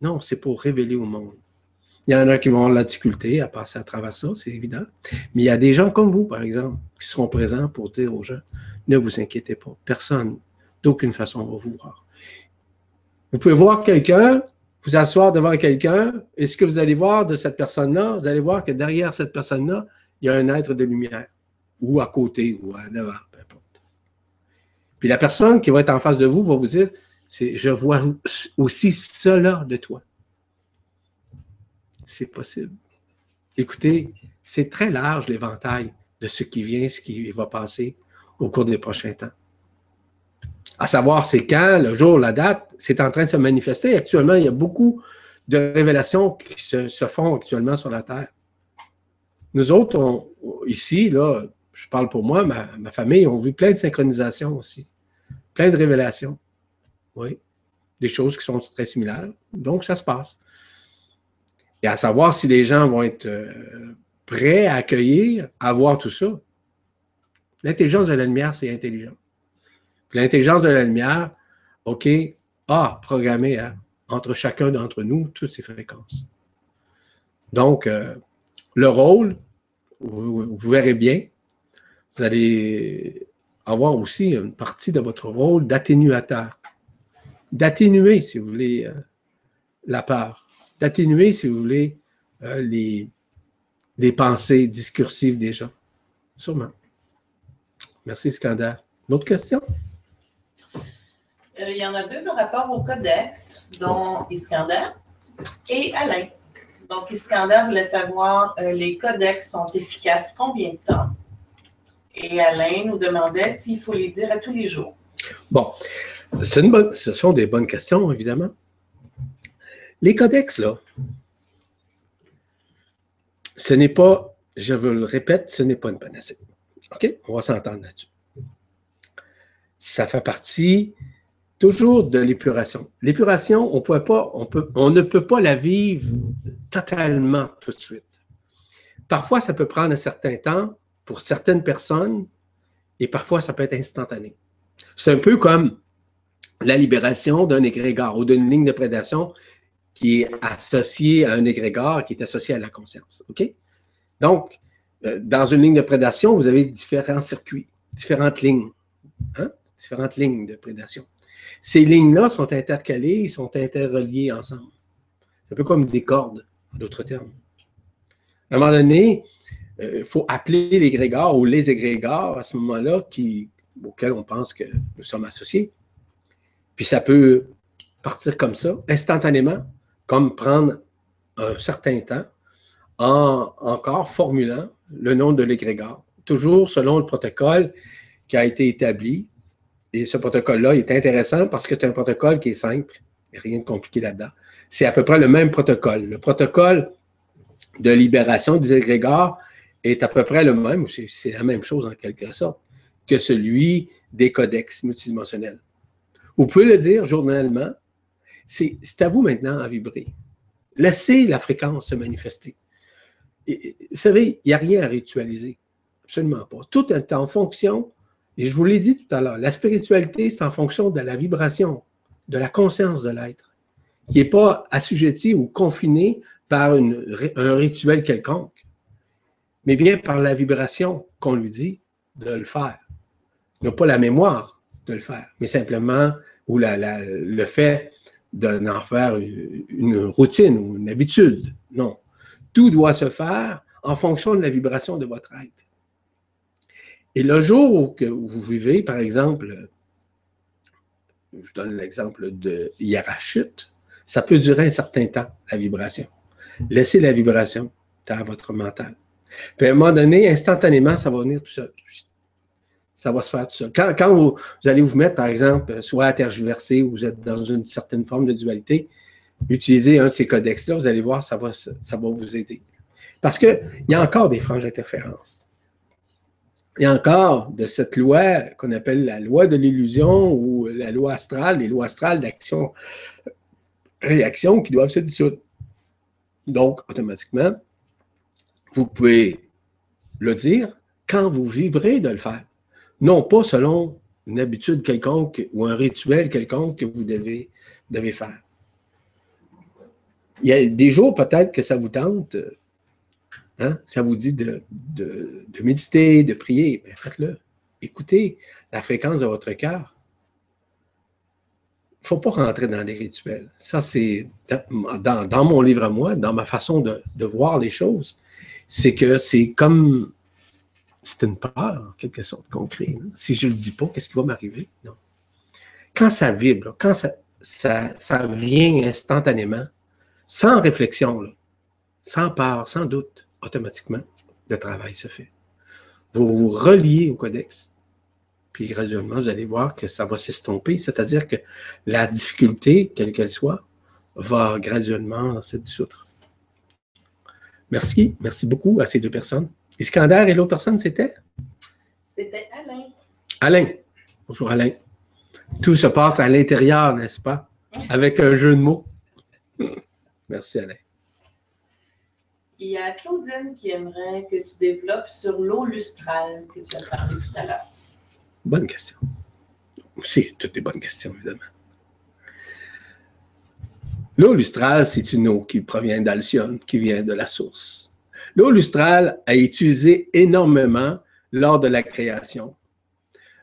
Speaker 1: Non, c'est pour révéler au monde. Il y en a qui vont avoir la difficulté à passer à travers ça, c'est évident. Mais il y a des gens comme vous, par exemple, qui seront présents pour dire aux gens, ne vous inquiétez pas, personne, d'aucune façon, va vous voir. Vous pouvez voir quelqu'un, vous asseoir devant quelqu'un, et ce que vous allez voir de cette personne-là, vous allez voir que derrière cette personne-là, il y a un être de lumière, ou à côté, ou à devant. Puis la personne qui va être en face de vous va vous dire, je vois aussi cela de toi. C'est possible. Écoutez, c'est très large l'éventail de ce qui vient, ce qui va passer au cours des prochains temps. À savoir, c'est quand, le jour, la date, c'est en train de se manifester. Actuellement, il y a beaucoup de révélations qui se, font actuellement sur la Terre. Nous autres, ici, là, je parle pour moi, ma, famille, on vu plein de synchronisations aussi. Plein de révélations. Oui. Des choses qui sont très similaires. Donc, ça se passe. Et à savoir si les gens vont être euh, prêts à accueillir, à voir tout ça. L'intelligence de la lumière, c'est intelligent. L'intelligence de la lumière, OK, a programmé hein, entre chacun d'entre nous toutes ces fréquences. Donc, euh, le rôle, vous, verrez bien, vous allez avoir aussi une partie de votre rôle d'atténuateur, d'atténuer, si vous voulez, euh, la peur, d'atténuer, si vous voulez, euh, les, les pensées discursives des gens. Sûrement. Merci, Skander. Une autre question?
Speaker 2: Euh, il y en a deux par rapport au codex, dont Iskander et Alain. Donc, Iskander voulait savoir euh, les codex sont efficaces combien de temps? Et Alain nous demandait s'il faut les dire à tous les jours.
Speaker 1: Bon, ce sont des bonnes questions, évidemment. Les codex, là, ce n'est pas, je veux le répète, ce n'est pas une panacée. OK? On va s'entendre là-dessus. Ça fait partie toujours de l'épuration. L'épuration, on, on, on ne peut pas la vivre totalement tout de suite. Parfois, ça peut prendre un certain temps pour certaines personnes et parfois, ça peut être instantané. C'est un peu comme la libération d'un égrégore ou d'une ligne de prédation qui est associée à un égrégore qui est associé à la conscience. OK? Donc, euh, dans une ligne de prédation, vous avez différents circuits, différentes lignes, hein? différentes lignes de prédation. Ces lignes-là sont intercalées, sont interreliées ensemble. Un peu comme des cordes, en d'autres termes. À un moment donné, euh, faut appeler l'égrégore ou les égrégores à ce moment-là auxquels on pense que nous sommes associés. Puis ça peut partir comme ça, instantanément, comme prendre un certain temps en encore formulant le nom de l'égrégore, toujours selon le protocole qui a été établi. Et ce protocole-là est intéressant parce que c'est un protocole qui est simple. Rien de compliqué là-dedans. C'est à peu près le même protocole. Le protocole de libération des égrégores est à peu près le même, c'est la même chose en quelque sorte, que celui des codex multidimensionnels. Vous pouvez le dire journellement, c'est à vous maintenant à vibrer. Laissez la fréquence se manifester vous savez, il n'y a rien à ritualiser. Absolument pas. Tout est en fonction, et je vous l'ai dit tout à l'heure, la spiritualité, c'est en fonction de la vibration, de la conscience de l'être, qui n'est pas assujetti ou confiné par un rituel quelconque, mais bien par la vibration qu'on lui dit de le faire. Il n'a pas la mémoire de le faire, mais simplement, ou le fait d'en faire une routine ou une habitude. Non. Tout doit se faire en fonction de la vibration de votre être. Et le jour où vous vivez, par exemple, je donne l'exemple de hiérachute, ça peut durer un certain temps, la vibration. Laissez la vibration dans votre mental. Puis à un moment donné, instantanément, ça va venir tout seul. Ça va se faire tout seul. Quand, vous, allez vous mettre, par exemple, soit à tergiverser ou vous êtes dans une certaine forme de dualité, utilisez un de ces codex-là, vous allez voir, ça va, ça va vous aider. Parce qu'il y a encore des franges d'interférence. Il y a encore de cette loi qu'on appelle la loi de l'illusion ou la loi astrale, les lois astrales d'action-réaction qui doivent se dissoudre. Donc, automatiquement, vous pouvez le dire quand vous vibrez de le faire. Non pas selon une habitude quelconque ou un rituel quelconque que vous devez, devez faire. Il y a des jours peut-être que ça vous tente, hein, ça vous dit de, méditer, de prier, mais faites-le. Écoutez la fréquence de votre cœur. Il ne faut pas rentrer dans les rituels. Ça, c'est dans, mon livre à moi, dans ma façon de, voir les choses, c'est que c'est comme c'est une peur, en quelque sorte, qu'on crée. Si je ne le dis pas, qu'est-ce qui va m'arriver? Non. Quand ça vibre, quand ça, ça vient instantanément, sans réflexion, sans peur, sans doute, automatiquement, le travail se fait. Vous vous reliez au codex puis graduellement, vous allez voir que ça va s'estomper, c'est-à-dire que la difficulté, quelle qu'elle soit, va graduellement se dissoudre. Merci, merci beaucoup à ces deux personnes. Iskander et l'autre personne, c'était?
Speaker 2: C'était Alain.
Speaker 1: Alain. Bonjour Alain. Tout se passe à l'intérieur, n'est-ce pas? Avec un jeu de mots. Merci Alain.
Speaker 2: Il y a Claudine qui aimerait que tu développes sur l'eau lustrale que tu as parlé tout à l'heure.
Speaker 1: Bonne question. C'est toutes des bonnes questions, évidemment. L'eau lustrale, c'est une eau qui provient d'Alcyone, qui vient de la source. L'eau lustrale a été utilisée énormément lors de la création.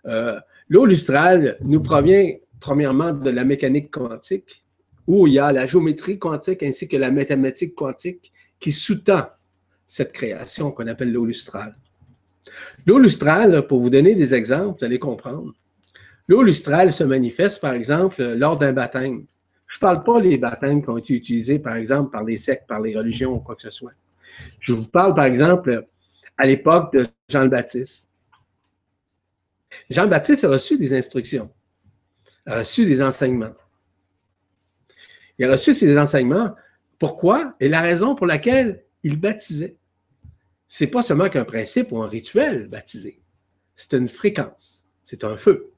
Speaker 1: Euh, l'eau lustrale nous provient premièrement de la mécanique quantique, où il y a la géométrie quantique ainsi que la mathématique quantique qui sous-tend cette création qu'on appelle l'eau lustrale. L'eau lustrale, pour vous donner des exemples, vous allez comprendre. L'eau lustrale se manifeste, par exemple, lors d'un baptême. Je ne parle pas des baptêmes qui ont été utilisés, par exemple, par les sectes, par les religions ou quoi que ce soit. Je vous parle, par exemple, à l'époque de Jean le Baptiste. Jean le Baptiste a reçu des instructions, a reçu des enseignements. Il a reçu ces enseignements. Pourquoi? Et la raison pour laquelle il baptisait c'est pas seulement qu'un principe ou un rituel baptisé, c'est une fréquence, c'est un feu.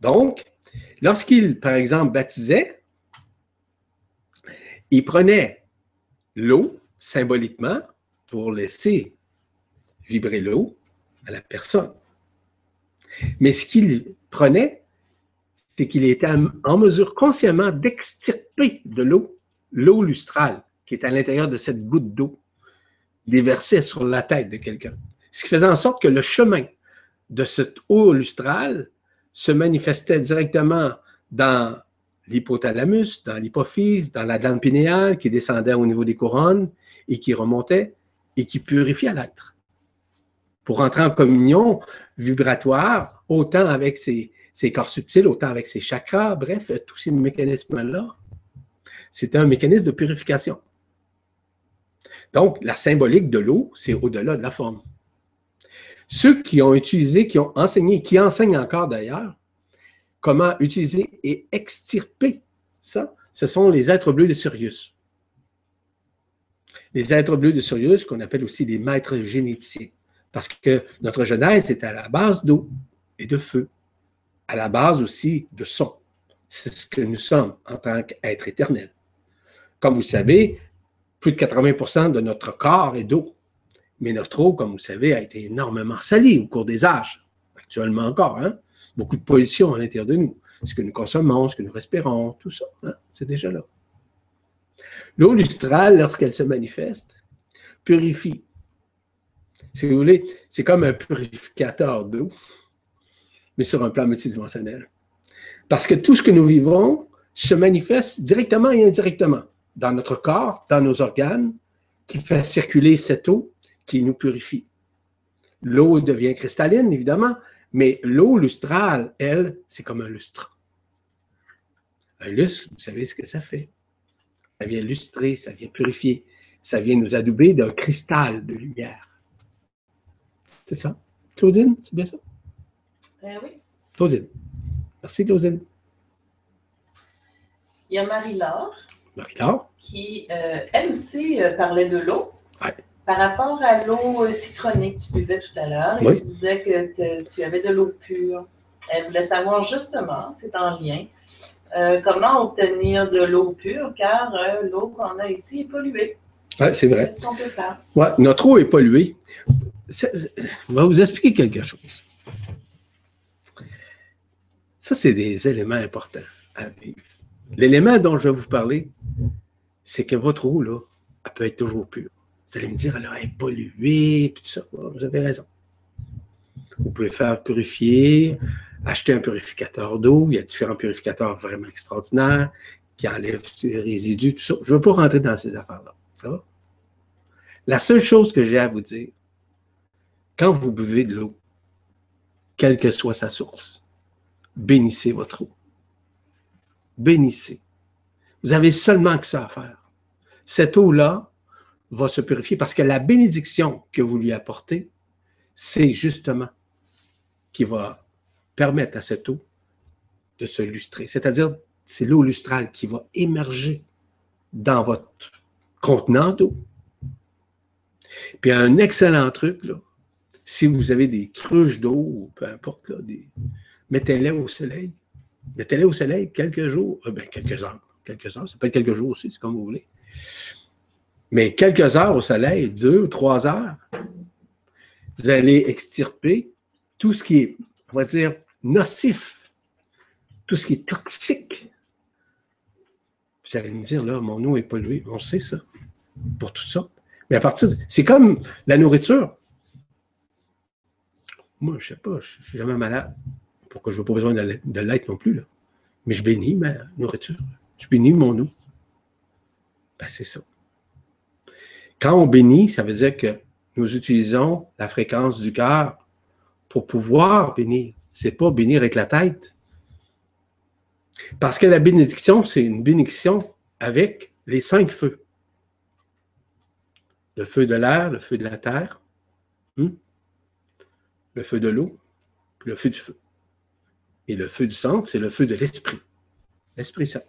Speaker 1: Donc, lorsqu'il, par exemple, baptisait, il prenait l'eau symboliquement pour laisser vibrer l'eau à la personne. Mais ce qu'il prenait, c'est qu'il était en mesure consciemment d'extirper de l'eau, l'eau lustrale qui est à l'intérieur de cette goutte d'eau déversait sur la tête de quelqu'un. Ce qui faisait en sorte que le chemin de cette eau lustrale se manifestait directement dans l'hypothalamus, dans l'hypophyse, dans la glande pinéale qui descendait au niveau des couronnes et qui remontait et qui purifiait l'être. Pour entrer en communion vibratoire, autant avec ses, ses corps subtils, autant avec ses chakras, bref, tous ces mécanismes-là, c'était un mécanisme de purification. Donc, la symbolique de l'eau, c'est au-delà de la forme. Ceux qui ont utilisé, qui ont enseigné, qui enseignent encore d'ailleurs, comment utiliser et extirper ça, ce sont les êtres bleus de Sirius. Les êtres bleus de Sirius, qu'on appelle aussi les maîtres généticiens, parce que notre genèse est à la base d'eau et de feu, à la base aussi de son. C'est ce que nous sommes en tant qu'êtres éternels. Comme vous savez, plus de 80% de notre corps est d'eau. Mais notre eau, comme vous savez, a été énormément salie au cours des âges. Actuellement encore, hein? Beaucoup de pollution à l'intérieur de nous. Ce que nous consommons, ce que nous respirons, tout ça, hein? c'est déjà là. L'eau lustrale, lorsqu'elle se manifeste, purifie. Si vous voulez, c'est comme un purificateur d'eau, mais sur un plan multidimensionnel. Parce que tout ce que nous vivons se manifeste directement et indirectement dans notre corps, dans nos organes, qui fait circuler cette eau qui nous purifie. L'eau devient cristalline, évidemment, mais l'eau lustrale, elle, c'est comme un lustre. Un lustre, vous savez ce que ça fait. Ça vient lustrer, ça vient purifier, ça vient nous adouber d'un cristal de lumière. C'est ça. Claudine, c'est bien ça?
Speaker 2: Euh, oui.
Speaker 1: Claudine. Merci, Claudine.
Speaker 2: Il y a Marie-Laure
Speaker 1: Marie-Laure.
Speaker 2: Qui, euh, elle aussi, euh, parlait de l'eau. Par rapport à l'eau citronnée que tu buvais tout à l'heure, et tu disais que tu avais de l'eau pure. Elle voulait savoir justement, c'est en lien, euh, comment obtenir de l'eau pure, car l'eau qu'on a ici est polluée.
Speaker 1: Oui, c'est vrai.
Speaker 2: Qu'est-ce qu'on peut faire?
Speaker 1: Ouais, notre eau est polluée. Je vais vous expliquer quelque chose. Ça, c'est des éléments importants à vivre. L'élément dont je vais vous parler, c'est que votre eau, là, elle peut être toujours pure. Vous allez me dire, elle est polluée, tout ça. Vous avez raison. Vous pouvez faire purifier, acheter un purificateur d'eau. Il y a différents purificateurs vraiment extraordinaires qui enlèvent les résidus, tout ça. Je ne veux pas rentrer dans ces affaires-là. Ça va? La seule chose que j'ai à vous dire, quand vous buvez de l'eau, quelle que soit sa source, bénissez votre eau bénissez. Vous avez seulement que ça à faire. Cette eau-là va se purifier parce que la bénédiction que vous lui apportez, c'est justement qui va permettre à cette eau de se lustrer. C'est-à-dire, c'est l'eau lustrale qui va émerger dans votre contenant d'eau. Puis un excellent truc, là, si vous avez des cruches d'eau, peu importe, là, mettez-les au soleil. Mettez-les au soleil quelques jours, euh, ben, quelques heures. Quelques heures, ça peut être quelques jours aussi, c'est comme vous voulez. Mais quelques heures au soleil, deux ou trois heures, vous allez extirper tout ce qui est, on va dire, nocif, tout ce qui est toxique. Vous allez me dire, là, mon eau est polluée. On sait ça, pour tout ça. Mais à partir de, C'est comme la nourriture. Moi, je ne sais pas, je ne suis jamais malade. Pourquoi je n'ai pas besoin de l'être non plus, là? Mais je bénis ma nourriture. Je bénis mon eau. Ben, c'est ça. Quand on bénit, ça veut dire que nous utilisons la fréquence du cœur pour pouvoir bénir. Ce n'est pas bénir avec la tête. Parce que la bénédiction, c'est une bénédiction avec les cinq feux. Le feu de l'air, le feu de la terre, hmm? le feu de l'eau, le feu du feu. Et le feu du sang, c'est le feu de l'esprit. L'Esprit Saint.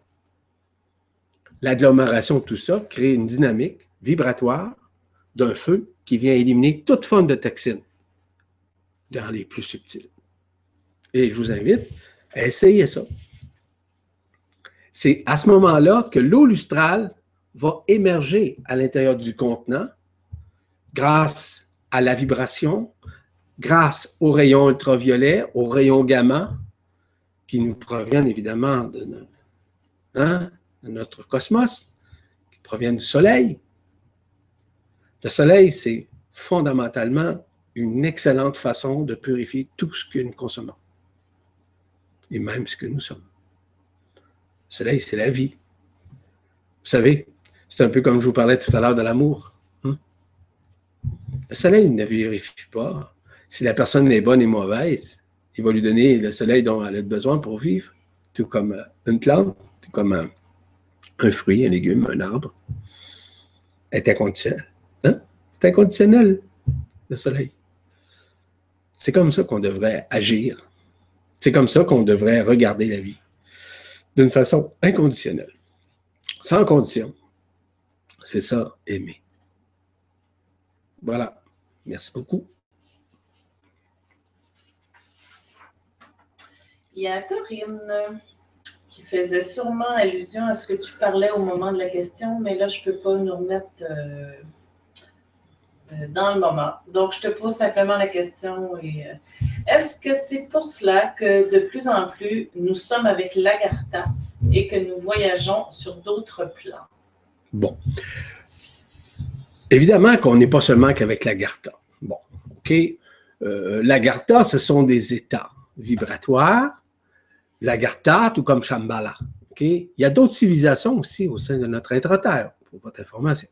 Speaker 1: L'agglomération de tout ça crée une dynamique vibratoire d'un feu qui vient éliminer toute forme de toxine dans les plus subtils. Et je vous invite à essayer ça. C'est à ce moment-là que l'eau lustrale va émerger à l'intérieur du contenant grâce à la vibration, grâce aux rayons ultraviolets, aux rayons gamma, qui nous proviennent évidemment de, hein, notre cosmos, qui proviennent du Soleil, le soleil, c'est fondamentalement une excellente façon de purifier tout ce que nous consommons, et même ce que nous sommes. Le soleil, c'est la vie. Vous savez, c'est un peu comme je vous parlais tout à l'heure de l'amour. Hein? Le soleil ne vérifie pas si la personne est bonne et mauvaise. Il va lui donner le soleil dont elle a besoin pour vivre, tout comme une plante, tout comme un, fruit, un légume, un arbre. Est inconditionnelle. Hein? C'est inconditionnel, le soleil. C'est comme ça qu'on devrait agir. C'est comme ça qu'on devrait regarder la vie. D'une façon inconditionnelle. Sans condition. C'est ça, aimer. Voilà. Merci beaucoup.
Speaker 2: Il y a Corinne faisait sûrement allusion à ce que tu parlais au moment de la question, mais là, je ne peux pas nous remettre euh, euh, dans le moment. Donc, je te pose simplement la question. Euh, est-ce que c'est pour cela que de plus en plus, nous sommes avec l'Agartha et que nous voyageons sur d'autres plans?
Speaker 1: Bon. Évidemment qu'on n'est pas seulement qu'avec l'Agartha. Bon, OK. Euh, L'Agartha, ce sont des états vibratoires. L'Agartha, tout comme Shambhala. OK? Il y a d'autres civilisations aussi au sein de notre intra-terre, pour votre information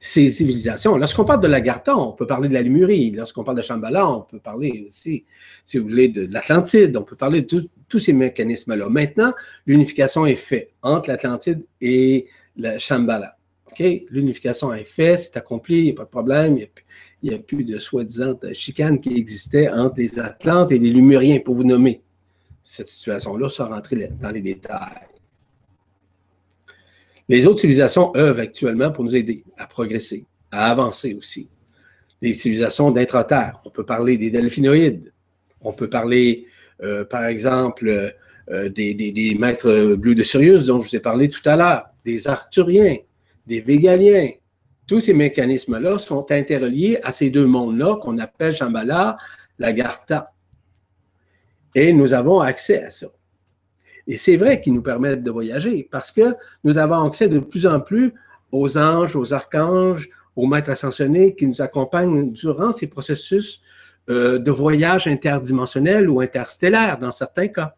Speaker 1: ces civilisations. Lorsqu'on parle de l'Agartha, on peut parler de la Lémurie. Lorsqu'on parle de Shambhala, on peut parler aussi, si vous voulez, de l'Atlantide. On peut parler de tous ces mécanismes-là. Maintenant, l'unification est faite entre l'Atlantide et le Shambhala. L'unification est faite, c'est accompli, il n'y a pas de problème. Il n'y a, plus de soi-disant chicane qui existait entre les Atlantes et les Lémuriens, pour vous nommer. Cette situation-là, sans rentrer dans les détails. Les autres civilisations œuvrent actuellement pour nous aider à progresser, à avancer aussi. Les civilisations d'intra-terre, on peut parler des delphinoïdes, on peut parler, euh, par exemple, euh, des, maîtres bleus de Sirius dont je vous ai parlé tout à l'heure, des Arthuriens, des Végaliens. Tous ces mécanismes-là sont interreliés à ces deux mondes-là qu'on appelle Shambhala, la Gartha. Et nous avons accès à ça. Et c'est vrai qu'ils nous permettent de voyager parce que nous avons accès de plus en plus aux anges, aux archanges, aux maîtres ascensionnés qui nous accompagnent durant ces processus euh, de voyage interdimensionnel ou interstellaire dans certains cas.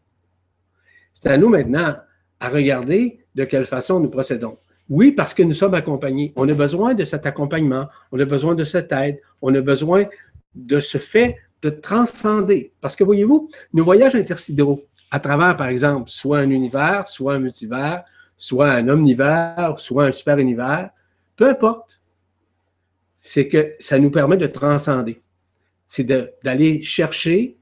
Speaker 1: C'est à nous maintenant à regarder de quelle façon nous procédons. Oui, parce que nous sommes accompagnés. On a besoin de cet accompagnement, on a besoin de cette aide, on a besoin de ce fait de transcender. Parce que voyez-vous, nos voyages intersidéraux, à travers, par exemple, soit un univers, soit un multivers, soit un omnivers, soit un super univers, peu importe. C'est que ça nous permet de transcender. C'est d'aller chercher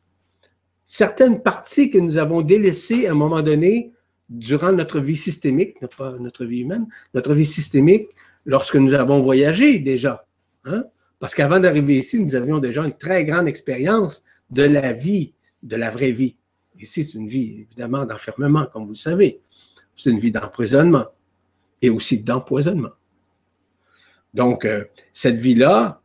Speaker 1: certaines parties que nous avons délaissées à un moment donné durant notre vie systémique, pas notre vie humaine, notre vie systémique, lorsque nous avons voyagé déjà. Hein? Parce qu'avant d'arriver ici, nous avions déjà une très grande expérience de la vie, de la vraie vie. Ici, c'est une vie, évidemment, d'enfermement, comme vous le savez. C'est une vie d'emprisonnement et aussi d'empoisonnement. Donc, euh, cette vie-là,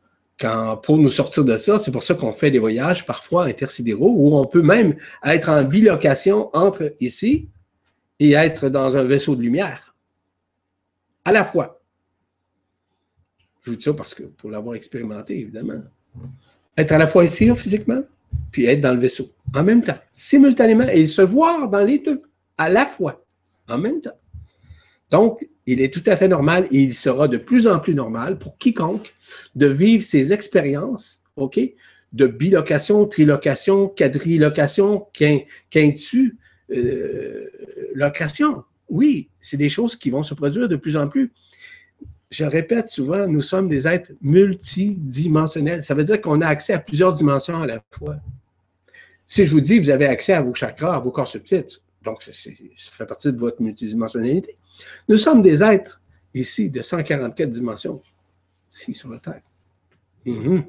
Speaker 1: pour nous sortir de ça, c'est pour ça qu'on fait des voyages parfois intersidéraux où on peut même être en bilocation entre ici et être dans un vaisseau de lumière. À la fois. Je vous dis ça parce que pour l'avoir expérimenté, évidemment. Être à la fois ici, physiquement, puis être dans le vaisseau. En même temps, simultanément, et se voir dans les deux, à la fois, en même temps. Donc, il est tout à fait normal et il sera de plus en plus normal pour quiconque de vivre ces expériences, OK, de bilocation, trilocation, quadrilocation, quintu, euh, location. Oui, c'est des choses qui vont se produire de plus en plus. Je répète souvent, nous sommes des êtres multidimensionnels. Ça veut dire qu'on a accès à plusieurs dimensions à la fois. Si je vous dis, vous avez accès à vos chakras, à vos corps subtils, donc ça fait partie de votre multidimensionnalité. Nous sommes des êtres ici de 144 dimensions, ici sur la Terre. Mhm.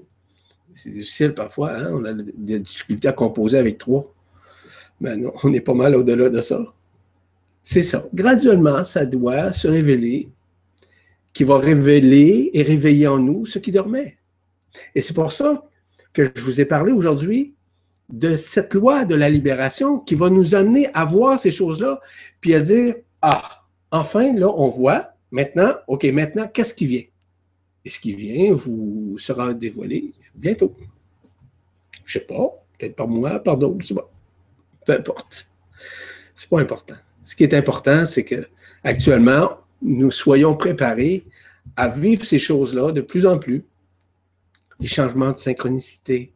Speaker 1: C'est difficile parfois, hein? on a des difficultés à composer avec trois. Mais non, on est pas mal au-delà de ça. C'est ça. Graduellement, ça doit se révéler, qui va révéler et réveiller en nous ce qui dormait. Et c'est pour ça que je vous ai parlé aujourd'hui de cette loi de la libération qui va nous amener à voir ces choses-là, puis à dire, ah, Enfin, là, on voit maintenant, OK, maintenant, qu'est-ce qui vient? Et ce qui vient vous sera dévoilé bientôt. Je sais pas, peut-être par moi, par d'autres, c'est bon. Peu importe. Ce n'est pas important. Ce qui est important, c'est que actuellement, nous soyons préparés à vivre ces choses-là de plus en plus. Des changements de synchronicité.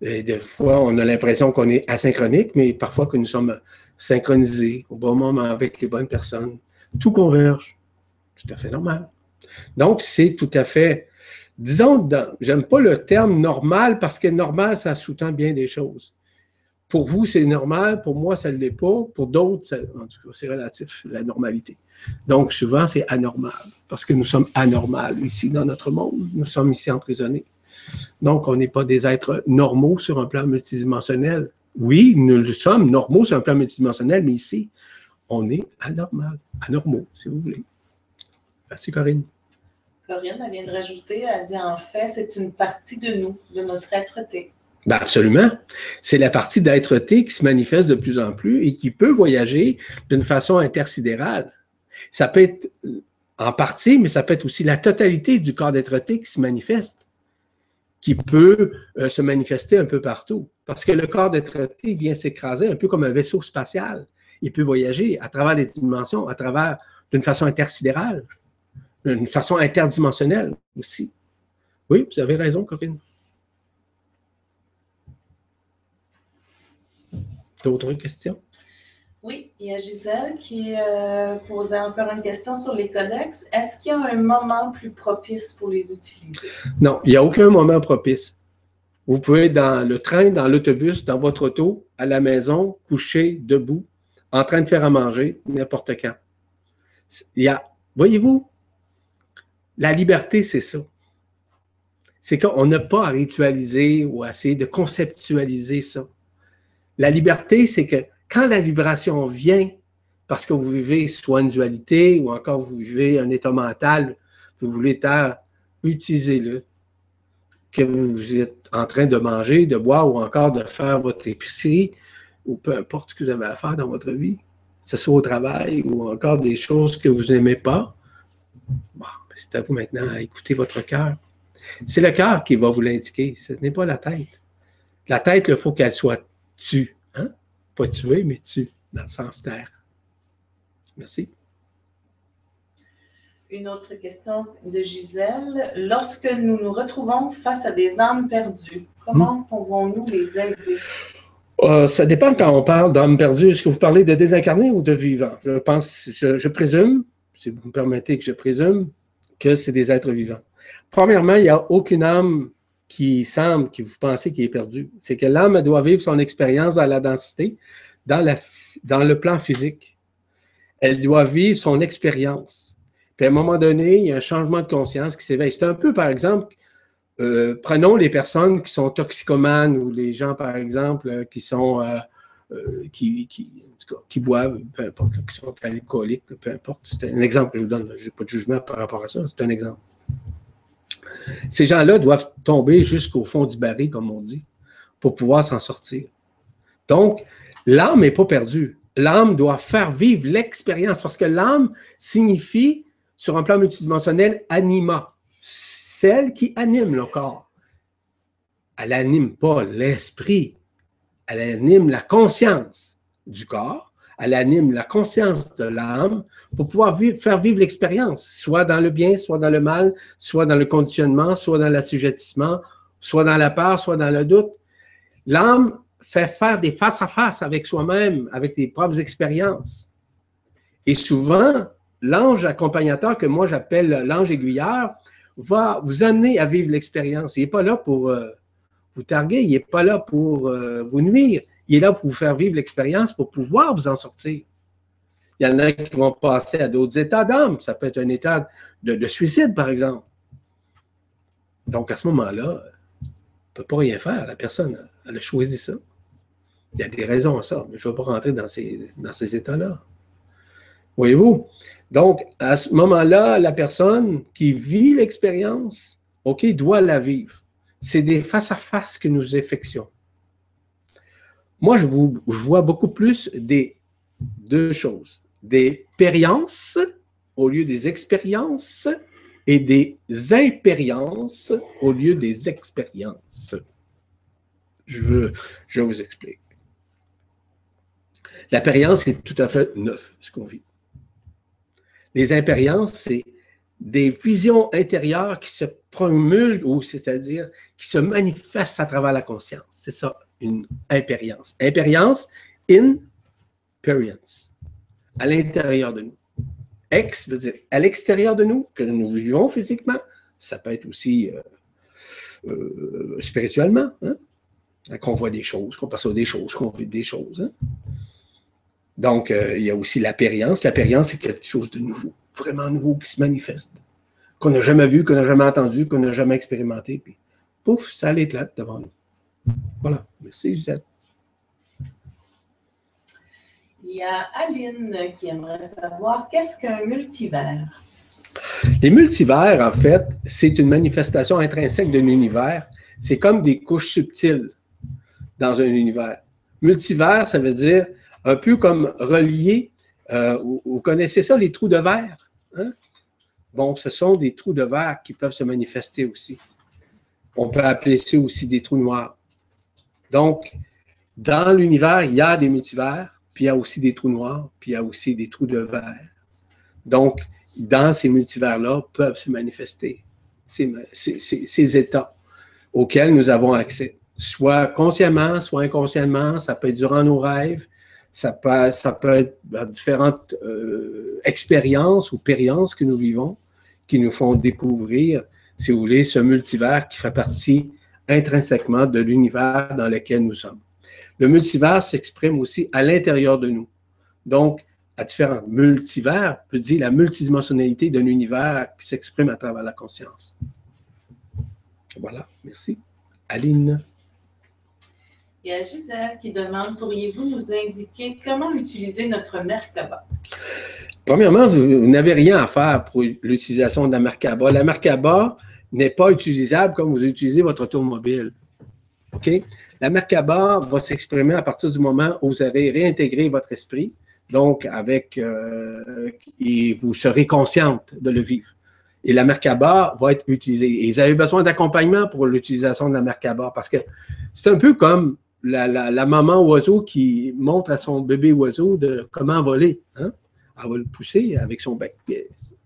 Speaker 1: Des fois, on a l'impression qu'on est asynchronique, mais parfois que nous sommes synchronisé au bon moment avec les bonnes personnes. Tout converge. Tout à fait normal. Donc, c'est tout à fait, disons, j'aime pas le terme normal parce que normal, ça sous-tend bien des choses. Pour vous, c'est normal, pour moi, ça ne l'est pas, pour d'autres, c'est relatif, la normalité. Donc, souvent, c'est anormal, parce que nous sommes anormales ici dans notre monde, nous sommes ici emprisonnés. Donc, on n'est pas des êtres normaux sur un plan multidimensionnel. Oui, nous le sommes normaux sur un plan multidimensionnel, mais ici, on est anormal, anormaux, si vous voulez. Merci, Corinne.
Speaker 2: Corinne, elle vient de rajouter, elle dit en fait, c'est une partie de nous, de notre être-té.
Speaker 1: Ben absolument. C'est la partie d'être-té qui se manifeste de plus en plus et qui peut voyager d'une façon intersidérale. Ça peut être en partie, mais ça peut être aussi la totalité du corps d'être-té qui se manifeste qui peut euh, se manifester un peu partout. Parce que le corps d'être vient s'écraser un peu comme un vaisseau spatial. Il peut voyager à travers les dimensions, à travers d'une façon intersidérale, d'une façon interdimensionnelle aussi. Oui, vous avez raison, Corinne. D'autres questions?
Speaker 2: Oui, il y a Gisèle qui euh, posait encore une question sur les codex. Est-ce qu'il y a un moment plus propice pour les utiliser?
Speaker 1: Non, il n'y a aucun moment propice. Vous pouvez être dans le train, dans l'autobus, dans votre auto, à la maison, couché, debout, en train de faire à manger, n'importe quand. Il y a, voyez-vous, la liberté, c'est ça. C'est qu'on n'a pas à ritualiser ou à essayer de conceptualiser ça. La liberté, c'est que quand la vibration vient, parce que vous vivez soit une dualité ou encore vous vivez un état mental, vous voulez être, utilisez-le. Que vous êtes en train de manger, de boire ou encore de faire votre épicerie ou peu importe ce que vous avez à faire dans votre vie, que ce soit au travail ou encore des choses que vous n'aimez pas, bon, c'est à vous maintenant à écouter votre cœur. C'est le cœur qui va vous l'indiquer, ce n'est pas la tête. La tête, il faut qu'elle soit tue. Pas tuer, mais tu, dans le sens terre. Merci.
Speaker 2: Une autre question de Gisèle. Lorsque nous nous retrouvons face à des âmes perdues, comment hmm. pouvons-nous les aider?
Speaker 1: Euh, ça dépend quand on parle d'âmes perdues. Est-ce que vous parlez de désincarnés ou de vivants? Je pense, je, présume, si vous me permettez que je présume, que c'est des êtres vivants. Premièrement, il n'y a aucune âme qui semble, que vous pensez qu'il est perdu. C'est que l'âme doit vivre son expérience dans la densité, dans, la, dans le plan physique. Elle doit vivre son expérience. Puis à un moment donné, il y a un changement de conscience qui s'éveille. C'est un peu, par exemple, euh, prenons les personnes qui sont toxicomanes ou les gens, par exemple, euh, qui sont euh, qui, qui, boivent, peu importe, qui sont alcooliques, peu importe. C'est un exemple que je vous donne. Je n'ai pas de jugement par rapport à ça, c'est un exemple. Ces gens-là doivent tomber jusqu'au fond du baril, comme on dit, pour pouvoir s'en sortir. Donc, l'âme n'est pas perdue. L'âme doit faire vivre l'expérience parce que l'âme signifie, sur un plan multidimensionnel, anima, celle qui anime le corps. Elle n'anime pas l'esprit, elle anime la conscience du corps, elle anime la conscience de l'âme pour pouvoir faire vivre l'expérience, soit dans le bien, soit dans le mal, soit dans le conditionnement, soit dans l'assujettissement, soit dans la peur, soit dans le doute. L'âme fait faire des face-à-face avec soi-même, avec des propres expériences. Et souvent, l'ange accompagnateur, que moi j'appelle l'ange aiguilleur, va vous amener à vivre l'expérience. Il n'est pas là pour euh, vous targuer, il n'est pas là pour euh, vous nuire. Il est là pour vous faire vivre l'expérience, pour pouvoir vous en sortir. Il y en a qui vont passer à d'autres états d'âme. Ça peut être un état de, suicide, par exemple. Donc, à ce moment-là, on ne peut pas rien faire. La personne, elle a choisi ça. Il y a des raisons à ça, mais je ne vais pas rentrer dans ces, états-là. Voyez-vous? Donc, à ce moment-là, la personne qui vit l'expérience, OK, doit la vivre. C'est des face-à-face que nous effectuons. Moi, je, vois beaucoup plus des deux choses. Des expériences au lieu des expériences et des impériences au lieu des expériences. Je, veux, je vous explique. L'appérience est tout à fait neuf, ce qu'on vit. Les impériences, c'est des visions intérieures qui se promulguent, c'est-à-dire qui se manifestent à travers la conscience. C'est ça, une impérience. Impérience, in-perience, à l'intérieur de nous. Ex veut dire à l'extérieur de nous, que nous vivons physiquement. Ça peut être aussi euh, euh, spirituellement, hein? qu'on voit des choses, qu'on perçoit des choses, qu'on vit des choses. Hein? Donc, euh, il y a aussi l'apérience. L'apérience, c'est quelque chose de nouveau, vraiment nouveau qui se manifeste, qu'on n'a jamais vu, qu'on n'a jamais entendu, qu'on n'a jamais expérimenté. Puis, pouf, ça là devant nous. Voilà. Merci, Gisèle.
Speaker 2: Il y a Aline qui aimerait savoir qu'est-ce qu'un multivers?
Speaker 1: Les multivers, en fait, c'est une manifestation intrinsèque d'un univers. C'est comme des couches subtiles dans un univers. Multivers, ça veut dire un peu comme relié. Euh, vous, connaissez ça, les trous de verre? Hein? Bon, ce sont des trous de verre qui peuvent se manifester aussi. On peut appeler ça aussi des trous noirs. Donc, dans l'univers, il y a des multivers, puis il y a aussi des trous noirs, puis il y a aussi des trous de verre. Donc, dans ces multivers-là, peuvent se manifester ces, états auxquels nous avons accès, soit consciemment, soit inconsciemment, ça peut être durant nos rêves, ça peut, ça peut être différentes euh, expériences ou périences que nous vivons qui nous font découvrir, si vous voulez, ce multivers qui fait partie intrinsèquement de l'univers dans lequel nous sommes. Le multivers s'exprime aussi à l'intérieur de nous. Donc, à différents multivers, peut dire la multidimensionnalité d'un univers qui s'exprime à travers la conscience. Voilà, merci. Aline.
Speaker 2: Il y a Gisèle qui demande pourriez-vous nous indiquer comment utiliser notre Merkaba?
Speaker 1: Premièrement, vous, n'avez rien à faire pour l'utilisation de la Merkaba. La Merkaba n'est pas utilisable comme vous utilisez votre automobile. OK? La Merkaba va s'exprimer à partir du moment où vous avez réintégré votre esprit, donc avec, euh, et vous serez consciente de le vivre. Et la Merkaba va être utilisée. Et vous avez besoin d'accompagnement pour l'utilisation de la Merkaba parce que c'est un peu comme la, maman oiseau qui montre à son bébé oiseau de comment voler. Hein? Elle va le pousser avec son bec.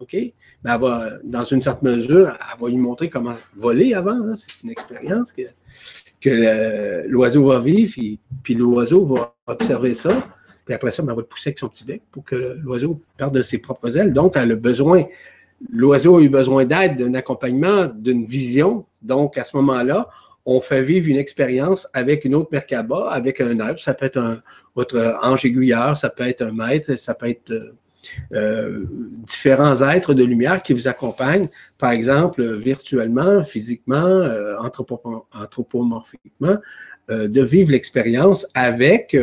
Speaker 1: OK? Va, dans une certaine mesure, elle va lui montrer comment voler avant. C'est une expérience que, l'oiseau va vivre, puis, l'oiseau va observer ça. Puis après ça, ben, elle va le pousser avec son petit bec pour que l'oiseau perde ses propres ailes. Donc, elle a besoin l'oiseau a eu besoin d'aide, d'un accompagnement, d'une vision. Donc, à ce moment-là, on fait vivre une expérience avec une autre Merkaba, avec un être. Ça peut être un, votre ange aiguilleur, ça peut être un maître, ça peut être euh, euh, différents êtres de lumière qui vous accompagnent, par exemple, virtuellement, physiquement, euh, anthropomorphiquement, de vivre l'expérience avec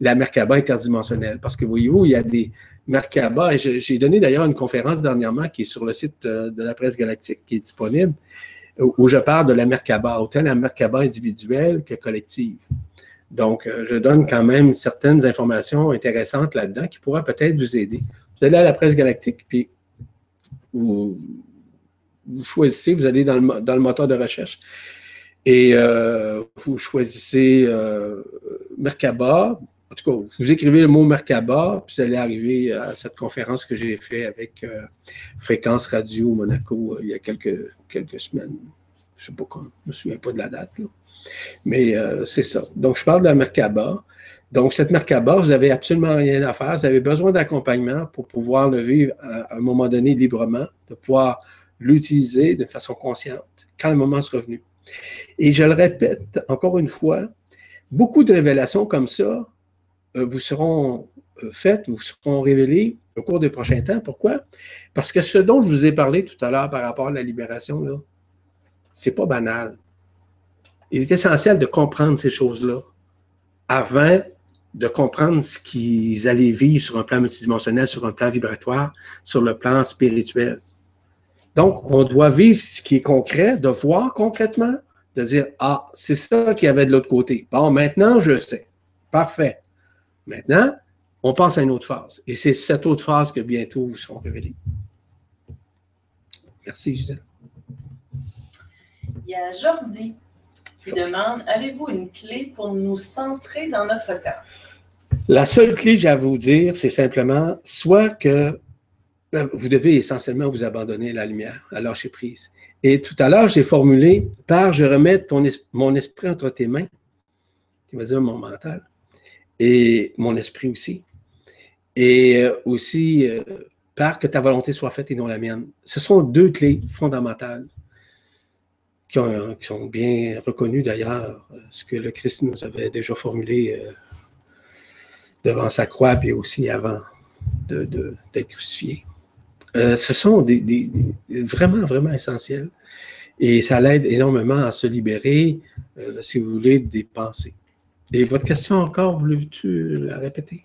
Speaker 1: la Merkaba interdimensionnelle. Parce que voyez-vous, il y a des Merkaba, j'ai donné d'ailleurs une conférence dernièrement qui est sur le site de la presse galactique, qui est disponible, où je parle de la Merkaba, autant la Merkaba individuelle que collective. Donc, euh, je donne quand même certaines informations intéressantes là-dedans qui pourraient peut-être vous aider. Vous allez à la presse galactique, puis vous, choisissez, vous allez dans le, moteur de recherche et euh, vous choisissez euh, Merkaba. En tout cas, vous écrivez le mot Merkaba, puis vous allez arriver à cette conférence que j'ai faite avec Fréquence Radio Monaco il y a quelques, quelques semaines. Je ne sais pas quand, je ne me souviens pas de la date. Là. Mais euh, c'est ça. Donc, je parle de la Merkaba. Donc, cette Merkaba, vous n'avez absolument rien à faire. Vous avez besoin d'accompagnement pour pouvoir le vivre à un moment donné librement, de pouvoir l'utiliser de façon consciente quand le moment sera venu. Et je le répète encore une fois, beaucoup de révélations comme ça euh, vous seront euh, faites, vous seront révélées au cours des prochains temps. Pourquoi? Parce que ce dont je vous ai parlé tout à l'heure par rapport à la libération, là, c'est pas banal il est essentiel de comprendre ces choses-là avant de comprendre ce qu'ils allaient vivre sur un plan multidimensionnel, sur un plan vibratoire, sur le plan spirituel. Donc, on doit vivre ce qui est concret, de voir concrètement, de dire, ah, c'est ça qu'il y avait de l'autre côté. Bon, maintenant, je sais. Parfait. Maintenant, on passe à une autre phase. Et c'est cette autre phase que bientôt vous seront révélées. Merci, Gisèle.
Speaker 2: Il y a Jordi demande Avez-vous une clé pour nous centrer dans notre cœur?
Speaker 1: La seule clé, j'ai à vous dire, c'est simplement soit que ben, vous devez essentiellement vous abandonner à la lumière, à lâcher prise. Et tout à l'heure, j'ai formulé par je remets mon esprit entre tes mains, qui va dire mon mental, et mon esprit aussi. Et euh, aussi euh, par que ta volonté soit faite et non la mienne. Ce sont deux clés fondamentales qui, sont bien reconnus d'ailleurs, ce que le Christ nous avait déjà formulé euh, devant sa croix, puis aussi avant d'être de, crucifié. Euh, ce sont des, vraiment, vraiment essentiels. Et ça l'aide énormément à se libérer, euh, si vous voulez, des pensées. Et votre question encore, voulez-tu la répéter?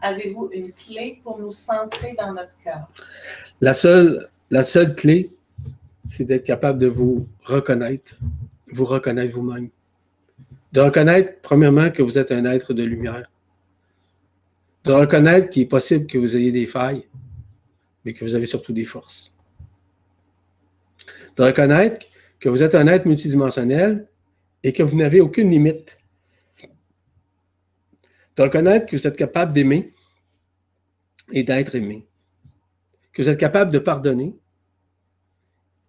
Speaker 2: Avez-vous une clé pour nous centrer dans notre cœur?
Speaker 1: La seule, la seule clé, c'est d'être capable de vous reconnaître, vous reconnaître vous-même. De reconnaître, premièrement, que vous êtes un être de lumière. De reconnaître qu'il est possible que vous ayez des failles, mais que vous avez surtout des forces. De reconnaître que vous êtes un être multidimensionnel et que vous n'avez aucune limite. De reconnaître que vous êtes capable d'aimer et d'être aimé. Que vous êtes capable de pardonner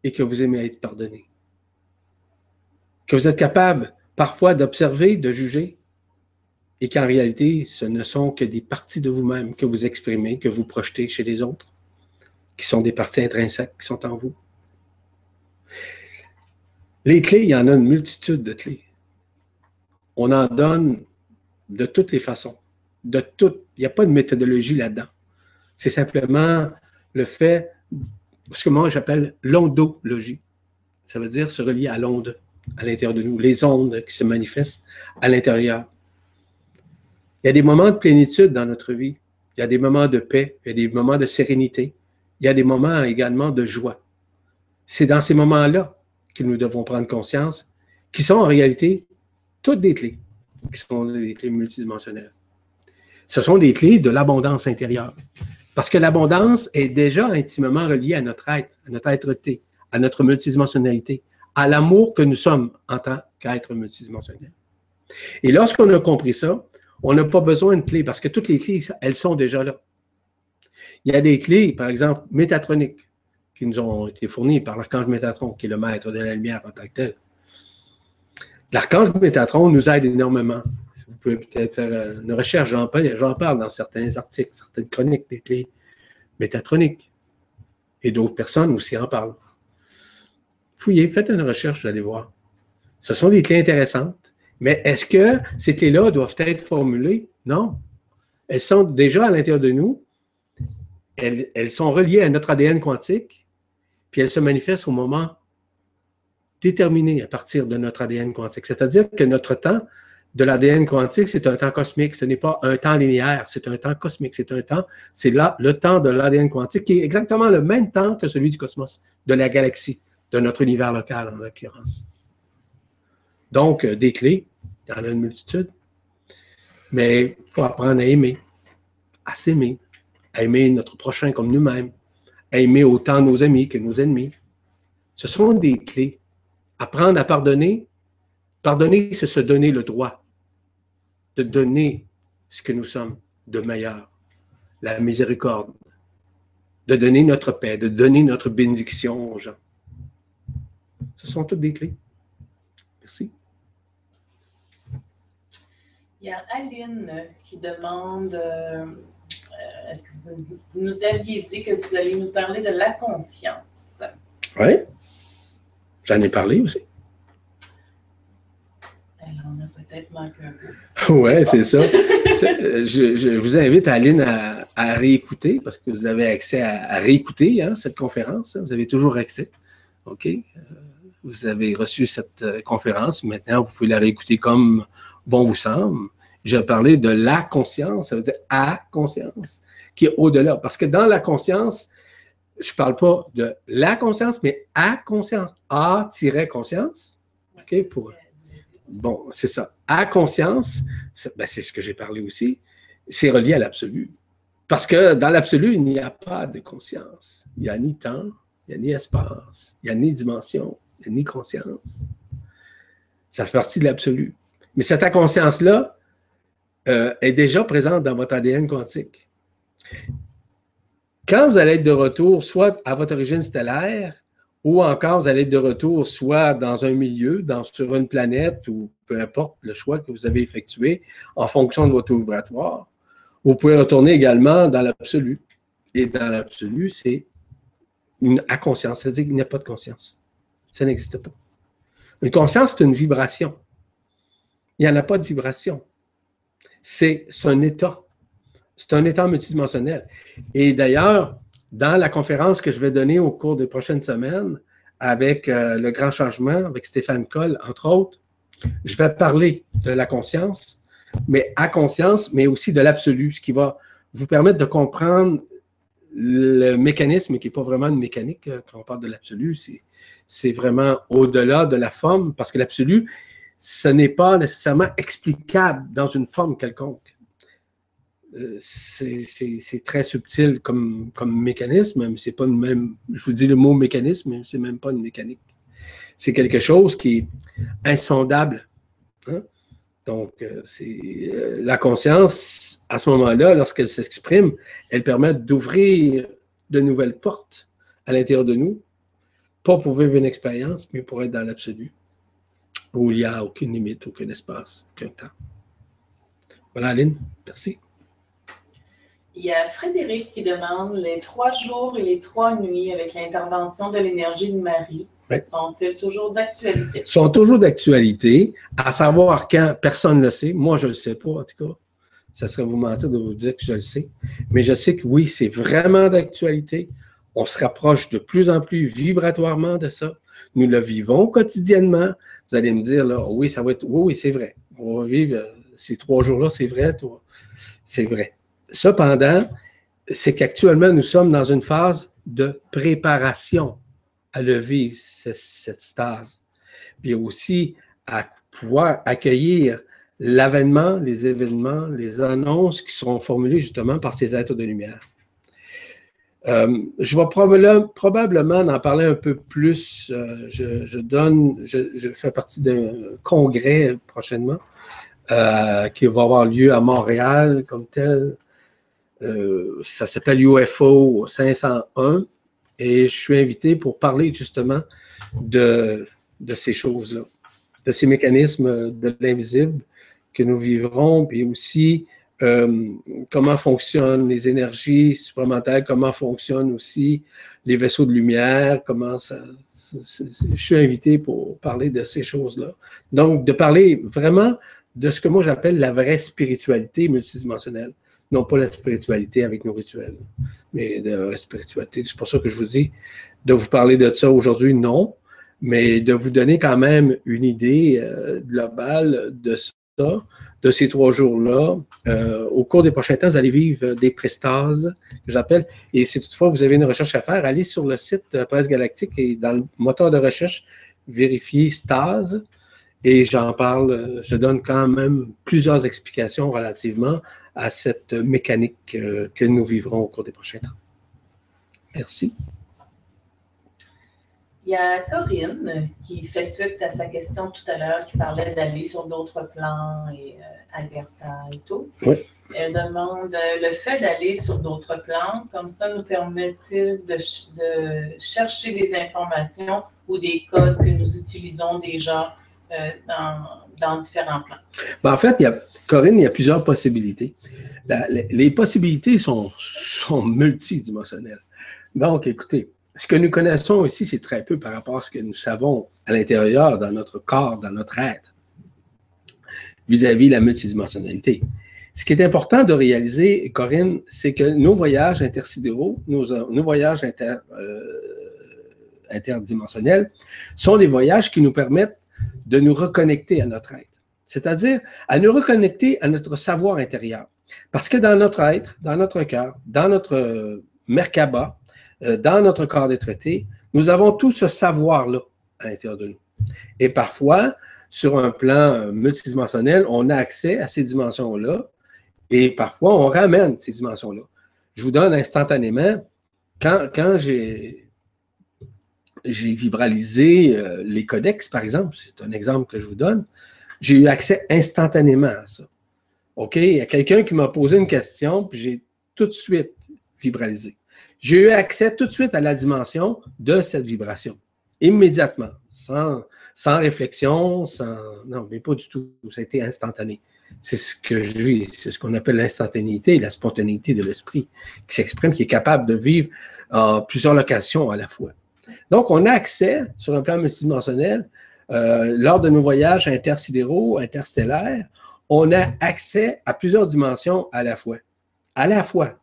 Speaker 1: et que vous aimez être pardonné. Que vous êtes capable parfois d'observer, de juger, et qu'en réalité, ce ne sont que des parties de vous-même que vous exprimez, que vous projetez chez les autres, qui sont des parties intrinsèques qui sont en vous. Les clés, il y en a une multitude de clés. On en donne de toutes les façons, de toutes. Il n'y a pas de méthodologie là-dedans. C'est simplement le fait ce que moi j'appelle l'ondologie. Ça veut dire se relier à l'onde à l'intérieur de nous, les ondes qui se manifestent à l'intérieur. Il y a des moments de plénitude dans notre vie. Il y a des moments de paix, il y a des moments de sérénité, il y a des moments également de joie. C'est dans ces moments-là que nous devons prendre conscience, qui sont en réalité toutes des clés, qui sont des clés multidimensionnelles. Ce sont des clés de l'abondance intérieure. Parce que l'abondance est déjà intimement reliée à notre être, à notre être-té, à notre multidimensionnalité, à l'amour que nous sommes en tant qu'être multidimensionnel. Et lorsqu'on a compris ça, on n'a pas besoin de clés parce que toutes les clés, elles sont déjà là. Il y a des clés, par exemple, métatroniques, qui nous ont été fournies par l'archange Métatron, qui est le maître de la lumière en tant que tel. L'archange Métatron nous aide énormément vous pouvez peut-être faire euh, une recherche, j'en parle, dans certains articles, certaines chroniques, des clés métatroniques. Et d'autres personnes aussi en parlent. Fouillez, faites une recherche, vous allez voir. Ce sont des clés intéressantes, mais est-ce que ces clés-là doivent être formulées? Non. Elles sont déjà à l'intérieur de nous. Elles, elles sont reliées à notre ADN quantique, puis elles se manifestent au moment déterminé à partir de notre ADN quantique. C'est-à-dire que notre temps de l'ADN quantique, c'est un temps cosmique. Ce n'est pas un temps linéaire, c'est un temps cosmique. C'est un temps, c'est là le temps de l'ADN quantique qui est exactement le même temps que celui du cosmos, de la galaxie, de notre univers local en l'occurrence. Donc, euh, des clés, il a une multitude. Mais il faut apprendre à aimer, à s'aimer, à aimer notre prochain comme nous-mêmes, à aimer autant nos amis que nos ennemis. Ce sont des clés. Apprendre à pardonner. Pardonner, c'est se donner le droit de donner ce que nous sommes de meilleur, la miséricorde, de donner notre paix, de donner notre bénédiction aux gens. Ce sont toutes des clés. Merci.
Speaker 2: Il y a Aline qui demande euh, est-ce que vous, vous, nous aviez dit que vous alliez nous parler de la conscience?
Speaker 1: Oui. J'en ai parlé aussi.
Speaker 2: Elle en a
Speaker 1: Oui, c'est ça. je, je, vous invite, Aline, à, à, réécouter parce que vous avez accès à, réécouter hein, cette conférence. Vous avez toujours accès. OK? Euh, vous avez reçu cette euh, conférence. Maintenant, vous pouvez la réécouter comme bon vous semble. J'ai parlé de la conscience, ça veut dire à conscience, qui est au-delà. Parce que dans la conscience, je ne parle pas de la conscience, mais à conscience. A-conscience. OK? Pour, bon, c'est ça. À conscience, ben, c'est ce que j'ai parlé aussi, c'est relié à l'absolu. Parce que dans l'absolu, il n'y a pas de conscience. Il n'y a ni temps, il n'y a ni espace, il n'y a ni dimension, il n'y a ni conscience. Ça fait partie de l'absolu. Mais cette inconscience-là euh, est déjà présente dans votre ADN quantique. Quand vous allez être de retour, soit à votre origine stellaire, ou encore vous allez être de retour soit dans un milieu, dans, sur une planète, ou peu importe le choix que vous avez effectué en fonction de votre vibratoire, vous pouvez retourner également dans l'absolu. Et dans l'absolu, c'est à conscience, c'est-à-dire qu'il n'y a pas de conscience. Ça n'existe pas. Une conscience, c'est une vibration. Il n'y en a pas de vibration. C'est un état. C'est un état multidimensionnel. Et d'ailleurs, dans la conférence que je vais donner au cours des prochaines semaines avec euh, le grand changement, avec Stéphane Coll, entre autres, je vais parler de la conscience, mais à conscience, mais aussi de l'absolu, ce qui va vous permettre de comprendre le mécanisme qui n'est pas vraiment une mécanique euh, quand on parle de l'absolu, c'est vraiment au-delà de la forme, parce que l'absolu, ce n'est pas nécessairement explicable dans une forme quelconque. Euh, c'est très subtil comme, mécanisme, c'est pas le même. Je vous dis le mot mécanisme, mais c'est même pas une mécanique. C'est quelque chose qui est insondable. Hein. Donc, euh, euh, la conscience, à ce moment-là, lorsqu'elle s'exprime, elle permet d'ouvrir de nouvelles portes à l'intérieur de nous, pas pour vivre une expérience, mais pour être dans l'absolu où il n'y a aucune limite, aucun espace, aucun temps. Voilà, Aline, merci.
Speaker 2: Il y a Frédéric qui demande les trois jours et les trois nuits avec l'intervention de l'énergie de Marie. Sont-ils toujours d'actualité?
Speaker 1: Sont toujours d'actualité. À savoir quand, personne ne le sait. Moi, je ne le sais pas, en tout cas. Ça serait vous mentir de vous dire que je le sais. Mais je sais que oui, c'est vraiment d'actualité. On se rapproche de plus en plus vibratoirement de ça. Nous le vivons quotidiennement. Vous allez me dire, là, oui, ça va être, oui, oui, c'est vrai. On va vivre euh, ces trois jours-là, c'est vrai, toi. C'est vrai. Cependant, c'est qu'actuellement, nous sommes dans une phase de préparation à le vivre, cette stase. Puis aussi à pouvoir accueillir l'avènement, les événements, les annonces qui seront formulées justement par ces êtres de lumière. Euh, je vais probablement, en parler un peu plus. Euh, je, donne, je, fais partie d'un congrès prochainement euh, qui va avoir lieu à Montréal comme tel. Ça s'appelle UFO 501 et je suis invité pour parler justement de, de ces choses-là, de ces mécanismes de l'invisible que nous vivrons, puis aussi euh, comment fonctionnent les énergies supramentales, comment fonctionnent aussi les vaisseaux de lumière, comment ça. je suis invité pour parler de ces choses-là. Donc, de parler vraiment de ce que moi j'appelle la vraie spiritualité multidimensionnelle. Non pas la spiritualité avec nos rituels, mais de la spiritualité. C'est pour ça que je vous dis de vous parler de ça aujourd'hui, non, mais de vous donner quand même une idée euh, globale de ça, de ces trois jours-là. Euh, au cours des prochains temps, vous allez vivre des prestases, que j'appelle. Et si toutefois vous avez une recherche à faire, allez sur le site Presse Galactique et dans le moteur de recherche, vérifiez stase. Et j'en parle, je donne quand même plusieurs explications relativement à cette mécanique euh, que nous vivrons au cours des prochains temps. Merci.
Speaker 2: Il y a Corinne qui fait suite à sa question tout à l'heure qui parlait d'aller sur d'autres plans et euh, Alberta et tout. Elle demande le fait d'aller sur d'autres plans, comme ça nous permet-il de, chercher des informations ou des codes que nous utilisons déjà euh, dans, différents plans?
Speaker 1: Ben, en fait, Corinne, il y a plusieurs possibilités. les, possibilités sont, sont multidimensionnelles. Donc, écoutez, ce que nous connaissons ici, c'est très peu par rapport à ce que nous savons à l'intérieur, dans notre corps, dans notre être, vis-à-vis de la multidimensionnalité. Ce qui est important de réaliser, Corinne, c'est que nos voyages intersidéraux, nos, voyages euh, interdimensionnels, sont des voyages qui nous permettent de nous reconnecter à notre être, c'est-à-dire à nous reconnecter à notre savoir intérieur. Parce que dans notre être, dans notre cœur, dans notre Merkaba, euh, dans notre corps des traités, nous avons tout ce savoir-là à l'intérieur de nous. Et parfois, sur un plan euh, multidimensionnel, on a accès à ces dimensions-là et parfois on ramène ces dimensions-là. Je vous donne instantanément, quand, quand j'ai vibralisé euh, les codex, par exemple, c'est un exemple que je vous donne, j'ai eu accès instantanément à ça. OK? Il y a quelqu'un qui m'a posé une question, puis j'ai tout de suite vibralisé. J'ai eu accès tout de suite à la dimension de cette vibration, immédiatement, sans, sans réflexion, sans. Non, mais pas du tout. Ça a été instantané. C'est ce que je vis, c'est ce qu'on appelle l'instantanéité, la spontanéité de l'esprit qui s'exprime, qui est capable de vivre en plusieurs locations à la fois. Donc, on a accès sur un plan multidimensionnel, euh, lors de nos voyages intersidéraux, interstellaires, on a accès à plusieurs dimensions à la fois. À la fois.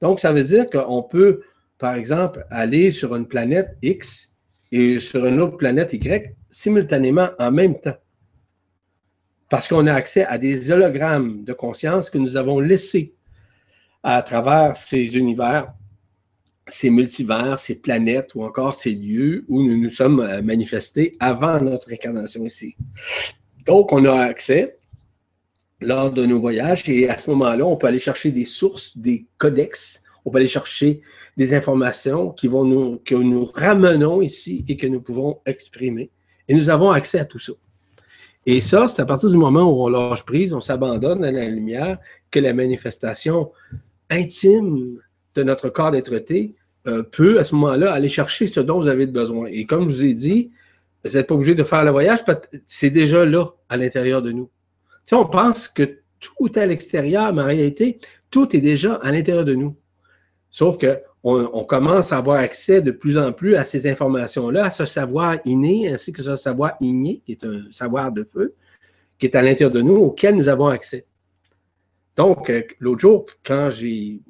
Speaker 1: Donc, ça veut dire qu'on peut, par exemple, aller sur une planète X et sur une autre planète Y simultanément en même temps. Parce qu'on a accès à des hologrammes de conscience que nous avons laissés à travers ces univers, ces multivers, ces planètes ou encore ces lieux où nous nous sommes euh, manifestés avant notre incarnation ici. Donc, on a accès lors de nos voyages. Et à ce moment-là, on peut aller chercher des sources, des codex, on peut aller chercher des informations qui vont nous, que nous ramenons ici et que nous pouvons exprimer. Et nous avons accès à tout ça. Et ça, c'est à partir du moment où on lâche prise, on s'abandonne à la lumière, que la manifestation intime de notre corps d'être-té euh, peut, à ce moment-là, aller chercher ce dont vous avez besoin. Et comme je vous ai dit, vous n'êtes pas obligé de faire le voyage, c'est déjà là, à l'intérieur de nous on pense que tout est à l'extérieur, mais en réalité, tout est déjà à l'intérieur de nous. Sauf qu'on on commence à avoir accès de plus en plus à ces informations-là, à ce savoir inné, ainsi que ce savoir igné, qui est un savoir de feu, qui est à l'intérieur de nous, auquel nous avons accès. Donc, euh, l'autre jour, quand j'ai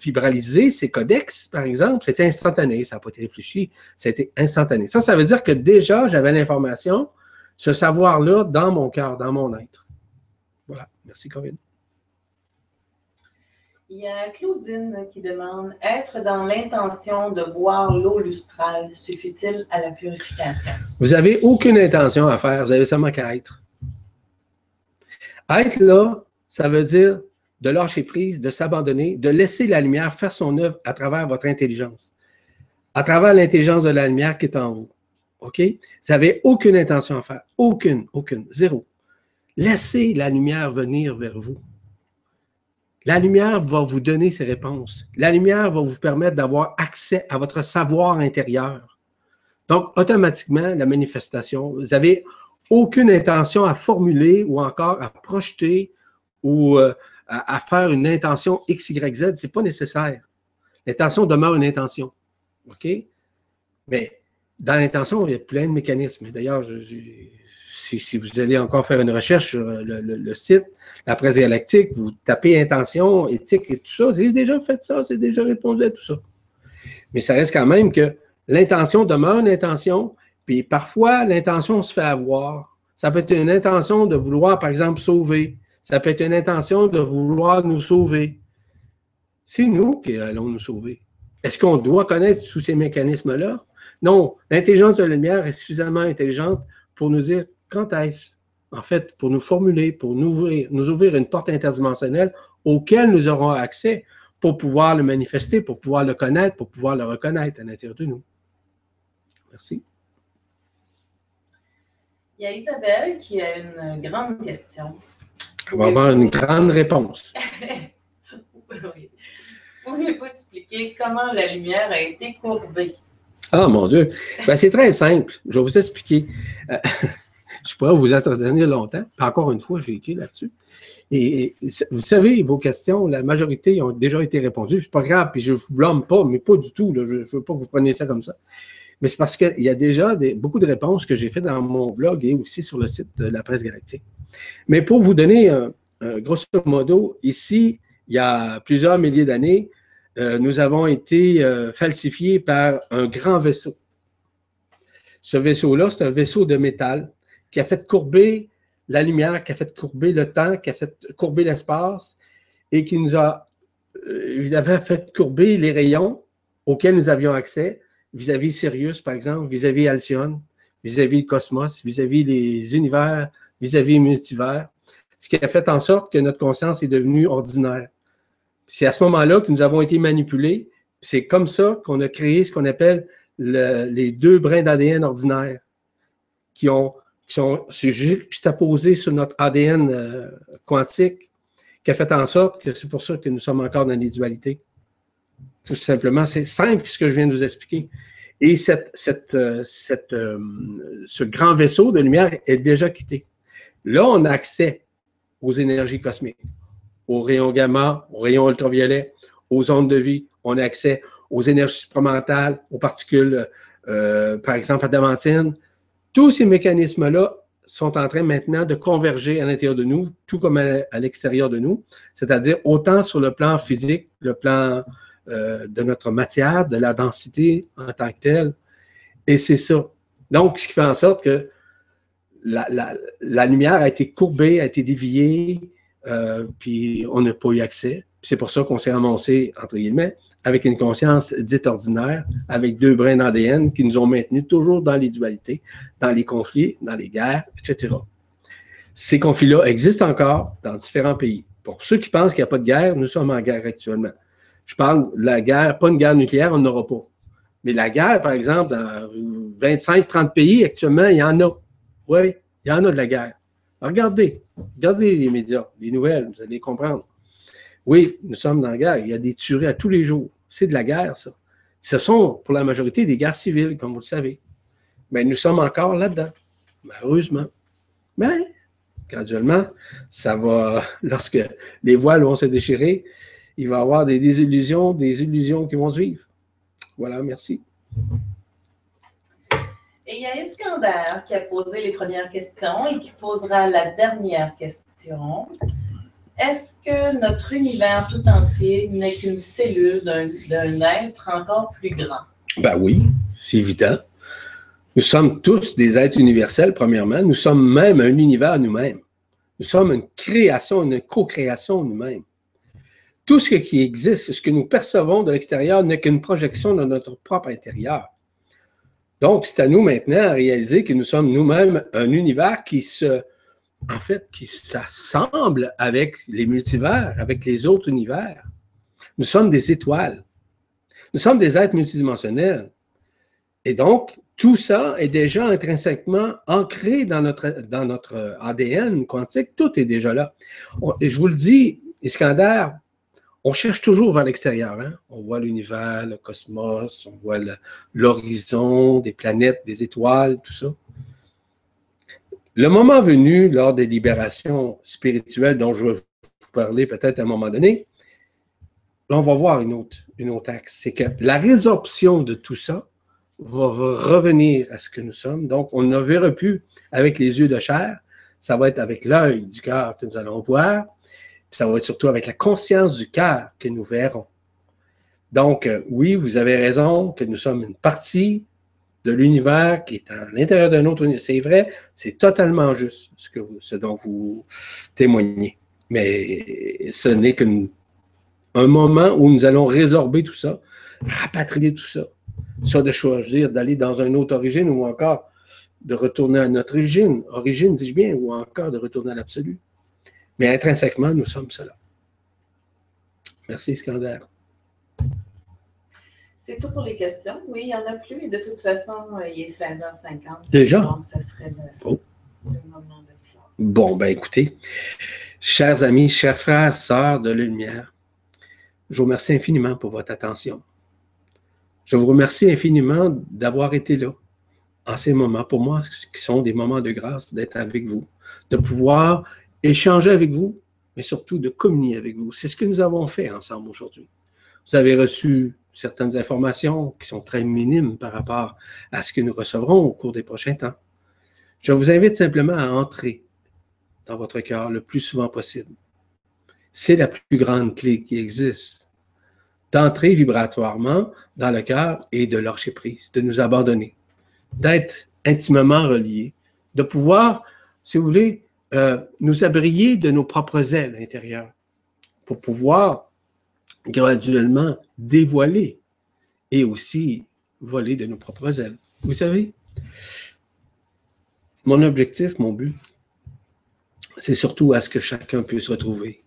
Speaker 1: vibralisé ces codex, par exemple, c'était instantané, ça n'a pas été réfléchi, été instantané. Ça, ça veut dire que déjà, j'avais l'information, ce savoir-là, dans mon cœur, dans mon être. Voilà. Merci, Corinne.
Speaker 2: Il y a Claudine qui demande Être dans l'intention de boire l'eau lustrale suffit-il à la purification?
Speaker 1: Vous n'avez aucune intention à faire, vous avez seulement qu'à être. Être là, ça veut dire de lâcher prise, de s'abandonner, de laisser la lumière faire son œuvre à travers votre intelligence, à travers l'intelligence de la lumière qui est en vous. OK? Vous n'avez aucune intention à faire. Aucune, aucune, zéro. Laissez la lumière venir vers vous. La lumière va vous donner ses réponses. La lumière va vous permettre d'avoir accès à votre savoir intérieur. Donc, automatiquement, la manifestation, vous n'avez aucune intention à formuler ou encore à projeter ou euh, à, faire une intention X, Y, Z, ce n'est pas nécessaire. L'intention demeure une intention. OK? Mais dans l'intention, il y a plein de mécanismes. D'ailleurs, si, vous allez encore faire une recherche sur le, site, la presse galactique, vous tapez intention, éthique et tout ça, j'ai déjà fait ça, c'est déjà répondu à tout ça. Mais ça reste quand même que l'intention demeure une intention, puis parfois, l'intention se fait avoir. Ça peut être une intention de vouloir, par exemple, sauver. Ça peut être une intention de vouloir nous sauver. C'est nous qui allons nous sauver. Est-ce qu'on doit connaître tous ces mécanismes-là? Non. L'intelligence de la lumière est suffisamment intelligente pour nous dire quand est-ce, en fait, pour nous formuler, pour nous ouvrir, nous ouvrir une porte interdimensionnelle auquel nous aurons accès pour pouvoir le manifester, pour pouvoir le connaître, pour pouvoir le reconnaître à l'intérieur de nous. Merci.
Speaker 2: Il y a Isabelle qui a une grande question.
Speaker 1: On va avoir une grande réponse.
Speaker 2: Pouvez-vous expliquer comment la lumière a été courbée?
Speaker 1: Ah, mon Dieu. Ben, c'est très simple. Je vais vous expliquer. Euh, je pourrais vous entretenir longtemps. Encore une fois, j'ai écrit là-dessus. Et, vous savez, vos questions, la majorité ont déjà été répondues. C'est pas grave, puis je ne vous blâme pas, mais pas du tout. Je ne veux pas que vous preniez ça comme ça. Mais c'est parce qu'il y a déjà beaucoup de réponses que j'ai faites dans mon blog et aussi sur le site de la presse galactique. Mais pour vous donner, euh, euh, grosso modo, ici, il y a plusieurs milliers d'années, euh, nous avons été falsifiés par un grand vaisseau. Ce vaisseau-là, c'est un vaisseau de métal qui a fait courber la lumière, qui a fait courber le temps, qui a fait courber l'espace et qui nous a évidemment fait courber les rayons auxquels nous avions accès vis-à-vis Sirius, par exemple, vis-à-vis Alcyone, vis-à-vis le cosmos, vis-à-vis les univers, vis-à-vis les multivers, ce qui a fait en sorte que notre conscience est devenue ordinaire. C'est à ce moment-là que nous avons été manipulés. C'est comme ça qu'on a créé ce qu'on appelle les deux brins d'ADN ordinaires qui, ont, qui sont juxtaposés sur notre ADN euh, quantique, qui a fait en sorte que c'est pour ça que nous sommes encore dans les dualités. Tout simplement, c'est simple ce que je viens de vous expliquer. Et cette, cette, euh, cette, euh, ce grand vaisseau de lumière est déjà quitté. Là, on a accès aux énergies cosmiques, aux rayons gamma, aux rayons ultraviolets, aux ondes de vie. On a accès aux énergies supramentales, aux particules, euh, par exemple, adamantines. Tous ces mécanismes-là sont en train maintenant de converger à l'intérieur de nous, tout comme à l'extérieur de nous, c'est-à-dire autant sur le plan physique, le plan euh, de notre matière, de la densité en tant que telle. Et c'est ça. Donc, ce qui fait en sorte que la, lumière a été courbée, a été déviée, euh, puis on n'a pas eu accès. C'est pour ça qu'on s'est ramassé, entre guillemets, avec une conscience dite ordinaire, avec deux brins d'ADN qui nous ont maintenus toujours dans les dualités, dans les conflits, dans les guerres, etc. Ces conflits-là existent encore dans différents pays. Pour ceux qui pensent qu'il n'y a pas de guerre, nous sommes en guerre actuellement. Je parle de la guerre, pas une guerre nucléaire, on n'aura pas. Mais la guerre, par exemple, dans 25-30 pays actuellement, il y en a. Oui, il y en a de la guerre. regardez, regardez les médias, les nouvelles, vous allez comprendre. Oui, nous sommes dans la guerre. Il y a des tueries à tous les jours. C'est de la guerre, ça. Ce sont, pour la majorité, des guerres civiles, comme vous le savez. Mais nous sommes encore là-dedans, malheureusement. Mais, graduellement, ça va, lorsque les voiles vont se déchirer, il va y avoir des désillusions, des illusions qui vont suivre. Voilà, merci.
Speaker 2: Et il y a Iskander qui a posé les premières questions et qui posera la dernière question. Est-ce que notre univers tout entier n'est qu'une cellule d'un être encore plus grand?
Speaker 1: Ben oui, c'est évident. Nous sommes tous des êtres universels, premièrement. Nous sommes même un univers nous-mêmes. Nous sommes une création, une co-création nous-mêmes. Tout ce qui existe, ce que nous percevons de l'extérieur n'est qu'une projection de notre propre intérieur. Donc, c'est à nous maintenant à réaliser que nous sommes nous-mêmes un univers qui se, en fait, qui s'assemble avec les multivers, avec les autres univers. Nous sommes des étoiles. Nous sommes des êtres multidimensionnels. Et donc, tout ça est déjà intrinsèquement ancré dans notre, dans notre ADN quantique. Tout est déjà là. Et je vous le dis, Iskander, on cherche toujours vers l'extérieur. Hein. On voit l'univers, le cosmos, on voit l'horizon, des planètes, des étoiles, tout ça. Le moment venu, lors des libérations spirituelles dont je parler peut-être à un moment donné. On va voir une autre, une autre axe. C'est que la résorption de tout ça va revenir à ce que nous sommes. Donc, on ne verra plus avec les yeux de chair. Ça va être avec l'œil du cœur que nous allons voir. Ça va être surtout avec la conscience du cœur que nous verrons. Donc, euh, oui, vous avez raison que nous sommes une partie de l'univers qui est à l'intérieur d'un autre univers. C'est vrai, c'est totalement juste ce, que, ce dont vous témoignez. Mais ce n'est qu'un moment où nous allons résorber tout ça, rapatrier tout ça. Soit de choisir d'aller dans une autre origine ou encore de retourner à notre origine. Origine, dis-je bien, ou encore de retourner à l'absolu. Mais intrinsèquement, nous sommes cela. Merci, Iskander.
Speaker 2: C'est tout pour les questions. Oui, il n'y en a plus. Et de toute façon, euh, il est 16h50.
Speaker 1: Déjà?
Speaker 2: Donc, ça serait le,
Speaker 1: Oh.
Speaker 2: le moment de clore.
Speaker 1: Bon, ben écoutez, chers amis, chers frères, sœurs de la lumière, je vous remercie infiniment pour votre attention. Je vous remercie infiniment d'avoir été là en ces moments, pour moi, qui sont des moments de grâce, d'être avec vous, de pouvoir échanger avec vous, mais surtout de communier avec vous. C'est ce que nous avons fait ensemble aujourd'hui. Vous avez reçu certaines informations qui sont très minimes par rapport à ce que nous recevrons au cours des prochains temps. Je vous invite simplement à entrer dans votre cœur le plus souvent possible. C'est la plus grande clé qui existe. D'entrer vibratoirement dans le cœur et de lâcher prise, de nous abandonner, d'être intimement reliés, de pouvoir, si vous voulez, euh, nous abrier de nos propres ailes intérieures pour pouvoir graduellement dévoiler et aussi voler de nos propres ailes. Vous savez, mon objectif, mon but, c'est surtout à ce que chacun puisse retrouver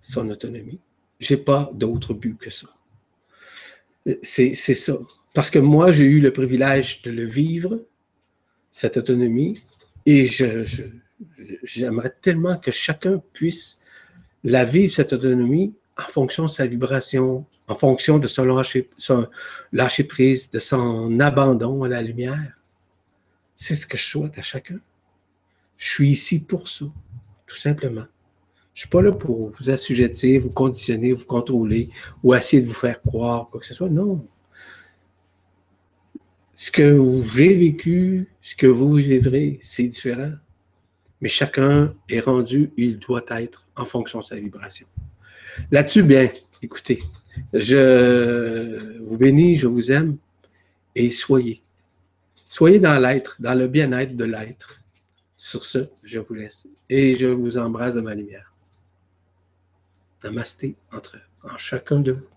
Speaker 1: son autonomie. Je n'ai pas d'autre but que ça. C'est ça. Parce que moi, j'ai eu le privilège de le vivre, cette autonomie, et je- j'aimerais tellement que chacun puisse la vivre, cette autonomie, en fonction de sa vibration, en fonction de son lâcher, son lâcher prise, de son abandon à la lumière. C'est ce que je souhaite à chacun. Je suis ici pour ça, tout simplement. Je ne suis pas là pour vous assujettir, vous conditionner, vous contrôler ou essayer de vous faire croire quoi que ce soit. Non. Ce que j'ai vécu, ce que vous vivrez, c'est différent. Mais chacun est rendu, il doit être en fonction de sa vibration. Là-dessus, bien, écoutez, je vous bénis, je vous aime et soyez. Soyez dans l'être, dans le bien-être de l'être. Sur ce, je vous laisse et je vous embrasse de ma lumière. Namasté entre en chacun de vous.